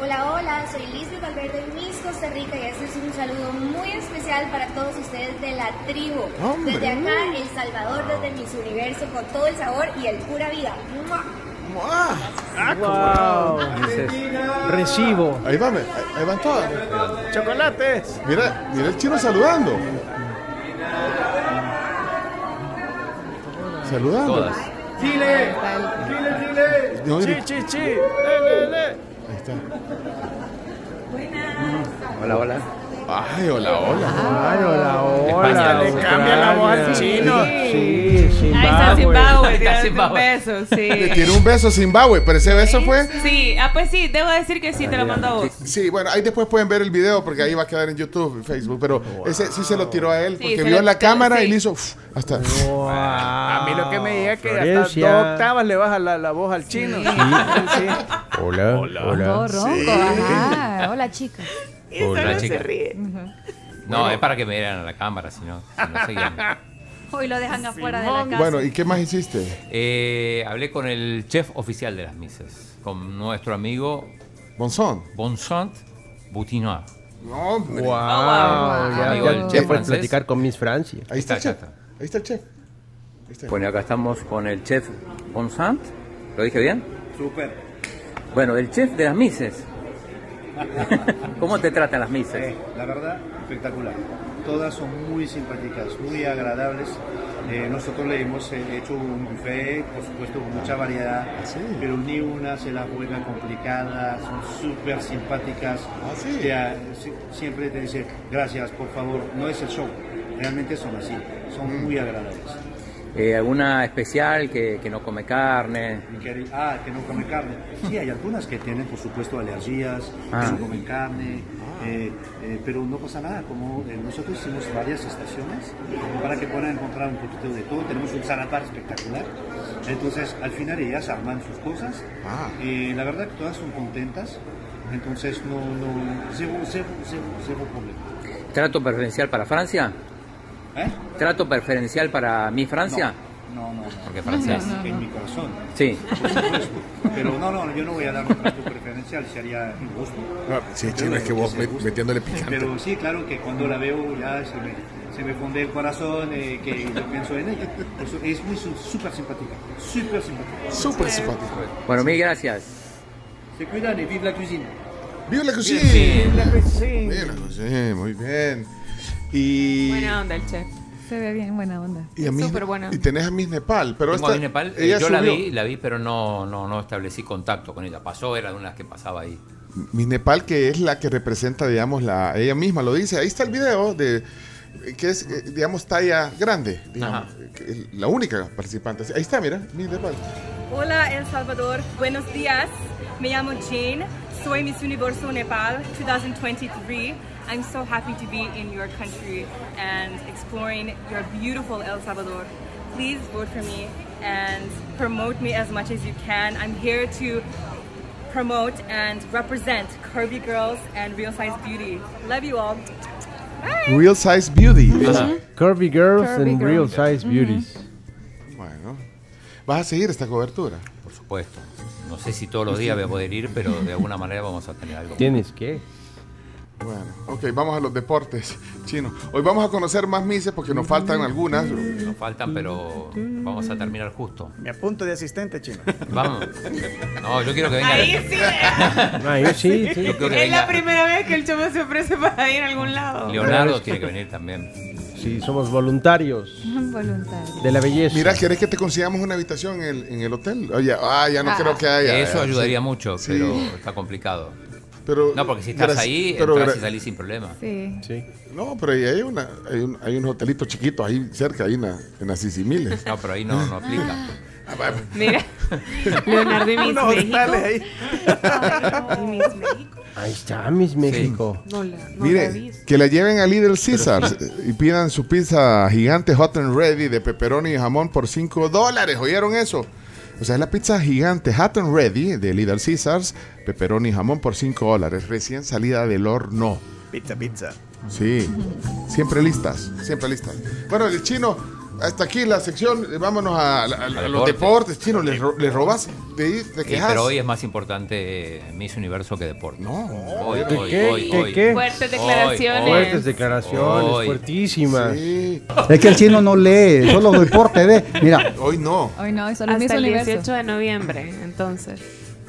Hola, hola, soy Lisbeth Valverde de Miss Costa Rica y este es un saludo muy especial para todos ustedes de la tribu. ¡Hombre! Desde acá, El Salvador, desde Miss Universo, con todo el sabor y el pura vida. ¡Mua! Wow. Recibo. Ahí van, ahí, ahí van todas. Chocolates. Mira, mira el chino saludando. Saludando. Todas. Chile. Chile, Chile. No, Chi, chi, chi. Le, le, le. Ahí está. Hola, hola. Ay, hola, hola. Ay, hola, hola. España, le cambia la voz al chino. Sí, sí, Ahí está Zimbabue, Ahí está tirándote un Zimbabue. beso, sí. Le tiró un beso a Zimbabue, pero ese beso fue. Sí, ah, pues sí, debo decir que sí te lo mando a vos. Sí, bueno, ahí después pueden ver el video porque ahí va a quedar en YouTube y Facebook, pero ese sí se lo tiró a él porque se vio lo- la cámara sí. y le hizo uf, hasta. A mí lo que me diga es que hasta Florencia. dos octavas le baja la, la voz al chino. Sí. sí. Hola, hola. Ronco, ajá. Hola, chicas. Hola, chica. No, es para que me vieran a la cámara, si no, si no seguían. Hoy lo dejan afuera de la casa. Bueno, ¿y qué más hiciste? Eh, hablé con el chef oficial de las misas, con nuestro amigo Bonzón. Bonsant Boutinois. No, hombre. Wow, ya, Amigo ya, ya chef puedes francés. platicar con Miss Francia. Ahí está el Está, chef. está. Ahí está el chef. Está. Bueno, acá estamos con el chef Bonsant. ¿Lo dije bien? Súper. Bueno, el chef de las mises. ¿Cómo te tratan las mises? Eh, la verdad, espectacular. Todas son muy simpáticas, muy agradables. Eh, nosotros le hemos eh, hecho un buffet, por supuesto, con mucha variedad, pero ni una se la juega complicada, son súper simpáticas. Ah, si- siempre te dice, gracias, por favor, no es el show, realmente son así, son muy agradables. Eh, ¿Alguna especial que, que no come carne? Ah, que no come carne. Sí, hay algunas que tienen, por supuesto, alergias, Ah. que no comen carne, eh, eh, pero no pasa nada. Como eh, nosotros hicimos varias estaciones para que puedan encontrar un poquito de todo. Tenemos un salad bar espectacular. Entonces, al final ellas arman sus cosas. Ah. Y la verdad que todas son contentas. Entonces, no, no, cero, cero, cero, cero problema. ¿Trato preferencial para Francia? ¿Eh? ¿Trato preferencial para mi Francia? No, no, no. Porque francés. En mi corazón. Sí. Por supuesto. Pero no, no, yo no voy a dar un trato preferencial, sería injusto. No, sí, chino, es que vos met- metiéndole picante. Pero sí, claro que cuando la veo ya se me, se me funde el corazón, eh, que yo pienso en ella. Por eso es muy súper simpática. Súper simpática. Súper simpática. Bueno, mil gracias. Se cuidan y vive la cuisine. ¡Viva la cocina! Viva la cocina! Viva la cocina, muy bien. Y, Buena onda el chef. Se ve bien, buena onda. y, a Miss- Súper buena. y tenés a Miss Nepal, pero Tengo esta, a Miss Nepal, eh, ella yo la subió- vi, la vi, pero no, no, no establecí contacto con ella. Pasó, era de unas que pasaba ahí. Miss Nepal, que es la que representa, digamos, la, ella misma lo dice. Ahí está el video de que es, eh, digamos, talla grande, digamos, la única participante. Ahí está, mira, Miss Nepal. Hola El Salvador, buenos días. Me llamo Jane. Soy Miss Universo Nepal 2023. I'm so happy to be in your country and exploring your beautiful El Salvador. Please vote for me and promote me as much as you can. I'm here to promote and represent Curvy Girls and Real Size Beauty. Love you all. Real Size Beauty. Curvy Girls Curvy and girl. Real Size Ujú. Beauties. Bueno, vas a seguir esta cobertura. Por supuesto. No sé si todos los días voy a poder ir, pero de alguna manera vamos a tener algo. Tienes que. Bueno, ok, vamos a los deportes chinos. Hoy vamos a conocer más mises porque nos faltan algunas. Nos faltan, pero vamos a terminar justo. Me apunto de asistente, chino. Vamos. No, yo quiero que venga. Ahí sí. Ah, yo sí, sí. Yo creo que Es la primera vez que el chavo se ofrece para ir a algún lado. Leonardo tiene que venir también. Sí, somos voluntarios Voluntario. de la belleza. Mira, ¿querés que te consigamos una habitación en el, en el hotel? Oye, ah, ya no Ah. creo que haya. Eso ayudaría sí. mucho, Sí. pero está complicado. Pero, No, porque si estás gracias- ahí, pero entras y salís sin problema. Sí. Sí. No, pero ahí hay, una, hay, un- hay unos hotelitos chiquitos ahí cerca, ahí en, la- en las Sisimiles. No, pero ahí no, no aplica. Mira, Leonardo y Miss Unos México. ahí. Y Miss México. Ahí está, Miss México. No la, no la Mire, visto. que la lleven a Little Caesars y pidan su pizza gigante hot and ready de pepperoni y jamón por 5 dólares. ¿Oyeron eso? O sea, es la pizza gigante hot and ready de Little Caesars, pepperoni y jamón por 5 dólares, recién salida del horno. Pizza, pizza. Sí, siempre listas, siempre listas. Bueno, el chino, hasta aquí la sección, eh, vámonos a, a- a los deporte. deportes. Chino, ¿le, ro- le robas? ¿De, de Sí, quejas? pero hoy es más importante Miss Universo que deporte. No. Hoy, ¿Qué, hoy, qué, hoy, qué, hoy. qué? Fuertes declaraciones. Fuertes declaraciones, Hoy. fuertísimas. Sí. Es que el chino no lee, solo deporte ve. Mira, Hoy no. Hoy no, hoy solo Miss Hasta el Universo. 18 de noviembre, entonces.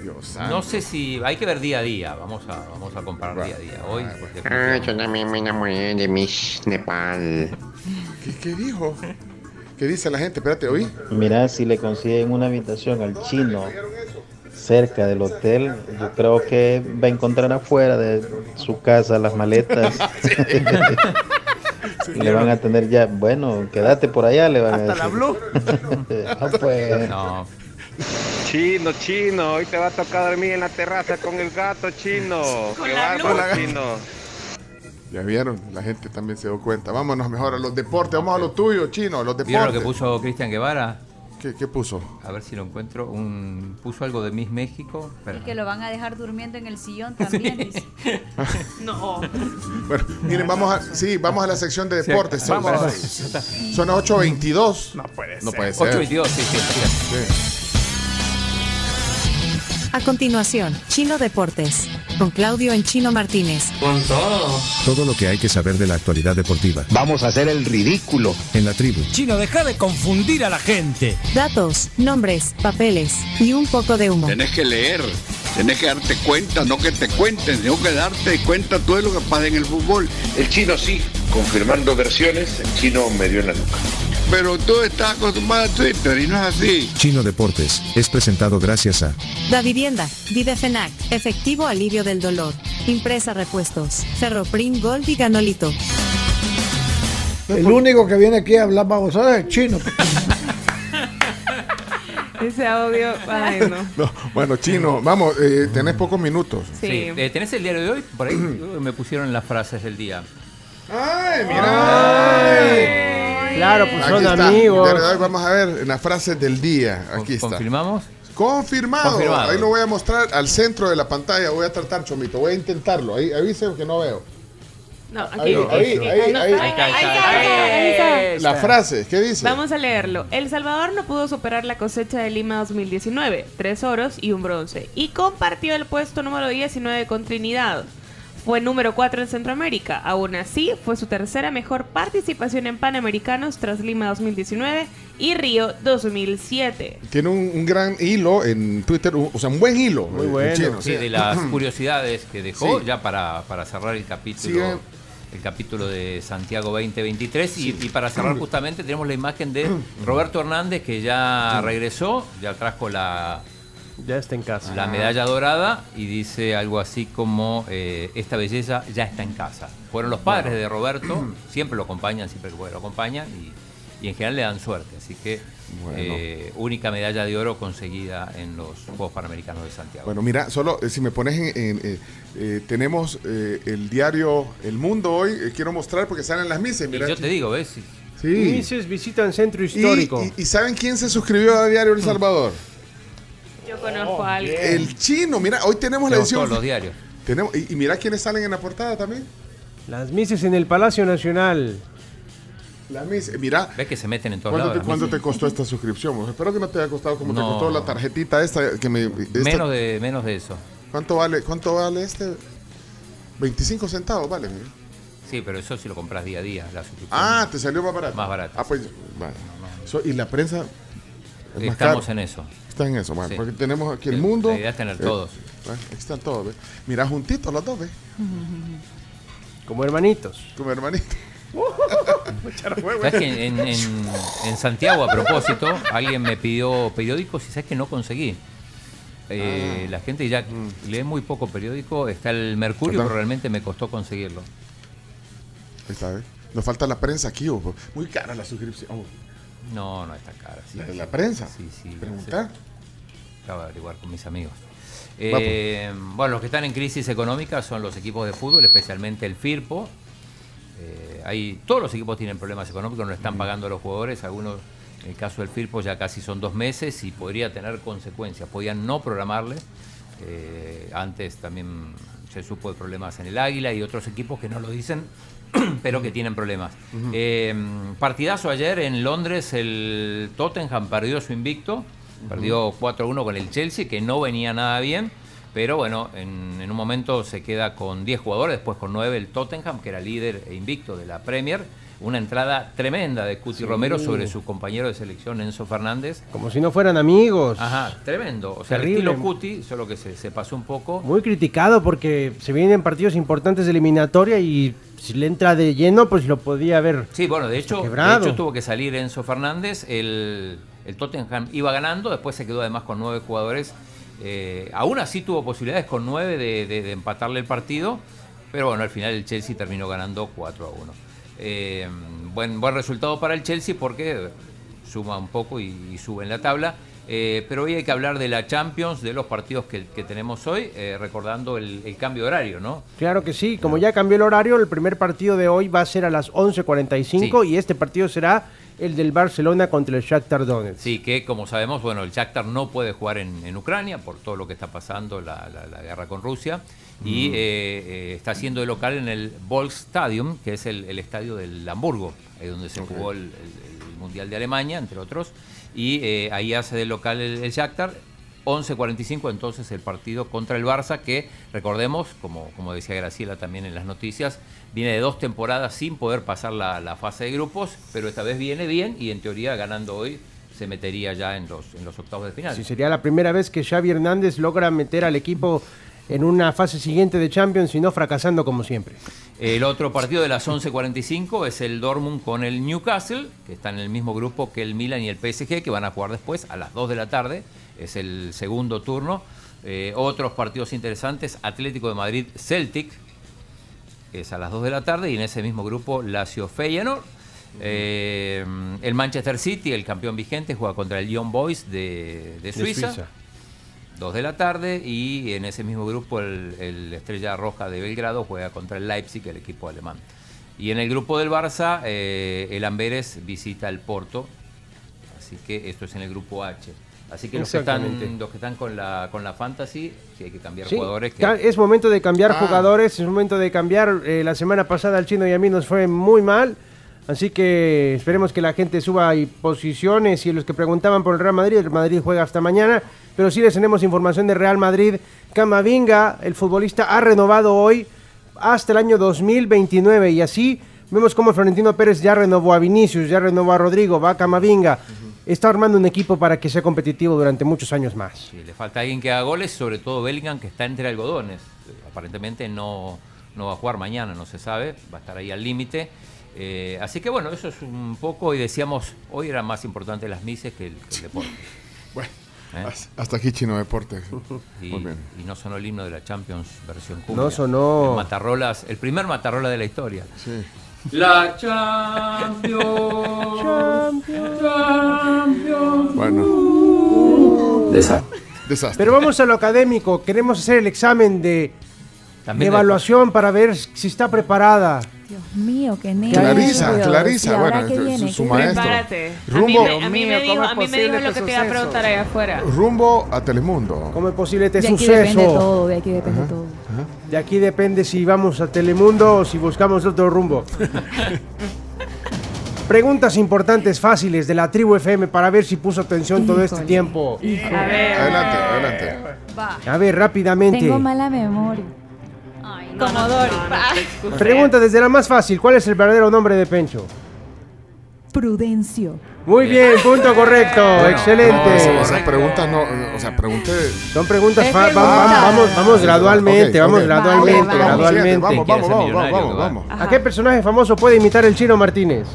Dios. No sé si hay que ver día a día. Vamos a, vamos a comparar día a día. Hoy, Ah, yo también me enamoré de Miss Nepal. ¿Qué, qué dijo? ¿Qué dice la gente? Espérate, oí. Mira, si le consiguen una habitación al chino cerca del hotel, yo creo que va a encontrar afuera de su casa las maletas. le van a tener ya, bueno, quédate por allá, le van a Hasta decir. la blue. Ah, pues. no. Chino, chino, hoy te va a tocar dormir en la terraza con el gato, chino. Con Qué la bárbaro, chino. Ya vieron, la gente también se dio cuenta. Vámonos mejor a los deportes, vamos a lo tuyo, chino, los ¿Vieron lo deportes. que puso Cristian Guevara? ¿Qué, qué puso? A ver si lo encuentro. Un, puso algo de Miss México. Espera. Y que lo van a dejar durmiendo en el sillón también. dice. No. Bueno, miren, vamos a, sí, vamos a la sección de Sí, deportes. Son, vamos. son las 8.22. No puede No ser. puede ser. 8.22, sí, sí, sí. A continuación, Chino Deportes. Con Claudio en Chino Martínez. Con todo. Todo lo que hay que saber de la actualidad deportiva. Vamos a hacer el ridículo. En la tribu. Chino, deja de confundir a la gente. Datos, nombres, papeles y un poco de humo. Tenés que leer, tenés que darte cuenta, no que te cuenten, tengo que darte cuenta todo lo que pasa en el fútbol. El chino sí, confirmando versiones, el chino me dio en la nuca. Pero tú estás acostumbrado a Twitter y no es así. Chino Deportes es presentado gracias a Da Vivienda, Videfenac, Efectivo Alivio del Dolor, Impresa Repuestos, Ferroprim Gold y Ganolito. El único que viene aquí a hablar babosadas es el chino. Ese audio, ay no. No, bueno, chino, vamos, eh, tenés pocos minutos. Sí. Sí. Eh, ¿Tenés el diario de hoy? Por ahí me pusieron las frases del día. ¡Ay, mira! Claro, pues Aquí son está. amigos. Vamos a ver en las frases del día. Aquí está. ¿Confirmamos? Confirmado. Confirmado. Ahí lo voy a mostrar al centro de la pantalla. Voy a tratar, Chomito. Voy a intentarlo. Ahí avise que no veo. No, aquí. Ahí, ahí, Sí, ahí, no ahí. está. Ahí está, ahí Ahí está, está, ahí está. ahí La frase, ¿qué dice? Vamos a leerlo. El Salvador no pudo superar la cosecha de Lima 2019, tres oros y un bronce, y compartió el puesto número 19 con Trinidad. Fue número 4 en Centroamérica. Aún así, fue su tercera mejor participación en Panamericanos tras Lima 2019 y Río 2007. Tiene un, un gran hilo en Twitter, un- o sea, un buen hilo. Muy eh, bueno. chino, Sí, de las curiosidades que dejó, Sí. ya para, para cerrar el capítulo. El capítulo de Santiago 2023 y, y para cerrar justamente tenemos la imagen de Roberto Hernández que ya regresó, ya trajo la, Ya está en casa. la medalla dorada y dice algo así como eh, esta belleza ya está en casa. Fueron los padres de Roberto, siempre lo acompañan, siempre que puede lo acompañan y, y en general le dan suerte. Así que Bueno. eh, única medalla de oro conseguida en los Juegos Panamericanos de Santiago. Bueno, mira, solo eh, si me pones en... en, eh, eh, tenemos eh, el diario El Mundo hoy, eh, quiero mostrar porque salen las misas. Mira, yo te digo, ¿ves? Sí. Mises visitan centro Y- histórico. Y, y saben quién se suscribió a Diario El Salvador? Yo conozco a alguien. El chino, mira, hoy tenemos la edición. todos los diarios. Tenemos, y, y mira quiénes salen en la portada también. Las Mises en el Palacio Nacional. Las Mises, mira. ¿Ves que se meten en todos ¿Cuánto, lados? te, cuánto te costó esta suscripción? Espero que no te haya costado como te costó la tarjetita esta que me. de esta- Menos de, menos de eso. ¿Cuánto vale? ¿Cuánto vale este? 25 centavos, vale. mira. Sí, pero eso si lo compras día a día, la suscripción. Ah, te salió más barato. Más barato. Ah, pues, vale. So- y la prensa. es Estamos en eso. Está en eso, bueno, Sí. porque tenemos aquí el mundo. la idea es tener Eh, todos. bueno, aquí están todos, ¿ves? Mira, juntitos los dos, ¿ves? Como hermanitos. Como hermanito. ¿Sabes que en, en- en Santiago, a propósito, alguien me pidió periódicos y sabes que no conseguí? Eh, Ah. La gente ya Mm. lee muy poco periódico. Está el Mercurio, pero realmente me costó conseguirlo. Ahí está, ¿ves? Nos falta la prensa aquí, ojo. Muy cara la suscripción. Oh, No, no está cara. sí. ¿La la prensa? Sí, sí. Preguntar. Acabo de averiguar con mis amigos. Va, Eh, bueno, los que están en crisis económica son los equipos de fútbol, especialmente el Firpo. Eh, hay, todos los equipos tienen problemas económicos, no están pagando a los jugadores. Algunos, en el caso del Firpo, ya casi son dos meses y podría tener consecuencias. Podían no programarle. Eh, antes también se supo de problemas en el Águila y otros equipos que no lo dicen, pero que tienen problemas. Eh, partidazo ayer en Londres, el Tottenham perdió su invicto. Perdió 4-1 con el Chelsea, que no venía nada bien. Pero bueno, en, en un momento se queda con 10 jugadores, después con 9 el Tottenham, que era líder e invicto de la Premier. Una entrada tremenda de Cuti Sí. Romero sobre su compañero de selección Enzo Fernández. Como si no fueran amigos. Ajá, tremendo. O sea, Terrible. el estilo Cuti, solo que se, se pasó un poco. Muy criticado porque se vienen partidos importantes de eliminatoria y si le entra de lleno, pues lo podía haber. Sí, bueno, de hecho, de hecho tuvo que salir Enzo Fernández. El, el Tottenham iba ganando, después se quedó además con nueve jugadores. Eh, aún así tuvo posibilidades con nueve de, de- de empatarle el partido, pero bueno, al final el Chelsea terminó ganando 4 a 1. Eh, buen, buen resultado para el Chelsea porque suma un poco y, y sube en la tabla. Eh, pero hoy hay que hablar de la Champions, de los partidos que, que tenemos hoy, eh, recordando el, el cambio de horario, ¿no? Claro que sí, como ya cambió el horario, el primer partido de hoy va a ser a las 11.45 y este partido será el del Barcelona contra el Shakhtar Donetsk. Sí, que como sabemos, bueno, el Shakhtar no puede jugar en, en Ucrania por todo lo que está pasando, la, la- la guerra con Rusia, y Mm. eh, eh, está siendo de local en el Volksstadion, que es el, el estadio del Hamburgo, ahí donde se jugó el, el- el Mundial de Alemania, entre otros, y eh, ahí hace de local el, el Shakhtar. 11.45 entonces el partido contra el Barça, que recordemos, como, como decía Graciela también en las noticias, viene de dos temporadas sin poder pasar la, la fase de grupos, pero esta vez viene bien y en teoría ganando hoy se metería ya en los, en los octavos de final. Sí, sería la primera vez que Xavi Hernández logra meter al equipo en una fase siguiente de Champions y no fracasando como siempre. El otro partido de las 11.45 es el Dortmund con el Newcastle, que está en el mismo grupo que el Milan y el PSG, que van a jugar después a las 2 de la tarde. Es el segundo turno. Eh, otros partidos interesantes, Atlético de Madrid Celtic, es a las 2 de la tarde, y en ese mismo grupo Lazio Feyenoord. Eh, el Manchester City, el campeón vigente, juega contra el Young Boys de, de Suiza. 2 de la tarde y en ese mismo grupo el, el Estrella Roja de Belgrado juega contra el Leipzig, el equipo alemán. Y en el grupo del Barça, eh, el Amberes visita el Porto, así que esto es en el grupo H. Así que los que están, los que están con la con la fantasy, sí hay que cambiar Sí, jugadores. Que, es momento de cambiar Ah. jugadores, es momento de cambiar. eh, la semana pasada al chino y a mí nos fue muy mal. Así que esperemos que la gente suba ahí posiciones y los que preguntaban por el Real Madrid, el Madrid juega hasta mañana, pero sí les tenemos información de Real Madrid. Camavinga, el futbolista, ha renovado hoy hasta el año 2029 y así vemos como Florentino Pérez ya renovó a Vinicius, ya renovó a Rodrigo, va a Camavinga. Está armando un equipo para que sea competitivo durante muchos años más. Sí, le falta alguien que haga goles, sobre todo Bellingham, que está entre algodones. Eh, Aparentemente no, no va a jugar mañana, no se sabe, va a estar ahí al límite. Eh, así que bueno, eso es un poco, y decíamos, hoy era más importante las mises que el, que el deporte. Bueno, ¿Eh? hasta aquí Chino Deporte. Y, Muy bien. y no sonó el himno de la Champions versión cumbia. No sonó. El, Matarrolas, el primer Matarrola de la historia. Sí. La Champions. Champions. Bueno. Desastre. Desastre. Pero vamos a lo académico. Queremos hacer el examen de, de También evaluación para ver si está preparada. Dios mío, qué nervios. Clarisa, Clarisa, ¿Y ahora bueno, qué su- viene? su ¿Qué maestro. Prepárate. Rumbo- a mí, me- a mí Dios me mío, dijo, ¿cómo es a mí me posible dijo lo este que te iba a suceso? preguntar allá afuera. Rumbo a Telemundo. ¿Cómo es posible este De aquí suceso? depende todo, de aquí depende todo. De aquí depende si vamos a Telemundo o si buscamos otro rumbo. Preguntas importantes, fáciles de la tribu FM para ver si puso atención todo este Híjole. tiempo. Híjole. A ver. Adelante, adelante. A ver, rápidamente. Tengo mala memoria. Comodoro. Pregunta desde la más fácil. ¿Cuál es el verdadero nombre de Pencho? Prudencio. Muy bien, punto correcto. Bueno, Excelente. no, esa- esas preguntas no, o sea, pregunté. Son preguntas, Es fa- va- pregunta. va- vamos, vamos gradualmente, Ok, vamos gradualmente, Vale, vale. gradualmente. Vamos, vamos, ser vamos, vamos, millonario, vamos, va. vamos. ¿A qué personaje famoso puede imitar el chino Martínez?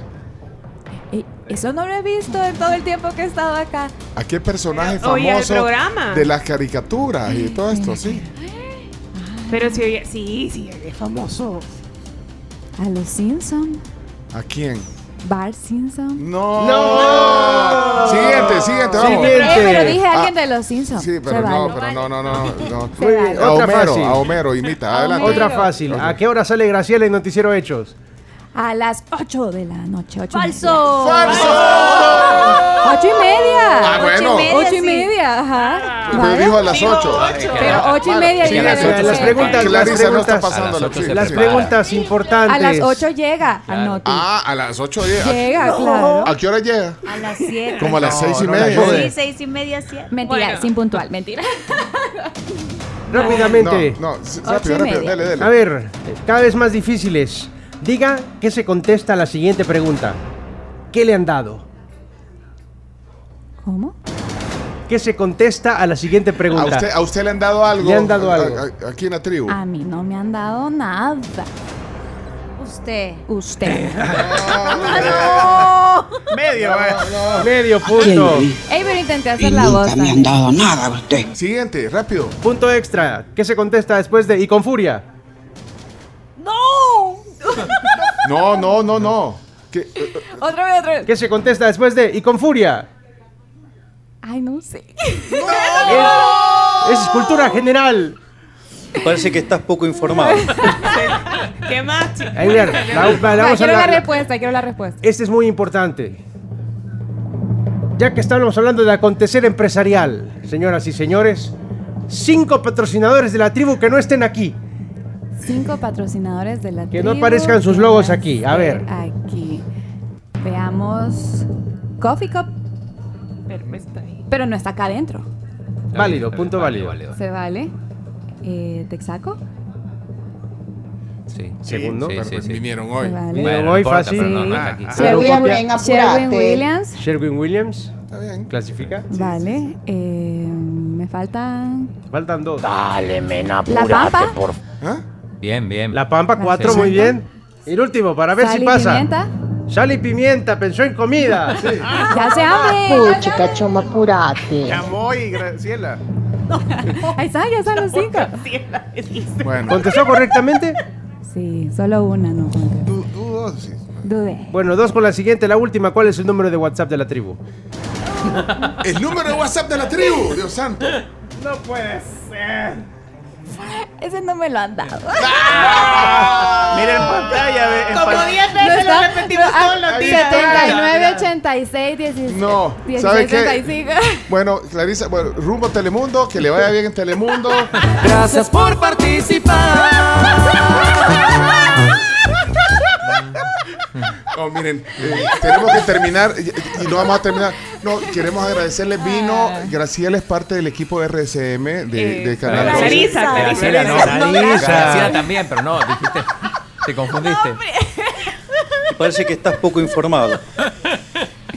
Ey, Eso no lo he visto en todo el tiempo que he estado acá. ¿A qué personaje Oye, el famoso programa. de las caricaturas y todo esto, sí? Pero si oye- sí, sí, es famoso. A los Simpson. ¿A quién? Bart Simpson. No. No. Siguiente, siguiente, vamos. Siguiente. Eh, pero dije Ah, alguien de los Simpsons. Sí, pero Se no, vale. pero no, no, no, no. Muy bien, A Homero, fácil. a Homero, imita, adelante. Otra fácil. ¿A qué hora sale Graciela en Noticiero Hechos? A las 8 de la noche. Ocho y ¡Falso! media. ¡Ocho y media! Ah, bueno. Ocho y media, ajá. Pero ¿Vale? dijo a las Digo, 8. Pero ocho y media Sí, las preguntas, las Clarisa no está preguntas, pasando a las se Las preguntas importantes. A las 8 llega. Ah, a las 8 llega. Llega, claro. ¿A qué hora llega? A las 7. Como a las 6 y no, media. Sí, 6 y media, 7. Mentira, Bueno. sin puntual, mentira. Rápidamente. No, no, s- Ocho rápido, rápido, media. dale, dale. A ver, cada vez más difíciles. Diga qué se contesta a la siguiente pregunta. ¿Qué le han dado? ¿Cómo? ¿Qué se contesta a la siguiente ¿A pregunta? usted, ¿A usted le han dado algo? Le han dado A- algo. a- aquí en la tribu. A mí no me han dado nada. Usted. Usted. Medio, eh. Medio punto. Ey, pero intenté hacer la voz. también. dado nada a usted. Siguiente, rápido. Punto extra. ¿Qué se contesta después de y con furia? No, no, no, no. ¿Qué? Eh, eh, Otra vez, otra vez. ¿Qué se contesta después de y con furia? Ay, no sé. Es cultura general. Parece que estás poco informado. ¿Qué más, chicos? Ahí, mira, la- la- la- vamos a quiero la- la la- respuesta, quiero la respuesta. Este es muy importante. Ya que estamos hablando de acontecer empresarial, señoras y señores, cinco patrocinadores de la tribu que no estén aquí. Cinco patrocinadores de la Que no aparezcan sus logos aquí, a ver. Aquí. Veamos. Coffee Cup, Pero me está ahí. pero no está acá adentro. Válido, punto válido. ¿Se vale? Eh, ¿Texaco? Sí. Segundo. Sí, pero sí, sí. vinieron ¿Se hoy. vale? Vinieron Bueno, no hoy importa, fácil. no, no aquí. Fotocopia. Sherwin Williams. Sherwin Williams. Está bien. Clasifica. Vale. eh, me faltan. Faltan dos. Dale, men, La Pampa. por ¿Ah? Bien, bien. La Pampa, cuatro, Sí. muy bien. Y el último, para ver Sal si y pasa. pimienta. Sal y pimienta, pensó en comida. Sí. Ya se hambre. chica, choma, apurate. Llamó y Graciela. Ahí está, ya están los cinco. Bueno, ¿Contestó correctamente? Sí, solo una, no du- dudo, sí. Dudé. Bueno, dos con la siguiente. La última, ¿cuál es el número de WhatsApp de la tribu? El número de WhatsApp de la tribu, Dios santo. No puede ser. Ese no me lo han dado. Mira en pantalla. ve, en Como pan- 10 veces lo repetimos todos los días. 79, 86, 16, No, 16, ¿sabe qué? 35. Bueno, Clarisa, bueno, rumbo a Telemundo, que le vaya bien en Telemundo. Gracias por participar. No, miren, eh, tenemos que terminar y, y no vamos a terminar. No, queremos agradecerle. Vino, Graciela es parte del equipo de RCM de, Eh, de Canal Clarisa, 12. Clarisa. Graciela no. Clarisa. También, pero no, dijiste. Te confundiste. Parece que estás poco informado.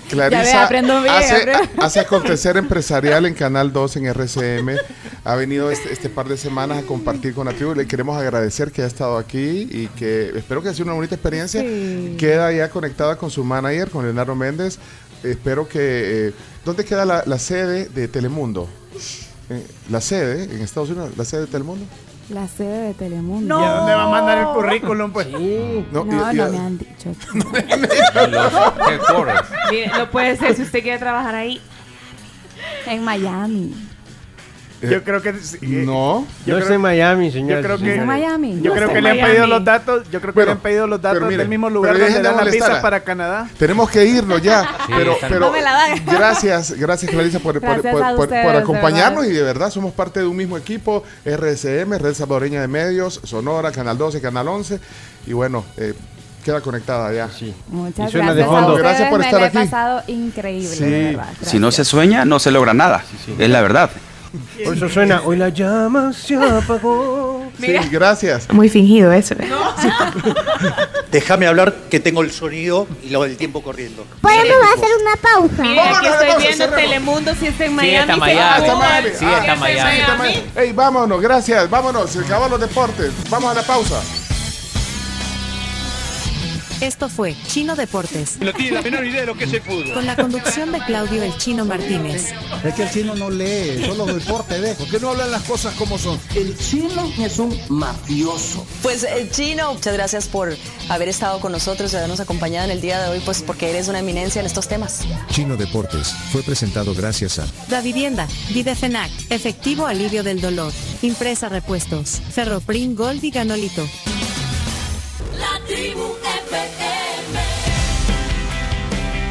Clarisa ve, bien, hace, acontecer empresarial en Canal 2 en RCM. Ha venido este, este par de semanas a compartir con la tribu. Le queremos agradecer que ha estado aquí y que espero que ha sido una bonita experiencia. Sí. Queda ya conectada con su manager, con Leonardo Méndez. Espero que... eh, ¿Dónde queda la, la sede de Telemundo? Eh, la sede en Estados Unidos, la sede de Telemundo. La sede de Telemundo. ¿Y a dónde va a mandar el currículum? Pues? No, No, y- y- no me han dicho. Los headquarters. Mire, no puede ser si usted quiere trabajar ahí. En Miami. Yo creo que. sí, eh, No. Yo no creo- está en Miami, Yo señor. creo que. En Miami. Yo No creo que le han Miami. pedido los datos. Yo creo que Bueno, le han pedido los datos mire, del mismo lugar donde de dan las molestar. visas para Canadá. Tenemos que irnos ya, Sí, pero, pero No la gracias, gracias Clarisa por, por- Gracias por- por- ustedes, por de acompañarnos verdad. y de verdad somos parte de un mismo equipo, RSM, Red Salvadoreña de Medios, Sonora, Canal 12, Canal 11 y bueno, eh, queda conectada ya. Sí. Muchas gracias de fondo. Gracias por me estar la aquí. pasado increíble, Sí. de verdad. Si no se sueña, no se logra nada. Es la verdad. Por eso suena, hoy la llama se apagó. Sí, gracias. Muy fingido eso. ¿eh? Déjame hablar que tengo el sonido y lo del tiempo corriendo. ¿Podemos hacer una pausa? Vámonos aquí estoy pausa, viendo. Telemundo. Si está en Sí, Miami, está se Miami. Ah, está. Miami. Sí, Ah, está sí, Miami. está Miami. Ey, vámonos, gracias, vámonos, se acaban los deportes. Vamos a la pausa. Esto fue Chino Deportes, No tiene la menor idea de lo que es el fútbol. con la conducción de Claudio El Chino Martínez. Es que el chino no lee, solo deporte ve. ¿Por qué no hablan las cosas como son? El chino es un mafioso. Pues eh, Chino, muchas gracias por haber estado con nosotros y habernos acompañado en el día de hoy, pues porque eres una eminencia en estos temas. Chino Deportes fue presentado gracias a Da Vivienda, Videfenac, Efectivo Alivio del Dolor, Impresa Repuestos, Ferroprim Gold y Ganolito. La tribu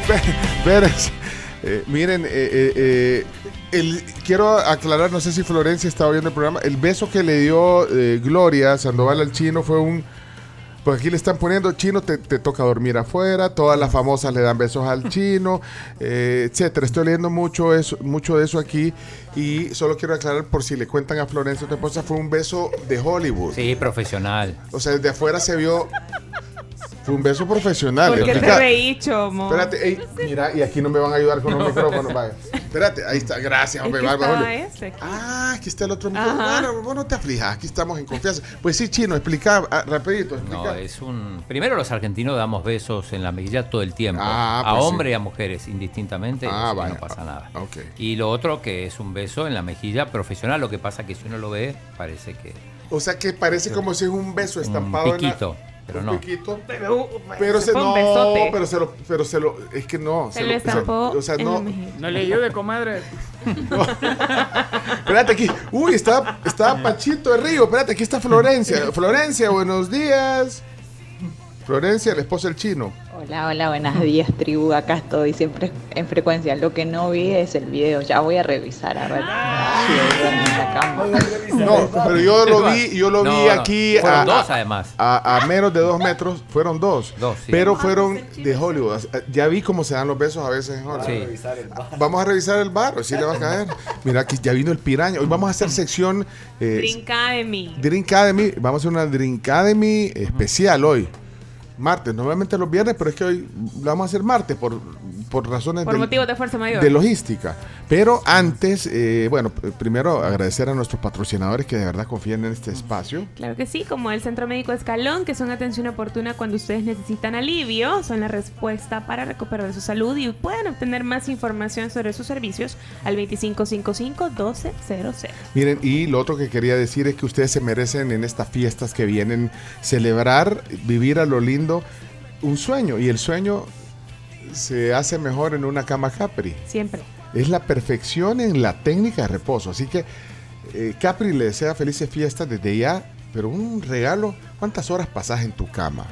Pérez, eh, miren, eh, eh, el- quiero aclarar, no sé si Florencia estaba viendo el programa, el beso que le dio Gloria Sandoval al chino fue un... Pues aquí le están poniendo, chino, te, te toca dormir afuera, todas las famosas le dan besos al chino, etcétera. Estoy leyendo mucho, eso, mucho de eso aquí y solo quiero aclarar por si le cuentan a Florencia, tu esposa, fue un beso de Hollywood. Sí, profesional. O sea, desde afuera se vio... Fue un beso profesional. ¿Por qué te reí, Chomo? Espérate, ey, mira, y aquí no me van a ayudar con los micrófonos, vaya. Espérate, ahí está, gracias, Es hombre, que bárbaro. ese. Ah, aquí está el otro micrófono. Bueno, vos no te aflijas, aquí estamos en confianza. Pues sí, chino, explica, ah, rapidito, explica. No, es un. Primero, los argentinos damos besos en la mejilla todo el tiempo. Ah, a pues sí. hombres y a mujeres, indistintamente. Ah, vaya. no pasa nada. Ok. Y lo otro, que es un beso en la mejilla profesional. Lo que pasa que si uno lo ve, parece que. O sea que parece como si es un beso estampado un piquito, en la... pero un no. piquito. Pero, Pero se, fue un no, besote. pero se lo, pero se lo, es que no. Se lo o sea, estampó O sea, no. No le ayude, comadre. Espérate aquí. Uy, está, está Pachito de Río. Espérate, aquí está Florencia. Florencia, buenos días. Florencia, la esposa del chino. Hola, hola, buenos días, tribu. Acá estoy siempre en frecuencia. Lo que no vi es el video. Ya voy a revisar a ver. en la cama. No, pero yo lo vi, yo lo vi No, aquí fueron a, dos, a- además. A, a menos de dos metros, fueron dos. Dos, sí. Pero fueron de Hollywood. Ya vi cómo se dan los besos a veces en Hollywood. Sí. Vamos a revisar el bar, si le va a caer. Mira, aquí ya vino el piraña. Hoy vamos a hacer sección eh, Drink Academy. Drink Academy. Vamos a hacer una Drink Academy especial hoy. Martes, normalmente los viernes, pero es que hoy lo vamos a hacer martes por, por razones Por del- motivos de fuerza mayor. de logística. Pero antes, eh, bueno, primero agradecer a nuestros patrocinadores que de verdad confían en este espacio. Claro que sí, como el Centro Médico Escalón, que son atención oportuna cuando ustedes necesitan alivio, son la respuesta para recuperar su salud y pueden obtener más información sobre sus servicios al 2555-1200. Miren, y lo otro que quería decir es que ustedes se merecen en estas fiestas que vienen celebrar, vivir a lo lindo, un sueño. Y el sueño se hace mejor en una cama Capri. Siempre. Es la perfección en la técnica de reposo. Así que Eh, Capri le desea felices fiestas desde ya, pero un regalo, ¿cuántas horas pasas en tu cama?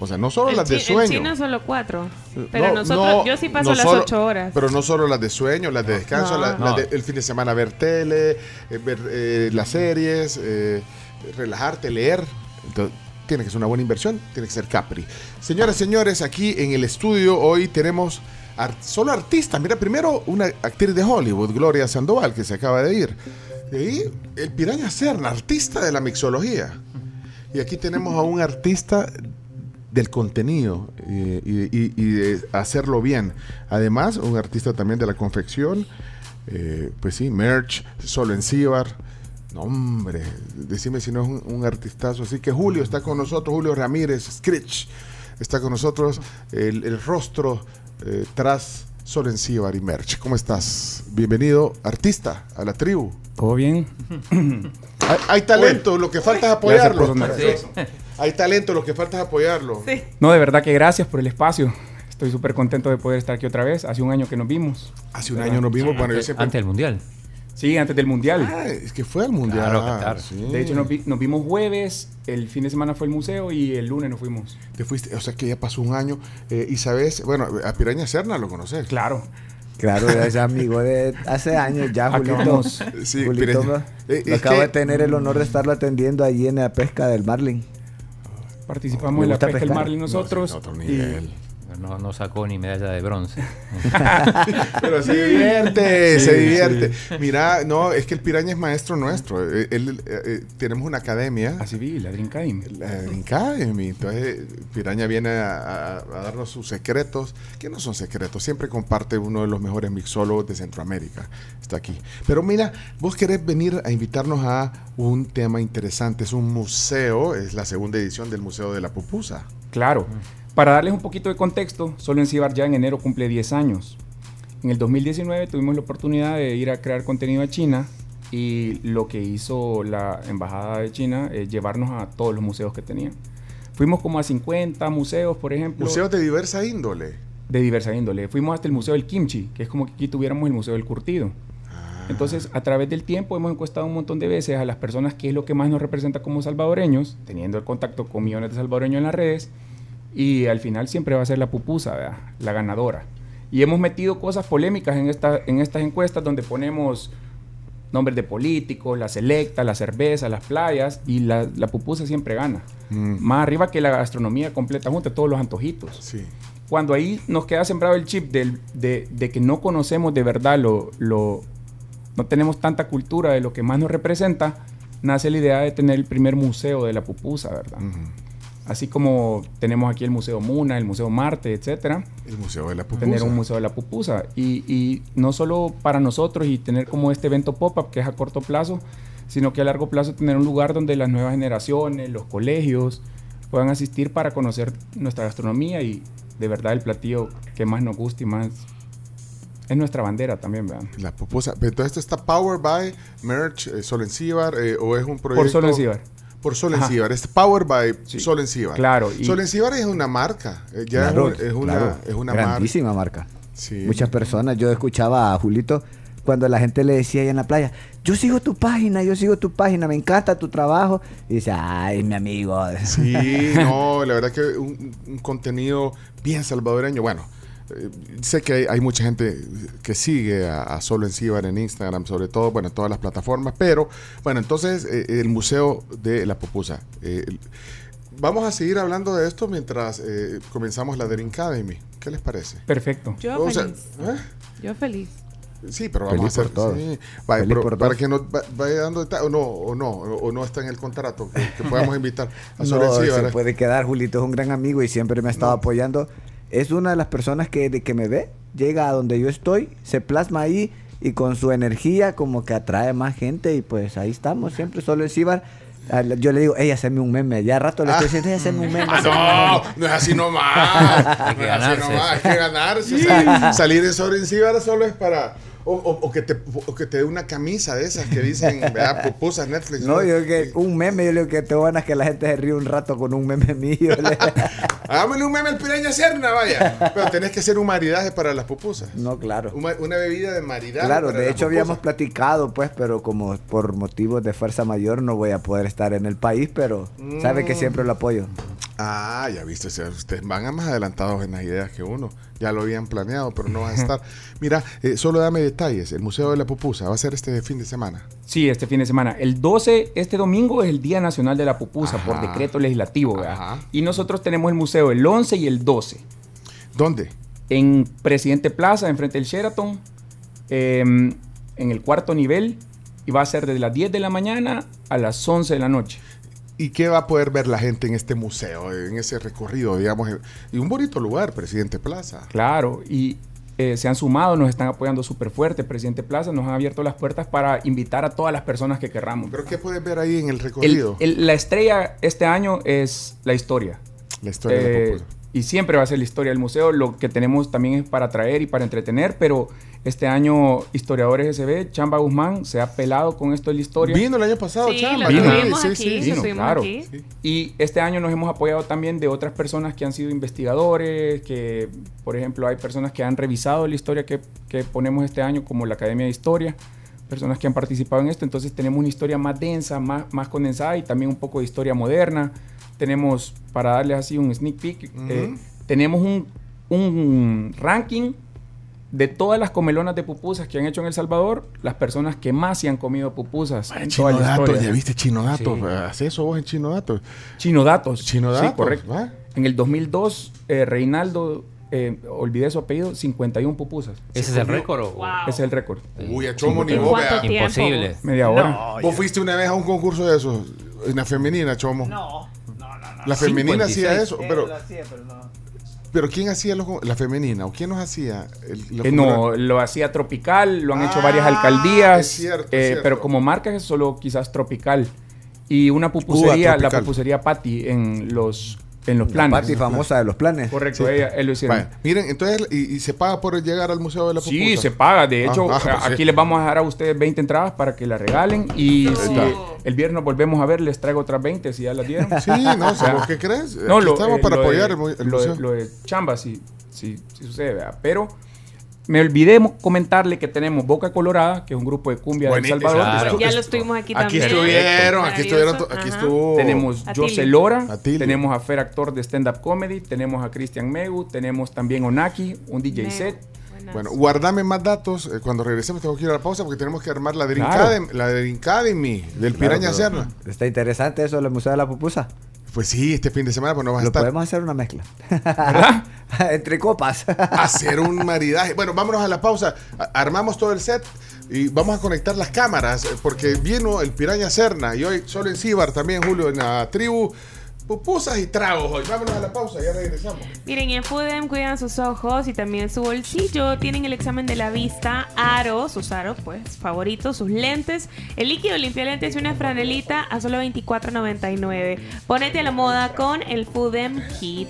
O sea, no solo las de sueño. chino solo cuatro. Pero No, nosotros, no, yo sí paso no las solo- ocho horas. Pero no solo las de sueño, las de descanso, las de- el fin de semana ver tele, eh, ver eh, las series, eh, relajarte, leer. Entonces, tiene que ser una buena inversión, tiene que ser Capri. Señoras, señores, aquí en el estudio hoy tenemos solo artistas. Mira, primero una actriz de Hollywood, Gloria Sandoval, que se acaba de ir. Y el Piraña Serna, artista de la mixología. Y aquí tenemos a un artista del contenido eh, y de hacerlo bien. Además, un artista también de la confección. eh, pues sí, merch, solo en Cibar. No, hombre, decime si no es un, un artistazo. Así que Julio está con nosotros, Julio Ramírez, Scritch, está con nosotros, el, el rostro eh, tras Solo en Cibar y merch. ¿Cómo estás? Bienvenido, artista, a la tribu. ¿Todo bien? Hay, hay talento, lo que falta es apoyarlo. Hay talento, lo que falta es apoyarlo. No, de verdad que gracias por el espacio. Estoy súper contento de poder estar aquí otra vez. Hace un año que nos vimos. Hace un año nos vimos, bueno, yo siempre- Antes del Mundial. Sí, antes del Mundial. Ah, es que fue al Mundial. Claro, Qatar. sí. De hecho, nos, vi- nos vimos jueves, el fin de semana fue el museo y el lunes nos fuimos. Te fuiste, o sea que ya pasó un año. eh, y sabes, bueno, a Piraña Serna lo conoces. Claro. Claro, es amigo de hace años ya, Julito. Sí, Julito, ¿no? eh, Lo acabo que- de tener el honor de estarlo atendiendo allí en la pesca del Marlin. Participamos en la pesca del. Marlin nosotros. No, sí, otro y- nivel. No, no sacó ni medalla de bronce. Pero se divierte, Sí, se divierte. sí. Mira, no, es que el Piraña es maestro nuestro. Eh, él, eh, eh, tenemos una academia. Así vi, la Dream Academy. La Dream Academy. Entonces, Piraña viene a, a- a darnos sus secretos, que no son secretos. Siempre comparte uno de los mejores mixólogos de Centroamérica. Está aquí. Pero mira, vos querés venir a invitarnos a un tema interesante. Es un museo, es la segunda edición del Museo de la Pupusa. Claro. Para darles un poquito de contexto, solo en Cibar ya en enero cumple 10 años. En el 2019 tuvimos la oportunidad de ir a crear contenido a China y lo que hizo la Embajada de China es llevarnos a todos los museos que tenían. Fuimos como a 50 museos, por ejemplo. Museos de diversa índole. de diversa índole. Fuimos hasta el Museo del Kimchi, que es como que aquí tuviéramos el Museo del Curtido. Entonces, a través del tiempo hemos encuestado un montón de veces a las personas qué es lo que más nos representa como salvadoreños, teniendo el contacto con millones de salvadoreños en las redes, y al final siempre va a ser la pupusa, ¿verdad? la ganadora. Y hemos metido cosas polémicas en, esta, en estas encuestas donde ponemos nombres de políticos, la selecta, la cerveza, las playas, y la, la pupusa siempre gana. Mm. Más arriba que la gastronomía completa junta, todos los antojitos. Sí. Cuando ahí nos queda sembrado el chip del- de, de que no conocemos de verdad lo, lo- no tenemos tanta cultura de lo que más nos representa, nace la idea de tener el primer museo de la pupusa, ¿verdad? Así como tenemos aquí el Museo Muna, el Museo Marte, etcétera. El Museo de la Pupusa. Tener un museo de la pupusa. Y, y no solo para nosotros y tener como este evento pop-up que es a corto plazo, sino que a largo plazo tener un lugar donde las nuevas generaciones, los colegios, puedan asistir para conocer nuestra gastronomía y de verdad el platillo que más nos gusta y más es nuestra bandera también, ¿verdad? La pupusa. Entonces, ¿esto está powered by Merch, eh, eh, o es un proyecto? Sol en Cibar. Por Sol en Ajá. Cibar. Es powered by Sol en Cibar. Claro, y- Sol es una marca. eh, ya Claro, es, un- es una, claro. es una marca. grandísima marca. Sí. Muchas personas, yo escuchaba a Julito cuando la gente le decía ahí en la playa, yo sigo tu página, yo sigo tu página, me encanta tu trabajo. Y dice, ay, mi amigo. Sí, no, la verdad que un, un contenido bien salvadoreño. Bueno, eh, sé que hay, hay mucha gente que sigue a, a Solo en Cibar en Instagram, sobre todo, bueno, en todas las plataformas, pero bueno, entonces eh, el Museo de la Pupusa. eh, vamos a seguir hablando de esto mientras eh, comenzamos la Dream Academy. ¿Qué les parece? Perfecto. Yo O sea, feliz. ¿eh? Yo feliz. Sí, pero vamos Feliz a hacer por todos. sí. Feliz pero por para todos. que nos va- vaya dando detalles, o no, o no, o no está en el contrato, que, que podamos invitar a Sol en No, Cibar, se puede quedar, Julito es un gran amigo y siempre me ha estado apoyando. Es una de las personas que de que me ve, llega a donde yo estoy, se plasma ahí y con su energía como que atrae más gente y pues ahí estamos, siempre solo en Cibar. Yo le digo, ey, haceme un meme. Ya rato le estoy diciendo, ey, haceme un meme. Ah, no, meme". no es así nomás. Hay que No es así ganarse nomás, hay que ganarse. Sí. Salir, en sobre en Cibar solo es para O, o- o que te, o que te dé una camisa de esas que dicen, vea, pupusas Netflix. No, yo que un meme, yo le digo que te van a que la gente se ríe un rato con un meme mío. le- Hagámosle un meme al piraña Serna, vaya. Pero tenés que hacer un maridaje para las pupusas. No, claro. Una, una bebida de maridaje. Claro, para de las hecho pupusas. habíamos platicado, pues, pero como por motivos de fuerza mayor no voy a poder estar en el país, pero sabe que Mm. siempre lo apoyo. Ah, ya viste, o sea, ustedes van a más adelantados en las ideas que uno. Ya lo habían planeado, pero no va a estar. Mira, eh, solo dame detalles. El Museo de la Pupusa va a ser este fin de semana. Sí, este fin de semana. El 12, este domingo, es el Día Nacional de la Pupusa por decreto legislativo. ¿verdad? Y nosotros tenemos el museo el 11 y el 12. ¿Dónde? En Presidente Plaza, enfrente del Sheraton, em, en el cuarto nivel, y va a ser desde las 10 de la mañana a las 11 de la noche. ¿Y qué va a poder ver la gente en este museo, en ese recorrido, digamos? Y un bonito lugar, Presidente Plaza. Claro, y eh, se han sumado, nos están apoyando súper fuerte. Presidente Plaza nos ha abierto las puertas para invitar a todas las personas que querramos. ¿Pero qué puedes ver ahí en el recorrido? el- la estrella este año es la historia. La historia de la Eh. Y siempre va a ser la historia del museo. Lo que tenemos también es para atraer y para entretener, pero este año Historiadores SB, Chamba Guzmán, se ha pelado con esto de la historia. Vino el año pasado, Sí, Chamba. Vino. tuvimos Sí, aquí, sí, Vino, claro. aquí. Y este año nos hemos apoyado también de otras personas que han sido investigadores, que por ejemplo hay personas que han revisado la historia que, que ponemos este año, como la Academia de Historia, personas que han participado en esto, entonces tenemos una historia más densa, más, más condensada y también un poco de historia moderna. Tenemos, para darles así un sneak peek, eh, tenemos un, un ranking de todas las comelonas de pupusas que han hecho en El Salvador, las personas que más se han comido pupusas en Chino toda la Datos, historia. ya viste Chino Datos. Sí. ¿Haces eso vos en Chino Datos? Chino Datos. Chino Sí, Datos, correcto. ¿va? En el 2002, eh, Reinaldo, eh, olvidé su apellido, 51 pupusas. ¿Ese es el récord o- Wow. Ese es el récord. Uy, a Chomo ni ¿En vos? Imposible. Media hora. ¿Vos fuiste una vez a un concurso de esos? En la femenina, Chomo. No, no, no, no. La femenina 56. hacía eso, pero, Él lo hacía, pero no. Pero ¿quién hacía los, la femenina? ¿O quién nos hacía? el- los Eh, no, lo hacía Tropical, lo han hecho varias Ah, alcaldías, es cierto, eh, es cierto. pero como marca es solo quizás Tropical. Y una pupusería, la pupusería Patty en los, en los La planes. parte famosa de los planes. Correcto, Sí. ella, él lo hicieron. Miren, entonces, y, y se paga por llegar al Museo de la Pupusa? Sí, se paga. De hecho, Ah, ah, pues aquí sí. les vamos a dar a ustedes 20 entradas para que las regalen. Y si está. el viernes volvemos a ver, les traigo otras 20 si ya las dieron. Sí, no, ¿sabes qué crees? No, Aquí lo, estamos eh, para lo de- apoyar el mu- el lo de- museo. lo de chamba, sí, sí, sí sucede, ¿verdad? Pero me olvidé comentarle que tenemos Boca Colorada, que es un grupo de cumbia de El Salvador. claro. Ya lo estuvimos aquí, Aquí también. estuvieron, aquí estuvieron, aquí Ajá. estuvo. Tenemos. José Lora, tenemos a Fer, actor de stand-up comedy, tenemos a Cristian Megu, tenemos también Onaki, un DJ Megu. set. Bueno, guardame más datos. eh, cuando regresemos tengo que ir a la pausa porque tenemos que armar la Drink, Claro. Academy, la Drink Academy del Claro, Piraña Serna. Está interesante eso del Museo de la Pupusa. Pues sí, este fin de semana pues no vas a estar. podemos hacer una mezcla. Entre copas. hacer un maridaje. Bueno, vámonos a la pausa. Armamos todo el set y vamos a conectar las cámaras eh, porque vino el Piraña Serna y hoy solo en Cibar también, Julio, en la tribu. Pupusas y tragos hoy. Vámonos a la pausa, ya regresamos. Miren, en Foodem cuidan sus ojos y también su bolsillo. Tienen el examen de la vista, aros, sus aros, pues, favoritos, sus lentes, el líquido limpia lentes y una franelita a solo $24.99. Ponete a la moda con el Foodem Kit.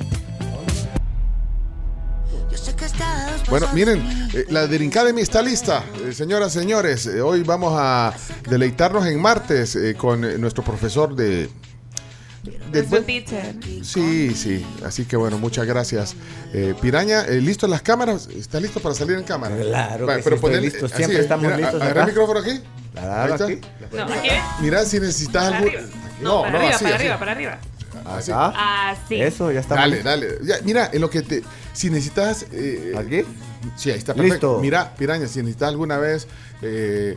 Bueno, miren, eh, la Drink Academy está lista. Eh, señoras, señores, eh, hoy vamos a deleitarnos en martes eh, con eh, nuestro profesor de... de- Nuestro teacher. Sí, sí. Así que bueno, muchas gracias. Eh, Piraña, eh, ¿listo en las cámaras? ¿Está listo para salir en cámara? Claro Va, que sí, estoy ponele- listo. así, Siempre estamos mira, listos agarra acá. el micrófono aquí. Claro, aquí. No, aquí. Mira, si necesitas Para algo. arriba. No, para arriba, para arriba, para arriba. Así. Así. Eso, ya está. Dale, dale. Ya, mira, en lo que te. Si necesitas. eh, ¿Aquí? Sí, ahí está perfecto. Listo. Mira, Piraña, si necesitas alguna vez. eh,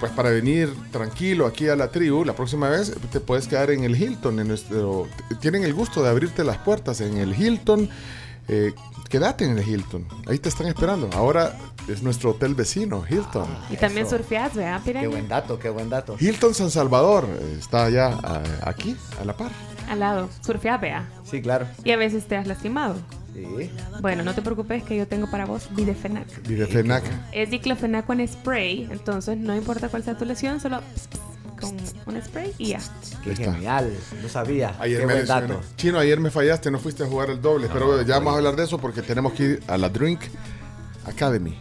pues para venir tranquilo aquí a la tribu, la próxima vez te puedes quedar en el Hilton. En nuestro, tienen el gusto de abrirte las puertas en el Hilton. eh, quédate en el Hilton. Ahí te están esperando. Ahora es nuestro hotel vecino, Hilton. Y también surfeas, ¿verdad, Qué buen dato, qué buen dato. Hilton San Salvador eh, está allá ah, aquí, a la par. Al lado. Surfeas, vea. Sí, claro. Y a veces te has lastimado. Sí. Bueno, no te preocupes que yo tengo para vos Videfenac. Videfenac. Es diclofenac con spray, entonces no importa cuál sea tu lesión, solo pss, pss, con un spray y ya. Qué está. genial. No sabía. Ayer qué me buen dato. Chino, ayer me fallaste, no fuiste a jugar el doble, pero ya vamos a hablar de eso porque tenemos que ir a la Drink Academy.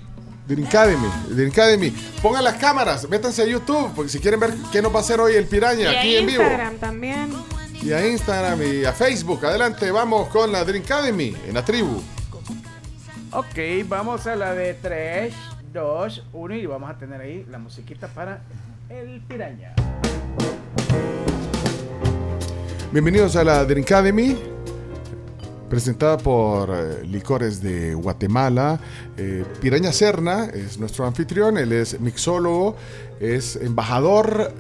Drink Academy, Drink Academy. Pongan las cámaras, métanse a YouTube, porque si quieren ver qué nos va a hacer hoy el Piraña Y aquí en vivo. Instagram también. Y a Instagram y a Facebook. Adelante, vamos con la Drink Academy en la tribu. Ok, vamos a la de 3, 2, 1 y vamos a tener ahí la musiquita para el piraña. Bienvenidos a la Drink Academy, presentada por eh, Licores de Guatemala. Eh, Piraña Serna es nuestro anfitrión, él es mixólogo, es embajador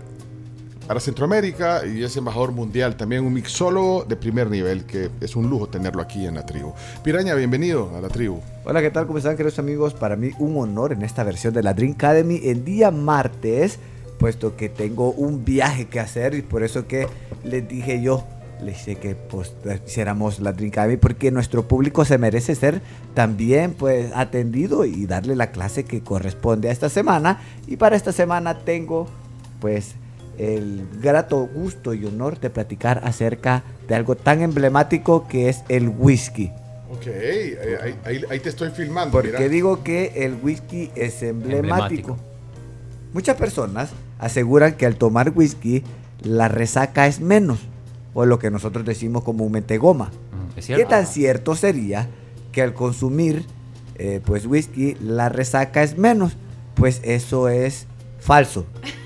para Centroamérica y es embajador mundial, también un mixólogo de primer nivel, que es un lujo tenerlo aquí en la tribu. Piraña, bienvenido a la tribu. Hola, ¿qué tal? ¿Cómo están, queridos amigos? Para mí un honor en esta versión de la Dream Academy el día martes, puesto que tengo un viaje que hacer y por eso que les dije yo, les dije que pues hiciéramos la Dream Academy porque nuestro público se merece ser también pues atendido y darle la clase que corresponde a esta semana y para esta semana tengo pues el grato gusto y honor de platicar acerca de algo tan emblemático que es el whisky. Ok, eh, ahí, ahí- ahí te estoy filmando. Porque mira. digo que el whisky es emblemático. Emblemático. Muchas personas aseguran que al tomar whisky la resaca es menos, o lo que nosotros decimos comúnmente goma. ¿Es ¿Qué tan cierto sería que al consumir eh, pues whisky la resaca es menos? Pues eso es falso.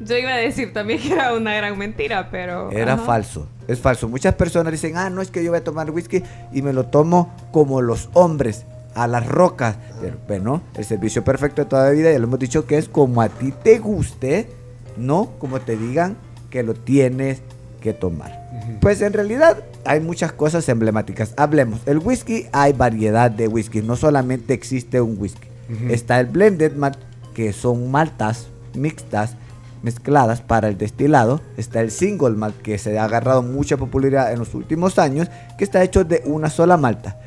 Yo iba a decir también que era una gran mentira, pero. Era ajá. falso. Es falso. Muchas personas dicen, ah, no es que yo voy a tomar whisky y me lo tomo como los hombres, a las rocas. Pero bueno, el servicio perfecto de toda la vida, ya lo hemos dicho que es como a ti te guste, no como te digan que lo tienes que tomar. Pues en realidad hay muchas cosas emblemáticas. Hablemos, el whisky, hay variedad de whisky, no solamente existe un whisky. Ujú. Está el blended malt, que son maltas mixtas mezcladas para el destilado. Está el single malt, que se ha agarrado mucha popularidad en los últimos años, que está hecho de una sola malta.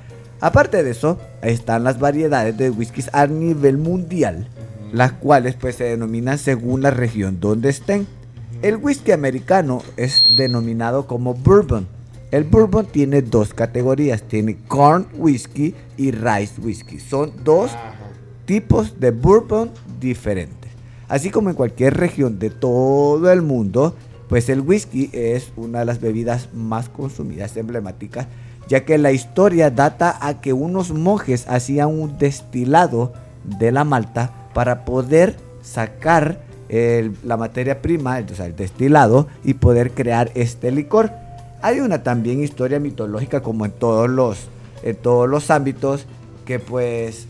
Aparte de eso, están las variedades de whiskies a nivel mundial, las cuales pues se denominan según la región donde estén. El whisky americano es denominado como bourbon. El bourbon tiene dos categorías, tiene corn whisky y rice whisky. Son dos tipos de bourbon diferentes. Así como en cualquier región de todo el mundo, pues el whisky es una de las bebidas más consumidas, emblemáticas, ya que la historia data a que unos monjes hacían un destilado de la malta para poder sacar el- la materia prima, o el destilado, y poder crear este licor. Hay una también historia mitológica como en todos los, en todos los ámbitos, que pues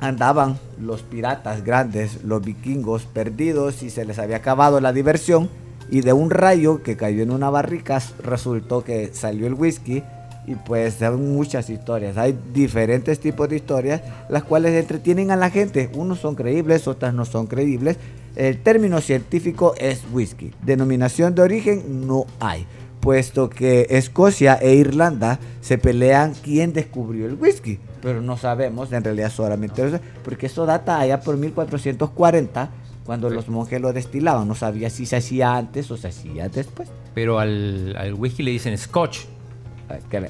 andaban los piratas grandes, los vikingos perdidos y se les había acabado la diversión y de un rayo que cayó en una barrica resultó que salió el whisky y pues son muchas historias, hay diferentes tipos de historias las cuales entretienen a la gente, unos son creíbles, otras no son creíbles. El término científico es whisky, denominación de origen no hay puesto que Escocia e Irlanda se pelean quién descubrió el whisky, pero no sabemos en realidad solamente eso, porque eso data allá por 1440 cuando los monjes lo destilaban, no sabía si se hacía antes o se hacía después. Pero al, al whisky le dicen scotch.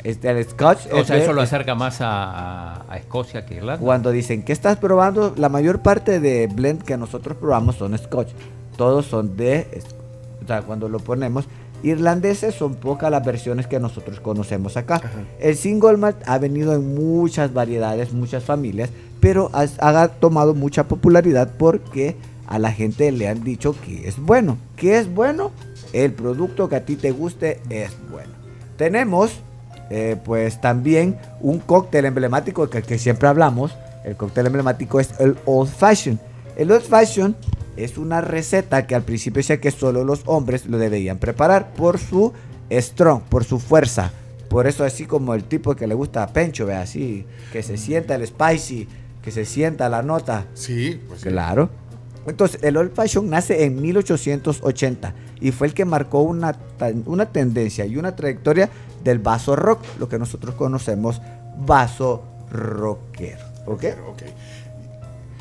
Este, el scotch O sea, de- eso lo acerca más a, a- a Escocia que Irlanda. Cuando dicen que estás probando, la mayor parte de blend que nosotros probamos son scotch. Todos son de, o sea, cuando lo ponemos, irlandeses son pocas las versiones que nosotros conocemos acá. El single malt ha venido en muchas variedades, muchas familias, pero ha, ha tomado mucha popularidad porque a la gente le han dicho que es bueno. ¿Qué es bueno? El producto que a ti te guste es bueno. Tenemos eh, pues también un cóctel emblemático que, que siempre hablamos. El cóctel emblemático es el Old Fashion. El Old Fashion es una receta que al principio decía que solo los hombres lo deberían preparar por su strong, por su fuerza. Por eso así como el tipo que le gusta a Pencho, ve así, que se sienta el spicy, que se sienta la nota. Sí, pues sí. Claro. Entonces, el Old Fashion nace en 1880 y fue el que marcó una, una tendencia y una trayectoria del vaso rock, lo que nosotros conocemos vaso rockero. ¿Ok?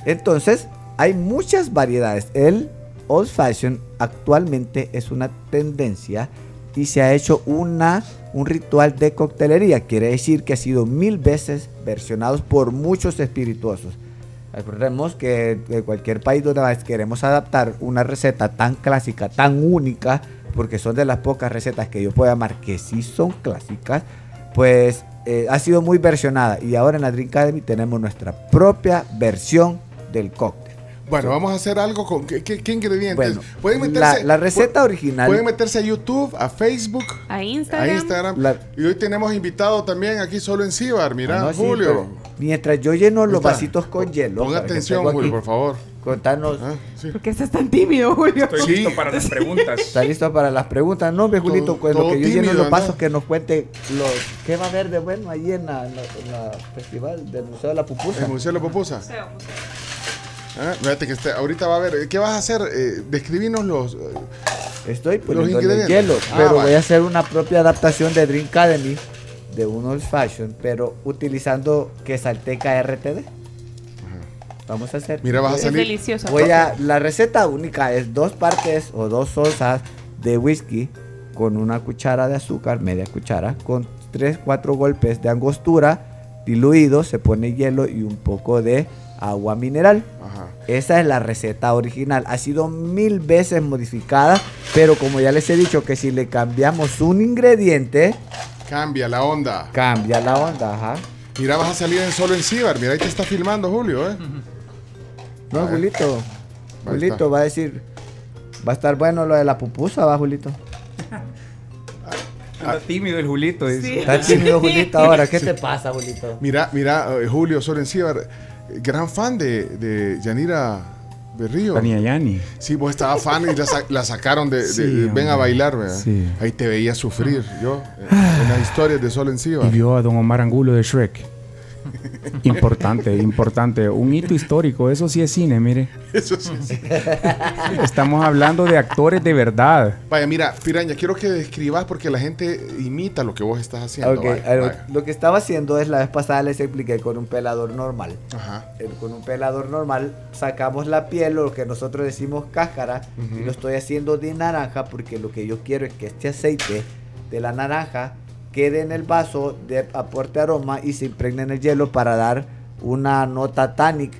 Entonces, hay muchas variedades. El Old Fashion actualmente es una tendencia y se ha hecho una, un ritual de coctelería. Quiere decir que ha sido mil veces versionados por muchos espirituosos. Recordemos que de cualquier país donde queremos adaptar una receta tan clásica, tan única, porque son de las pocas recetas que yo puedo llamar que sí son clásicas, pues eh, ha sido muy versionada. Y ahora en la Drink Academy tenemos nuestra propia versión del cóctel. Bueno, vamos a hacer algo con. ¿Qué, qué- qué ingredientes? Bueno, pueden la- meterse, la receta pu- original- Pueden meterse a YouTube, a Facebook, A Instagram. a Instagram. La- y hoy tenemos invitado también aquí solo en Cibar. Mira, Ah, no, Julio. mientras yo lleno los está. vasitos con hielo. Que atención, Julio, por favor. Contanos. ¿Por qué estás tan tímido, Julio? Estoy listo para las preguntas. ¿Está listo para las preguntas? No, hombre, Julito, Todo- pues lo que yo lleno tímido, los ¿no? vasos que nos cuente lo, qué va a haber de bueno ahí en la festival del Museo de la Pupusa. El Museo de la Pupusa. Ah, fíjate que este- ahorita va a ver. ¿Qué vas a hacer? Eh, describinos los. eh, Estoy los poniendo el ingredientes. hielo, Ah, pero vale. voy a hacer una propia adaptación de Drink Academy de un old fashion, pero utilizando quesalteca RTD. Vamos a hacer. Mira, vas a Es salir. delicioso. Voy a, la receta única es dos partes o dos onzas de whisky con una cuchara de azúcar, media cuchara, con tres, cuatro golpes de angostura diluido, se pone hielo y un poco de agua mineral. Ajá. Esa es la receta original. Ha sido mil veces modificada, pero como ya les he dicho que si le cambiamos un ingrediente, Cambia la onda. cambia la onda. Ajá. Mira, vas a salir en solo en Cibar. Mira, ahí te está filmando Julio, ¿eh? No. Julito. Julito va a decir, va a estar bueno lo de la pupusa, va, Julito. Está tímido el Julito. dice. Está tímido Julito ahora. ¿Qué te pasa, Julito? Mira, mira, eh, Julio Sorencíbar, gran fan de, de Yanira Berrío. Tania Yani. Sí, vos estabas fan y la, sa- la sacaron de, de- Sí, de- ven a bailar, ¿verdad? Sí. Ahí te veía sufrir, yo, eh, en las historias de Sol Y Encíbar. vio a don Omar Angulo de Shrek. Importante, importante. Un hito histórico. Eso sí es cine, mire. Eso sí, sí. Estamos hablando de actores de verdad. Vaya, mira, Piraña, quiero que describas porque la gente imita lo que vos estás haciendo. Ok, vaya, vaya. Lo que estaba haciendo es la vez pasada les expliqué con un pelador normal. Ajá. Con un pelador normal sacamos la piel, lo que nosotros decimos cáscara, y lo estoy haciendo de naranja porque lo que yo quiero es que este aceite de la naranja quede en el vaso, de aporte aroma y se impregne en el hielo para dar una nota tannic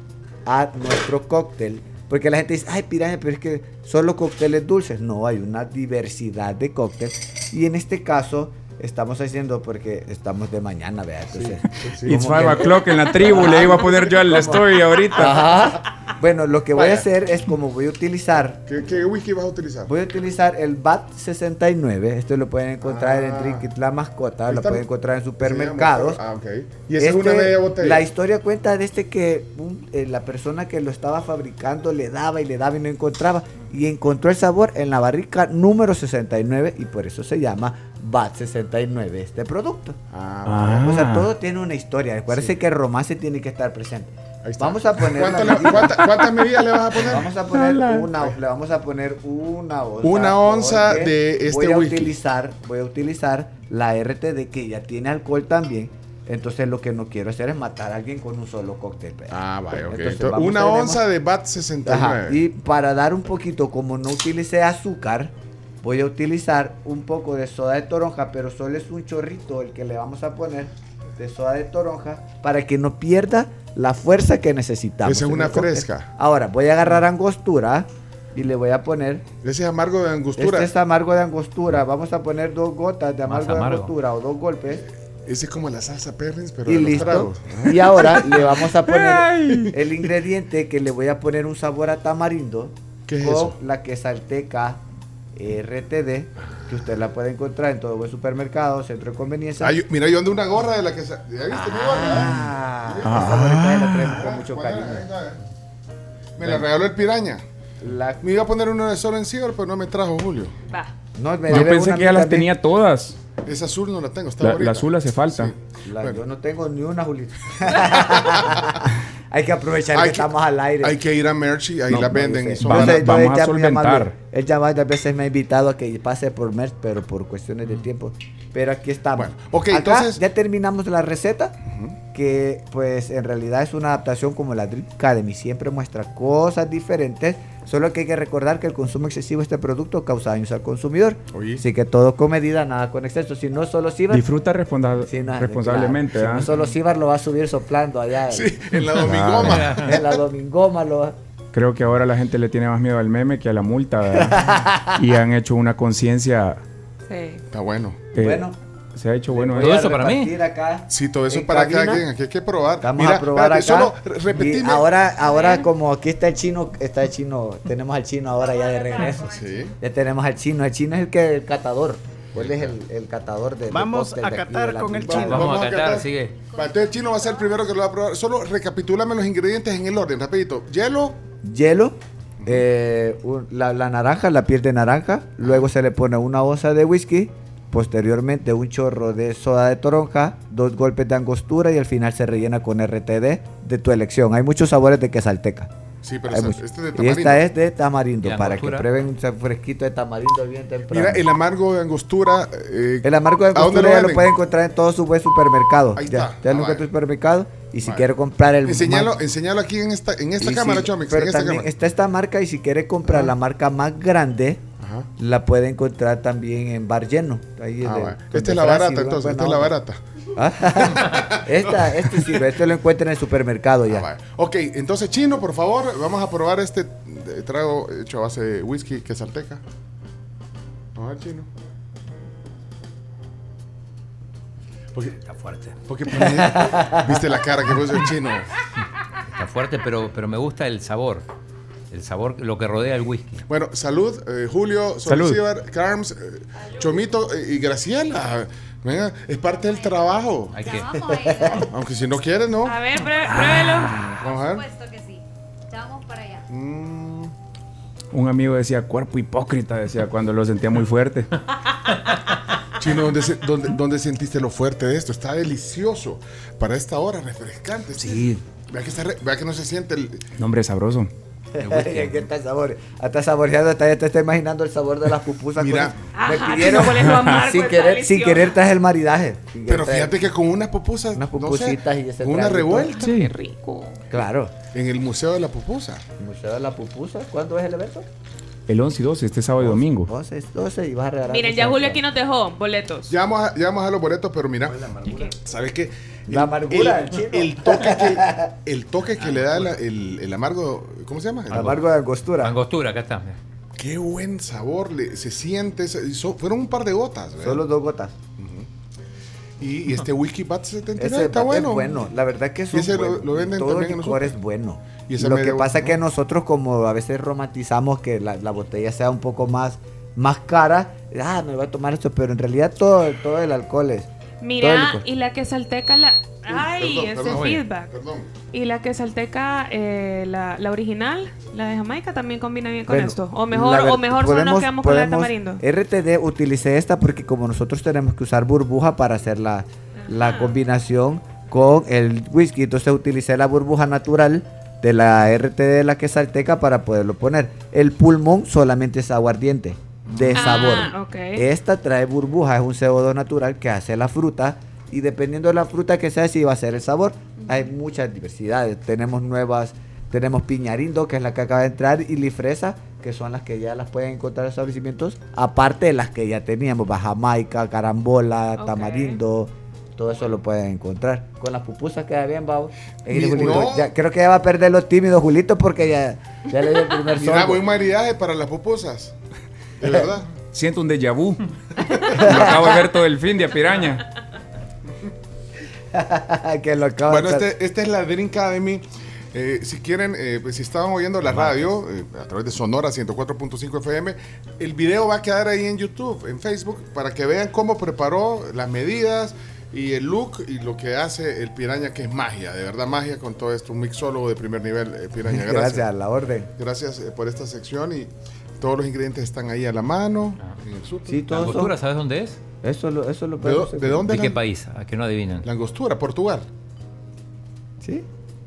a nuestro cóctel. Porque la gente dice, ay, piraña, pero es que solo cócteles dulces. No, hay una diversidad de cócteles. Y en este caso estamos haciendo porque estamos de mañana, ¿verdad? Entonces, It's como five o'clock en la tribu. Le iba a poner yo al ¿Cómo? story ahorita. Ajá. Bueno, lo que voy a Vaya. hacer es como voy a utilizar, ¿Qué, qué whisky vas a utilizar? voy a utilizar el BAT 69. Esto lo pueden encontrar Ah. en Drink It La Mascota, lo pueden encontrar en supermercados. Ah, ok. Y esa es una Este, media botella. La historia cuenta de este que un- eh, la persona que lo estaba fabricando le daba y le daba y no encontraba. Y encontró el sabor en la barrica número 69 y por eso se llama BAT 69 este producto. Ah, O sea, Ah. todo tiene una historia. Acuérdense que el romance tiene que estar presente. ahí está. Vamos a poner ¿Cuántas, la le- cuántas- cuántas medidas le vas a poner? Vamos a poner una, le vamos a poner una onza. Una onza de este voy a whisky. utilizar, voy a utilizar la RTD que ya tiene alcohol también. Entonces lo que no quiero hacer es matar a alguien con un solo cóctel. ¿verdad? Ah, vaya, ok. Entonces, Entonces, vamos, una tenemos- onza de BAT 69. Ajá, Y para dar un poquito, como no utilicé azúcar, voy a utilizar un poco de soda de toronja, pero solo es un chorrito el que le vamos a poner de soda de toronja para que no pierda la fuerza que necesitamos. Esa es una fresca. Ahora voy a agarrar angostura y le voy a poner. Ese es amargo de angostura. Este es amargo de angostura. Vamos a poner dos gotas de amargo de amargo. angostura o dos golpes. Ese es como la salsa perrins, pero Y de los listo. tragos. Y ahora le vamos a poner el ingrediente que le voy a poner un sabor a tamarindo ¿Qué es con eso? la quesalteca RTD, que usted la puede encontrar en todo buen supermercado, centro de conveniencia. Ah, yo- mira, yo ando una gorra de la que... ¿Ya viste mi gorra? Ah, Ah. la traemos con mucho cariño. Me la regaló el piraña. La- Me iba a poner uno de solo en ciber, pero no me trajo Julio. Va. no, me Yo pensé una que ya las tenía todas. Esa azul no la tengo, está La, la azul hace falta. La- Bueno. Yo no tengo ni una, Julito. Hay que aprovechar Hay que, que- estamos al aire. Hay que ir a Merch y ahí No, la no, venden. Yo y son Vamos- yo vamos a solventar. Él ya varias veces me ha invitado a que pase por Merch, pero por cuestiones de tiempo. Pero aquí estamos. Bueno, ok, Acá entonces- ya terminamos la receta. que pues en realidad es una adaptación como la Dream Academy, siempre muestra cosas diferentes, solo que hay que recordar que el consumo excesivo de este producto causa daños al consumidor. Así que todo con medida, nada con exceso, si no solo Cibar, Disfruta responda- nada, responsablemente. claro, ¿ah? si no solo Cibar lo va a subir soplando allá. Sí, en la domingoma. en la domingoma lo va- Creo que ahora la gente le tiene más miedo al meme que a la multa. ¿verdad? y han hecho una conciencia. Sí. Está bueno. eh, Bueno. Se ha hecho bueno. Voy a repartir acá Sí, todo eso para cada cabina. quien. Aquí hay que probar. Vamos Mira, a probar acá. Solo ahora, ahora como aquí está el chino, está el chino, tenemos al chino ahora ya de regreso. Sí. Ya tenemos al chino. El chino es el que el catador. ¿Cuál es el, el catador de Vamos a catar con el chino. Vamos a catar, catar. sigue. Entonces el chino va a ser el primero que lo va a probar. Solo recapitúlame los ingredientes en el orden, rapidito. Hielo, Hielo, eh, un- la, la naranja, la piel de naranja. Luego se le pone una onza de whisky. Posteriormente un chorro de soda de toronja, dos golpes de angostura y al final se rellena con RTD de tu elección. Hay muchos sabores de quesalteca. Sí, pero este es de Y tamarindo. esta es de tamarindo, ¿Y para que prueben un fresquito de tamarindo bien temprano. Mira, el amargo de angostura. eh, El amargo de ¿a dónde angostura ya lo venden? puede encontrar en todo su buen supermercado. Ahí ya, está. ya Ah, lo tu supermercado. Y si Vaya. quiere comprar el Enseñalo, enseñalo aquí en esta, en esta y cámara, si- Chomix. Pero En esta también cámara. está esta marca y si quiere comprar la marca más grande, la puede encontrar también en Bar Lleno. Ahí Ah, Esta es la Francis, barata, entonces. Esta es la barata. Esta, este sí, este lo encuentra en el supermercado ya. Ah, Ok, entonces, chino, por favor, vamos a probar este eh, trago hecho a base de whisky que salteca. Vamos a ver, chino. Porque, Está fuerte. porque viste la cara que puso el chino. Está fuerte, pero, pero me gusta el sabor. El sabor, lo que rodea el whisky. Bueno, salud, eh, Julio, Salud. Solicibar, Carms, eh, Chomito eh, y Graciela. Venga, es parte del trabajo. Hay que. Aunque si no quieres, ¿no? A ver, pruébelo. Vamos a ver. Supuesto que sí. Ya vamos para allá. Mm, Un amigo decía cuerpo hipócrita, decía cuando lo sentía muy fuerte. Chino, ¿dónde, se- dónde- dónde sentiste lo fuerte de esto? Está delicioso. Para esta hora, refrescante. Sí. Vea que, está re- vea que no se siente el... Nombre sabroso. Aquí está el sabor. Hasta saboreando, hasta ya te está imaginando el sabor de las pupusas. Mira. con- me Ajá, pidieron si no amargo, sin querer, sin querer traje el maridaje. Pero fíjate que con unas pupusas, Unas no sé, pupusitas y ese una revuelta. Sí. Rico. Claro. En el Museo de la Pupusa. El Museo de la Pupusa. ¿Cuándo es el evento? El 11 y 12, este sábado y domingo. 11, 12 y vas a regalar. Miren, ya Julio aquí nos dejó boletos. Ya vamos, a, ya vamos a los boletos, pero mira, ¿sabes qué? La amargura el, el toque que, el toque que le da la- el, el amargo, ¿cómo se llama? El amargo de angostura. Angostura, acá está. mira. Qué buen sabor, le- se siente, se- so- fueron un par de gotas. ¿verdad? Solo dos gotas. Y, y este whisky Bat 79 Ese está es bueno. bueno. La verdad que son Y ese lo- buenos. lo venden Todo también en licor es bueno. Y lo que pasa es que nosotros como a veces romantizamos que la, la botella sea un poco más, más cara. Ah, me voy a tomar esto, pero en realidad todo, todo el alcohol es. todo el Mira, y la que salteca la. Ay, perdón, ese perdón. feedback. Perdón. Y la que salteca, eh, la, la original, la de Jamaica, también combina bien con Bueno, esto. O mejor, o mejor solo nos podemos- quedamos con la de tamarindo. RTD utilicé esta porque como nosotros tenemos que usar burbuja para hacer la, la combinación con el whisky, entonces utilicé la burbuja natural de la RTD de la quesalteca para poderlo poner. El pulmón solamente es aguardiente de Ah, sabor. Esta trae burbuja, es un CO2 natural que hace la fruta y dependiendo de la fruta que sea, sí va a ser el sabor. Hay muchas diversidades. Tenemos nuevas, tenemos piñarindo, que es la que acaba de entrar, y lifresa, que son las que ya las pueden encontrar en establecimientos, aparte de las que ya teníamos, Jamaica, carambola, tamarindo. Todo eso lo pueden encontrar. Con las pupusas queda bien, Babo. No. ya- creo que ya va a perder los tímidos, Julito, porque ya, ya le dio el primer Mira, sorbo. buen maridaje para las pupusas. De verdad. Siento un déjà vu. Lo acabo de ver todo el fin de a piraña. que lo acabo Bueno, de este, esta es la Dream Academy. Eh, si quieren, eh, pues, si estaban oyendo la radio eh, a través de Sonora 104.5 FM, el video va a quedar ahí en YouTube, en Facebook, para que vean cómo preparó las medidas y el look y lo que hace el Piraña, que es magia, de verdad magia con todo esto. Un mixólogo de primer nivel, eh, Piraña. Gracias, Gracias. a la orden. Gracias eh, por esta sección y todos los ingredientes están ahí a la mano. en el súper. Sí, ¿La todo eso. angostura, sabes dónde es? Eso lo, eso lo ¿De, de dónde ¿De la, qué país? ¿A qué no adivinan? la angostura? Portugal. Sí.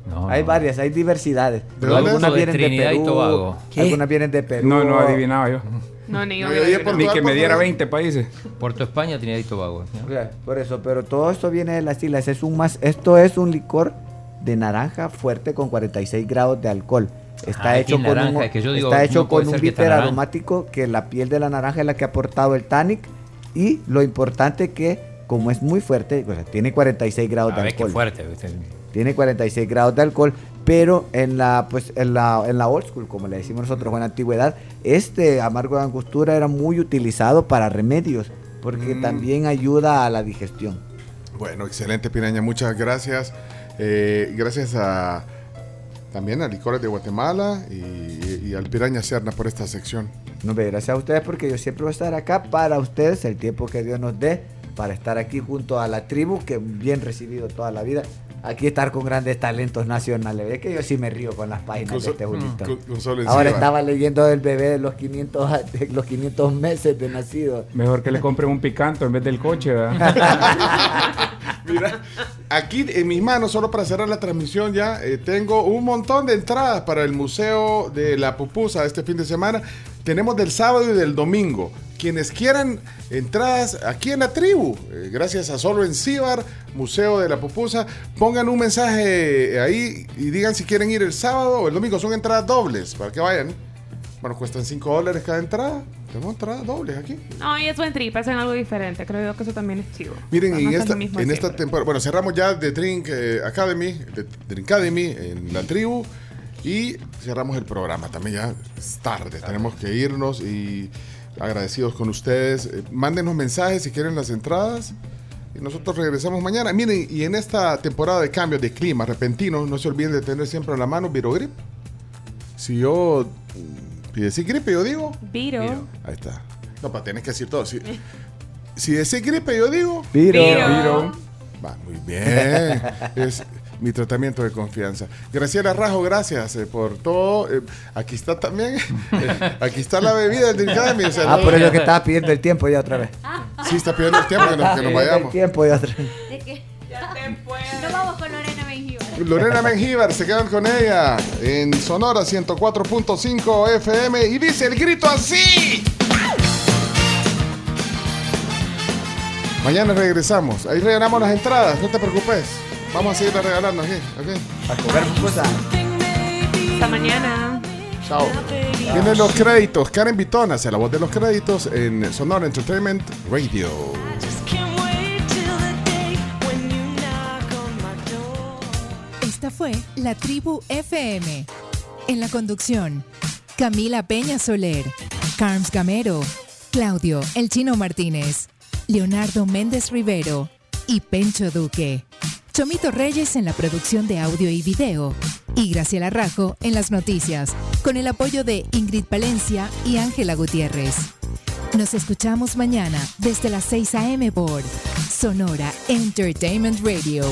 No, hay no. varias, hay diversidades. ¿De? Algunas De vienen de Trinidad y Perú, Tobago. ¿Qué? algunas vienen de Perú. No, no adivinaba yo. No, ni yo. No, yo dije por Ni que me diera 20 países. Puerto España, Trinidad y Tobago. ¿no? O sea, Por eso, pero todo esto viene de las islas. Es un más, esto es un licor de naranja fuerte con 46 grados de alcohol. Está Ah, hecho con naranja, un, es que yo digo, está hecho con un bitter aromático que la piel de la naranja es la que ha aportado el tannic y lo importante que como es muy fuerte, o sea, tiene 46 grados A de ver, qué alcohol. fuerte. Tiene 46 grados de alcohol, pero en la pues en la en la old school, como le decimos nosotros en la antigüedad, este amargo de angostura era muy utilizado para remedios, porque Mm. también ayuda a la digestión. Bueno, excelente, Piraña. Muchas gracias. Eh, gracias a también a Licores de Guatemala y, y al Piraña Serna por esta sección. No, ve, gracias a ustedes porque yo siempre voy a estar acá para ustedes el tiempo que Dios nos dé para estar aquí junto a la tribu que bien recibido toda la vida. Aquí estar con grandes talentos nacionales. Ve que yo sí me río con las páginas de este bonito. con- Ahora estaba leyendo del bebé de los 500, a- de los 500 meses de nacido. Mejor que le compren un picanto en vez del coche, ¿verdad? Mira, aquí en mis manos, solo para cerrar la transmisión ya, eh, tengo un montón de entradas para el Museo de la Pupusa este fin de semana. Tenemos del sábado y del domingo. Quienes quieran entradas aquí en la tribu, eh, gracias a Solo en Cibar, Museo de la Pupusa, pongan un mensaje ahí y digan si quieren ir el sábado o el domingo. Son entradas dobles para que vayan. Bueno, cuestan 5 dólares cada entrada. Tenemos entradas dobles aquí. No, y es buen trip, hacen algo diferente. Creo yo que eso también es chivo. Miren, en esta, en esta temporada, bueno, cerramos ya The Drink eh, Academy, The Drink Academy en la tribu y cerramos el programa. También ya es tarde, tenemos que irnos y agradecidos con ustedes. Eh, mándenos mensajes si quieren las entradas y nosotros regresamos mañana. Miren, y en esta temporada de cambios de clima repentinos, no se olviden de tener siempre a la mano Virogrip. Si yo, si decís gripe, yo digo. Viro. Ahí está. No, para tener que decir todo. Si, si decís gripe, yo digo. Viro. Viro. Va, muy bien. es mi tratamiento de confianza. Graciela Rajo, gracias eh, por todo. Eh, aquí está también. eh, aquí está la bebida del Drink Academy, o sea, Ah, no- por eso que estaba pidiendo el tiempo ya otra vez. Sí, está pidiendo el tiempo que nos, que nos Pidiendo vayamos. El tiempo ya otra vez. ¿De qué? Nos vamos con Lorena Mengíbar. Lorena Mengíbar, se quedan con ella en Sonora 104.5 FM y dice el grito así. Mañana regresamos. Ahí regalamos las entradas, no te preocupes. Vamos a seguir regalando aquí. ¿ok? A comer cosas. Hasta mañana. Chao. Vienen los créditos. Karen Vitón hace la voz de los créditos en Sonora Entertainment Radio. Esta fue La Tribu FM. En la conducción, Camila Peña Soler, Carms Gamero, Claudio El Chino Martínez, Leonardo Méndez Rivero y Pencho Duque. Chomito Reyes en la producción de audio y video. Y Graciela Rajo en las noticias, con el apoyo de Ingrid Palencia y Ángela Gutiérrez. Nos escuchamos mañana desde las 6 a.m. por Sonora Entertainment Radio.